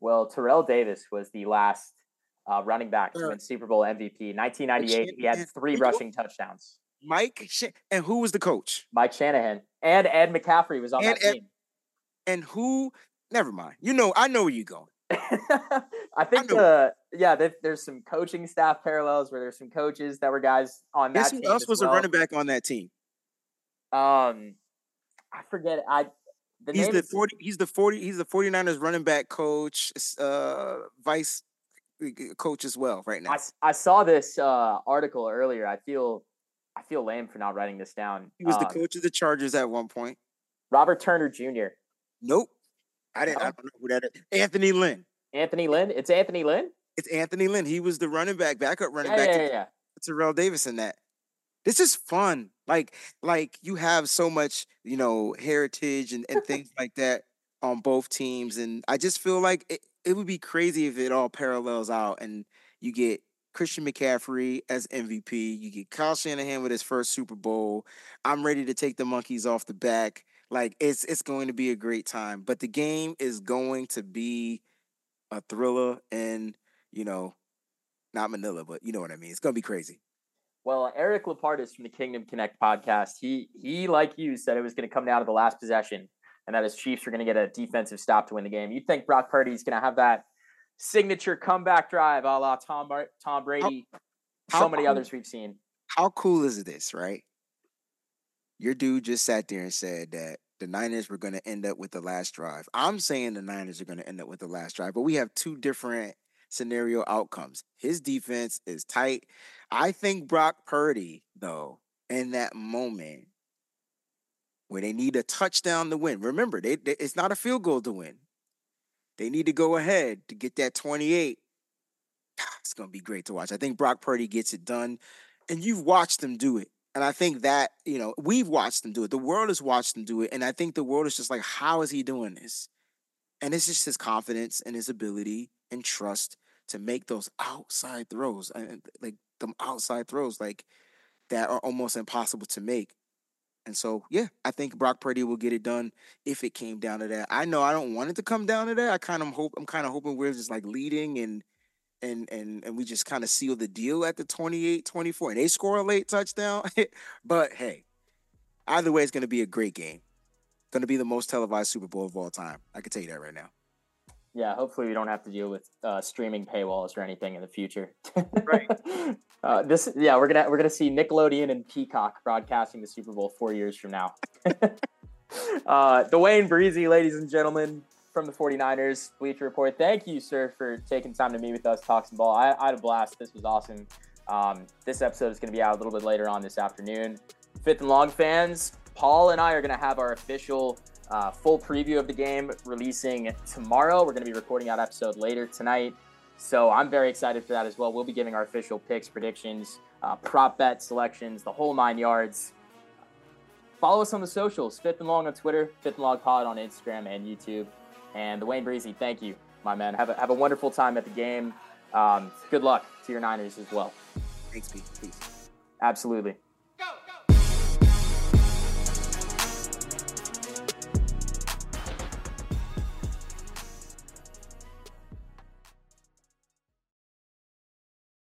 Well, Terrell Davis was the last uh, running back to win Super Bowl MVP. 1998, he had three rushing touchdowns. Mike, and who was the coach? Mike Shanahan. And Ed McCaffrey was on and that Ed, team. And who, never mind. You know, I know where you're going. I think, I uh, yeah, there's some coaching staff parallels where there's some coaches that were guys on Guess that who else was well. a running back on that team? Um, I forget. I The he's the 40 he's the 40 he's the 49ers running back coach, uh vice coach as well right now. I, I saw this uh article earlier. I feel I feel lame for not writing this down. He was um, the coach of the Chargers at one point. Robert Turner Jr. Nope. I didn't. I don't know who that is. Anthony Lynn. Anthony Lynn. It's Anthony Lynn. It's Anthony Lynn. He was the running back, backup running yeah, back. Yeah, to, yeah, yeah. Terrell Davis in that. This is fun. Like, like you have so much, you know, heritage and, and things like that on both teams. And I just feel like it, it would be crazy if it all parallels out and you get Christian McCaffrey as MVP. You get Kyle Shanahan with his first Super Bowl. I'm ready to take the monkeys off the back. Like it's it's going to be a great time. But the game is going to be a thriller and you know, not Manila, but you know what I mean. It's gonna be crazy. Well, Eric Lupardus from the Kingdom Connect podcast, he he like you said it was going to come down to the last possession, and that his Chiefs are going to get a defensive stop to win the game. You think Brock Purdy's going to have that signature comeback drive, a la Tom Tom Brady, how, so many cool, others we've seen. How cool is this, right? Your dude just sat there and said that the Niners were going to end up with the last drive. I'm saying the Niners are going to end up with the last drive, but we have two different scenario outcomes. His defense is tight. I think Brock Purdy, though, in that moment where they need a touchdown to win. Remember, they, they, it's not a field goal to win. They need to go ahead to get that 28. Ah, it's going to be great to watch. I think Brock Purdy gets it done, and you've watched them do it. And I think that, you know, we've watched them do it. The world has watched them do it. And I think the world is just like, how is he doing this? And it's just his confidence and his ability and trust to make those outside throws. And like them outside throws, like that are almost impossible to make. And so, yeah, I think Brock Purdy will get it done if it came down to that. I know I don't want it to come down to that. I kind of hope I'm kind of hoping we're just like leading and and and and we just kind of seal the deal at the 28 24 and they score a late touchdown but hey either way it's going to be a great game going to be the most televised super bowl of all time i can tell you that right now yeah hopefully we don't have to deal with uh, streaming paywalls or anything in the future right uh, this yeah we're gonna we're gonna see nickelodeon and peacock broadcasting the super bowl four years from now uh dwayne Breezie ladies and gentlemen from the 49ers Bleacher Report. Thank you, sir, for taking time to meet with us, talk some ball. I, I had a blast. This was awesome. Um, this episode is going to be out a little bit later on this afternoon. Fifth and Long fans, Paul and I are going to have our official uh, full preview of the game releasing tomorrow. We're going to be recording that episode later tonight. So I'm very excited for that as well. We'll be giving our official picks, predictions, uh, prop bet selections, the whole nine yards. Follow us on the socials, Fifth and Long on Twitter, Fifth and Long Pod on Instagram and YouTube. And the Wayne Breezie, thank you, my man. Have a, have a wonderful time at the game. Um, good luck to your Niners as well. Thanks, Pete. Peace. Absolutely.